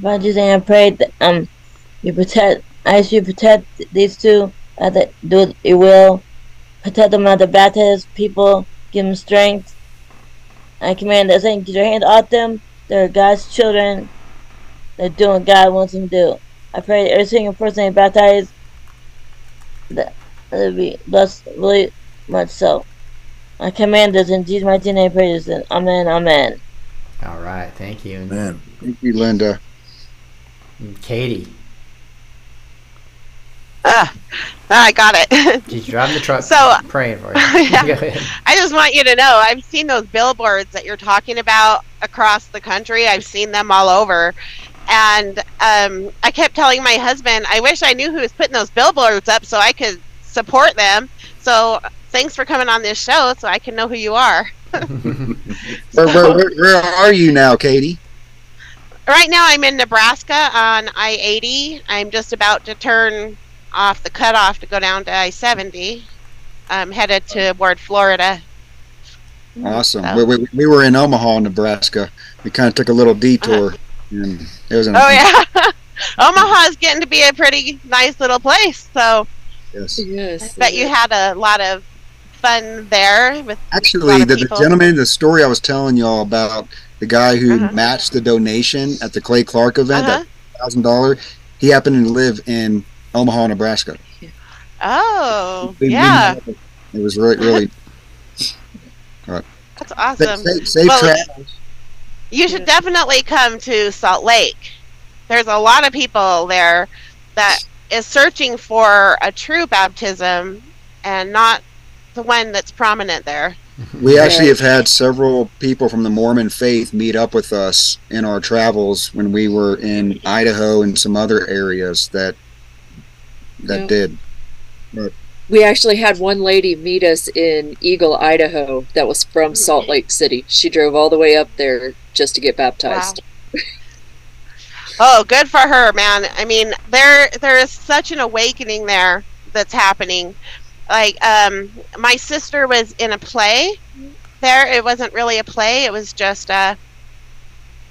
Father Jesus, and I pray that um you protect. I ask you protect these two. Uh, that do your will. Protect them at the baptized people. Give them strength. I command that Satan get your hand off them. They're God's children. They're doing what God wants them to do. I pray that every single person they baptize that they'll be blessed really much so. I command this in Jesus' mighty name. I pray this. and Amen. Amen. All right. Thank you. Amen. Thank you, Linda. Katie, Ah, I got it. she's driving the truck. So- I'm praying for you. Yeah. I just want you to know I've seen those billboards that you're talking about across the country. I've seen them all over. And um, I kept telling my husband, I wish I knew who was putting those billboards up so I could support them. So thanks for coming on this show so I can know who you are. Where, where, where, where are you now, Katie? Right now I'm in Nebraska on I 80. I'm just about to turn off the cutoff to go down to I 70. I'm headed toward Florida. Awesome. So- We, we, we were in Omaha, Nebraska. We kind of took a little detour, and it was an Oh yeah, Omaha is getting to be a pretty nice little place. So Yes. Yes. I bet you had a lot of fun there with Actually, the, the gentleman, the story I was telling y'all about, the guy who Uh-huh. matched the donation at the Clay Clark event, Uh-huh. that thousand dollar, he happened to live in Omaha, Nebraska. Oh We- we yeah, met. It was really, really. that's awesome. Safe, safe Well, travels. You should definitely come to Salt Lake. There's a lot of people there that is searching for a true baptism and not the one that's prominent there. We actually have had several people from the Mormon faith meet up with us in our travels when we were in Idaho and some other areas that that Yeah. did. But We actually had one lady meet us in Eagle, Idaho, that was from Salt Lake City. She drove all the way up there just to get baptized. Oh, good for her, man. I mean, there there is such an awakening there that's happening. Like, um, my sister was in a play there. It wasn't really a play. It was just uh,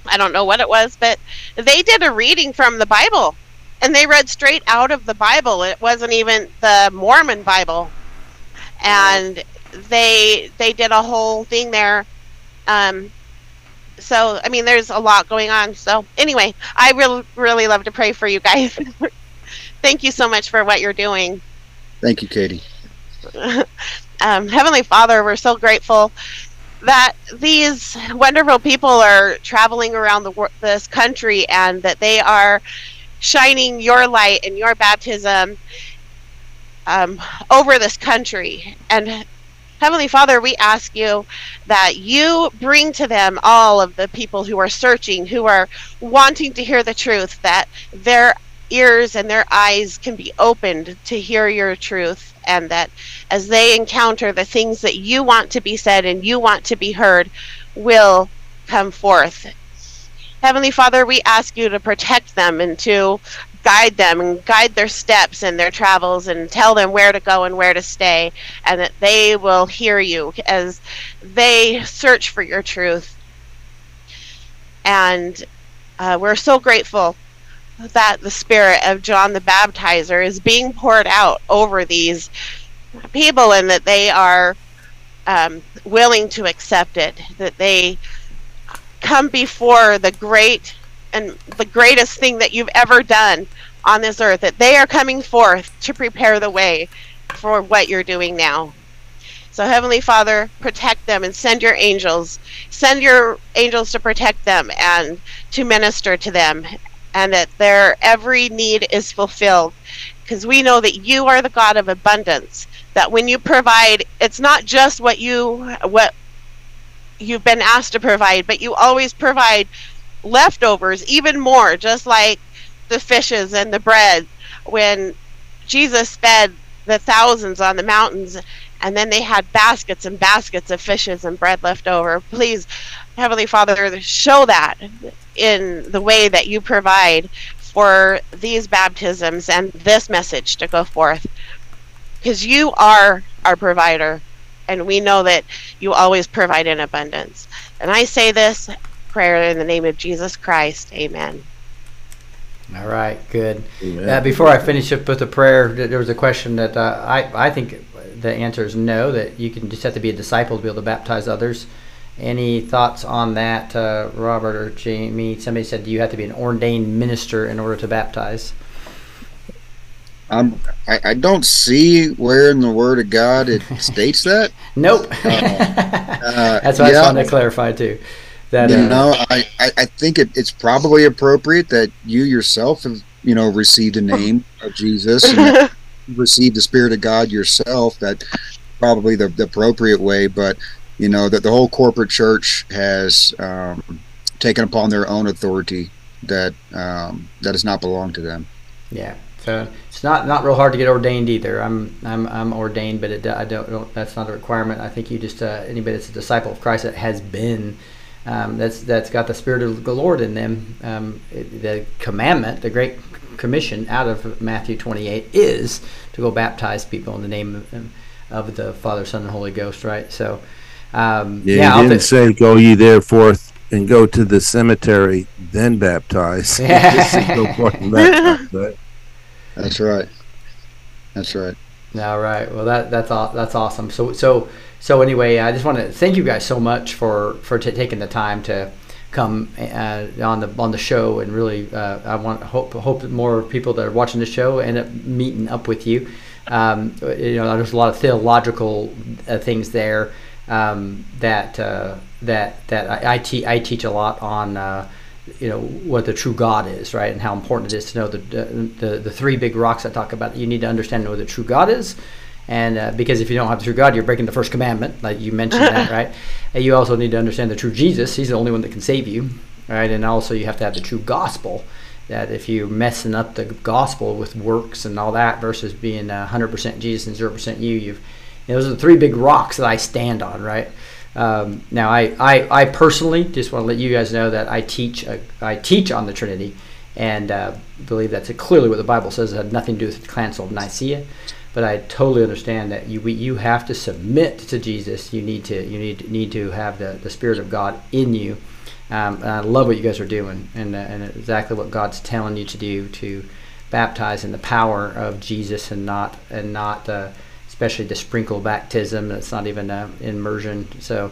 I don't know what it was, but they did a reading from the Bible, and they read straight out of the Bible. It wasn't even the Mormon Bible, and they they did a whole thing there. Um, so I mean, there's a lot going on. So anyway, I really really love to pray for you guys. Thank you so much for what you're doing. thank you, Katie. um, Heavenly Father, we're so grateful that these wonderful people are traveling around the this country and that they are shining your light and your baptism um, over this country. And Heavenly Father, we ask you that you bring to them all of the people who are searching, who are wanting to hear the truth, that their ears and their eyes can be opened to hear your truth, and that as they encounter the things that you want to be said and you want to be heard, will come forth. Heavenly Father, we ask you to protect them and to guide them and guide their steps and their travels and tell them where to go and where to stay, and that they will hear you as they search for your truth. And uh, we're so grateful that the spirit of John the Baptizer is being poured out over these people and that they are um, willing to accept it, that they come before the great and the greatest thing that you've ever done on this earth, that they are coming forth to prepare the way for what you're doing now. So, Heavenly Father, protect them and send your angels. Send your angels to protect them and to minister to them, and that their every need is fulfilled. Because we know that you are the God of abundance. That when you provide, it's not just what you what you've been asked to provide, but you always provide leftovers, even more, just like the fishes and the bread. When Jesus fed the thousands on the mountains, and then they had baskets and baskets of fishes and bread left over. Please, Heavenly Father, show that in the way that you provide for these baptisms and this message to go forth. Because you are our provider, and we know that you always provide in abundance. And I say this prayer in the name of Jesus Christ. Amen. All right, good. Uh, before I finish up with the prayer, there was a question that uh, I I think the answer is no. That you can just have to be a disciple to be able to baptize others. Any thoughts on that, uh, Robert or Jamie? Somebody said, "Do you have to be an ordained minister in order to baptize?" Um, I, I don't see where in the Word of God it states that. Nope. Uh, That's what I yeah. just wanted to clarify too. That you uh, know, I, I, I think it, it's probably appropriate that you yourself have, you know, received a name of Jesus and received the Spirit of God yourself. That probably the, the appropriate way, but you know that the whole corporate church has um, taken upon their own authority that um, that does not belong to them. Yeah. So it's not not real hard to get ordained either. I'm I'm I'm ordained, but it, I don't, don't that's not a requirement. I think you just uh, anybody that's a disciple of Christ that has been um, that's that's got the spirit of the Lord in them. Um, it, the commandment, the great commission out of Matthew 28 is to go baptize people in the name of, of the Father, Son, and Holy Ghost. Right. So um, Yeah, yeah, he didn't th- say go ye therefore and go to the cemetery, then baptize. He just said, go forth and baptize, right? That's right. That's right. All right. Well, that that's aw- that's awesome. So so so anyway, I just want to thank you guys so much for for t- taking the time to come uh, on the on the show and really uh, I want hope hope that more people that are watching the show end up meeting up with you. Um, you know, there's a lot of theological uh, things there um, that uh, that that I, I, te- I teach a lot on. Uh, you know what the true God is, right, and how important it is to know the the, the three big rocks I talk about. You need to understand and know the true God is, and uh, because if you don't have the true God, you're breaking the first commandment, like you mentioned that, right? And you also need to understand the true Jesus. He's the only one that can save you, right? And also you have to have the true gospel. That if you're messing up the gospel with works and all that versus being uh, 100% Jesus and 0% you, you've you know, those are the three big rocks that I stand on, right? Um, now, I, I, I personally just want to let you guys know that I teach uh, I teach on the Trinity, and uh, believe that's clearly what the Bible says. It had nothing to do with the Council of Nicaea, but I totally understand that you we, you have to submit to Jesus. You need to you need need to have the, the Spirit of God in you. Um, I love what you guys are doing, and uh, and exactly what God's telling you to do to baptize in the power of Jesus, and not and not. Uh, especially the sprinkle baptism. That's not even immersion. So,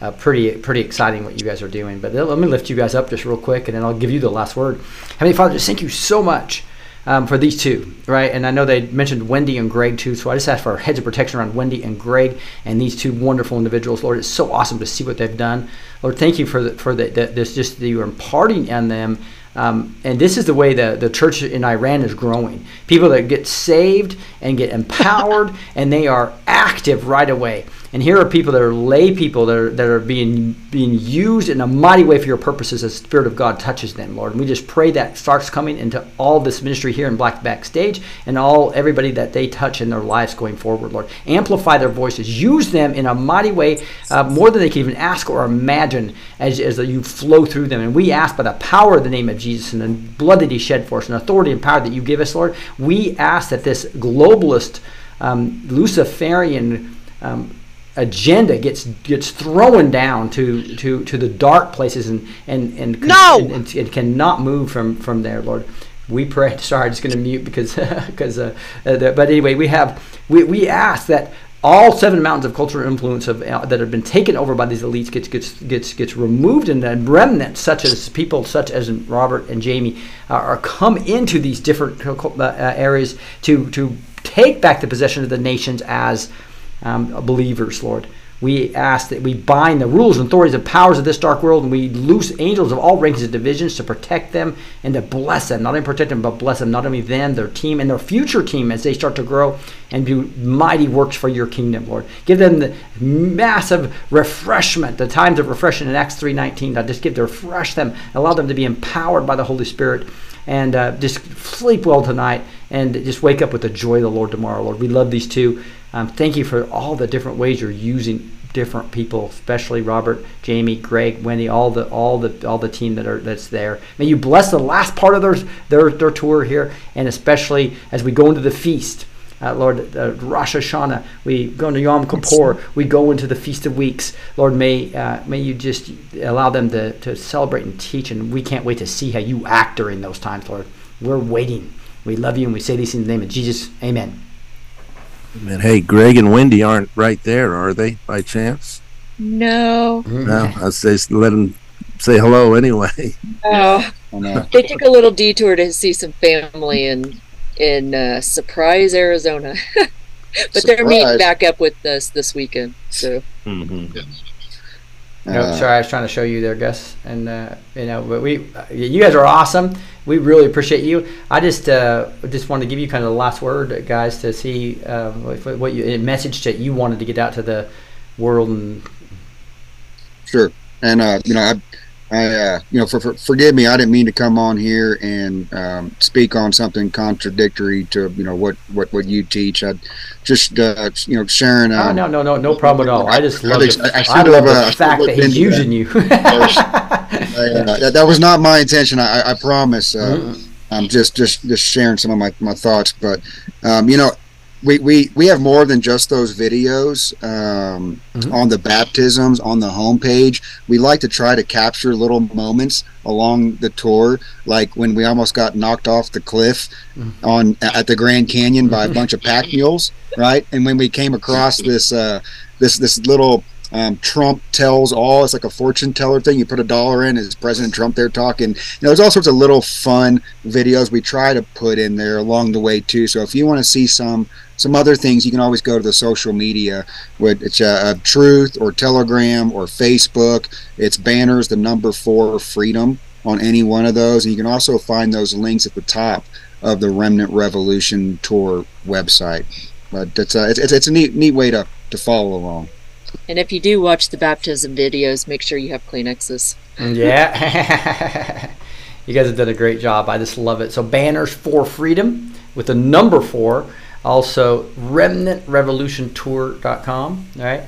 uh, pretty pretty exciting what you guys are doing. But let me lift you guys up just real quick, and then I'll give you the last word. Heavenly Father, just thank you so much. Um, for these two, right? And I know they mentioned Wendy and Greg too, so I just ask for hedge of protection around Wendy and Greg and these two wonderful individuals. Lord, it's so awesome to see what they've done. Lord, thank you for the, for the, the, this just that you are imparting on them um, and this is the way the, the church in Iran is growing. People that get saved and get empowered, and they are active right away. And here are people that are lay people that are, that are being being used in a mighty way for your purposes as the Spirit of God touches them, Lord. And we just pray that starts coming into all this ministry here in Black Backstage and all everybody that they touch in their lives going forward, Lord. Amplify their voices. Use them in a mighty way, uh, more than they can even ask or imagine as, as you flow through them. And we ask by the power of the name of Jesus and the blood that he shed for us and authority and power that you give us, Lord, we ask that this globalist, um, Luciferian um, agenda gets gets thrown down to, to, to the dark places and and and, No! and, and, and cannot move from from there, Lord. we pray. Sorry, I'm just going to mute because because. Uh, uh, but anyway, we have we, we ask that all seven mountains of cultural influence of, uh, that have been taken over by these elites gets gets gets gets removed, and then remnants such as people such as Robert and Jamie uh, are come into these different uh, uh, areas to to take back the possession of the nations as um, believers, Lord. We ask that we bind the rules and authorities and powers of this dark world, and we loose angels of all ranks and divisions to protect them and to bless them. Not only protect them, but bless them. Not only them, their team, and their future team as they start to grow and do mighty works for your kingdom, Lord. Give them the massive refreshment, the times of refreshment in Acts 3.19. God, just give to refresh them. Allow them to be empowered by the Holy Spirit and uh, just sleep well tonight and just wake up with the joy of the Lord tomorrow, Lord. We love these two. Um, thank you for all the different ways you're using different people, especially Robert, Jamie, Greg, Wendy, all the all the all the team that are that's there. May you bless the last part of their their, their tour here, and especially as we go into the feast. Uh, Lord, uh, Rosh Hashanah, we go into Yom Kippur, we go into the Feast of Weeks. Lord, may uh, may you just allow them to, to celebrate and teach, and we can't wait to see how you act during those times, Lord. We're waiting. We love you, and we say these in the name of Jesus. Amen. Man, hey, Greg and Wendy aren't right there, are they, by chance? No. No, I say let them say hello anyway. Oh, they took a little detour to see some family in in uh, Surprise, Arizona. but they're meeting back up with us this weekend. So Mm-hmm. No, Uh, sorry, I was trying to show you there, Gus, and uh, you know, but we, uh, you guys are awesome. We really appreciate you. I just, uh, just wanted to give you kind of the last word, guys, to see uh, what, what you, a message that you wanted to get out to the world. And Sure. And uh, you know, I, I, uh, you know, for, for, forgive me, I didn't mean to come on here and um, speak on something contradictory to you know what what what you teach. I just uh, you know sharing. oh, Um, no, no, no, no problem at all. I just love, I- the, I I, love have, uh, the fact that he's using you. I, uh, that, that was not my intention. I, promise. Uh, I'm just, just, just sharing some of my, my thoughts. But um, you know, we, we, we have more than just those videos um, on the baptisms on the homepage. We like to try to capture little moments along the tour, like when we almost got knocked off the cliff on at the Grand Canyon by a bunch of pack mules, right? And when we came across this uh, this this little um, Trump tells all. It's like a fortune teller thing. You put a dollar in, is President Trump there talking? You know, there's all sorts of little fun videos we try to put in there along the way too. So if you want to see some some other things, you can always go to the social media. It's uh, uh, Truth or Telegram or Facebook. It's banners, the number four freedom on any one of those, and you can also find those links at the top of the Remnant Revolution Tour website. But it's uh, it's, it's it's a neat neat way to to follow along. And if you do watch the baptism videos, make sure you have Kleenexes. Yeah. you guys have done a great job. I just love it. So banners for freedom with the number four. Also remnantrevolutiontour.com, right?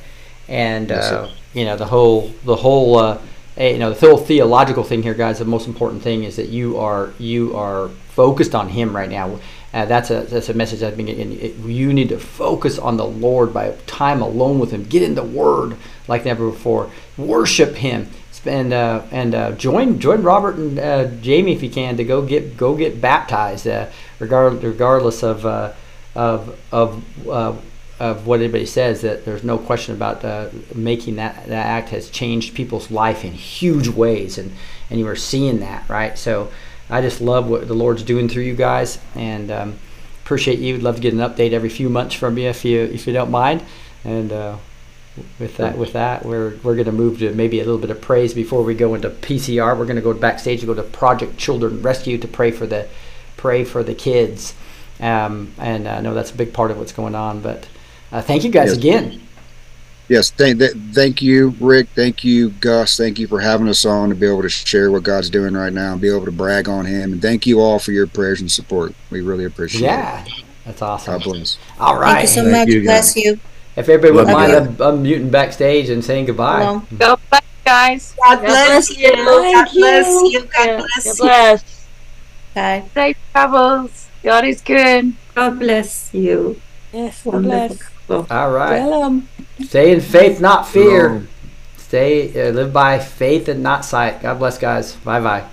And Yes, uh, you know the whole the whole uh, eh, you know the whole theological thing here, guys. The most important thing is that you are you are focused on Him right now. Uh, that's a that's a message I've been getting. You need to focus on the Lord by time alone with Him. Get in the Word like never before. Worship Him and uh, and uh, join join Robert and uh, Jamie if you can to go get go get baptized, uh, regard, regardless of uh, of of of what anybody says. That there's no question about making that that act has changed people's life in huge ways, and and you are seeing that right. So I just love what the Lord's doing through you guys, and um, appreciate you. Would love to get an update every few months from you if you if you don't mind, and. Uh, with that with that we're we're going to move to maybe a little bit of praise before we go into PCR we're going to go backstage and go to Project Children Rescue to pray for the pray for the kids um, and I know that's a big part of what's going on but uh, thank you guys Yes. again Yes, thank, th- thank you, Rick. Thank you, Gus. Thank you for having us on to be able to share what God's doing right now and be able to brag on Him. And thank you all for your prayers and support. We really appreciate yeah it. Yeah, that's awesome God bless. all right Thank you so Thank much. you, Bless you. if everybody would Love mind you. un- unmuting backstage and saying goodbye Hello. God bless you guys. God bless you. God Thank bless you. you. God God bless you. bless. Bye. Safe travels. God is good. God bless you. Yes, God bless. Wonderful. all right Tell 'em. Stay in faith not fear. Stay uh, live by faith and not sight. God bless guys. Bye bye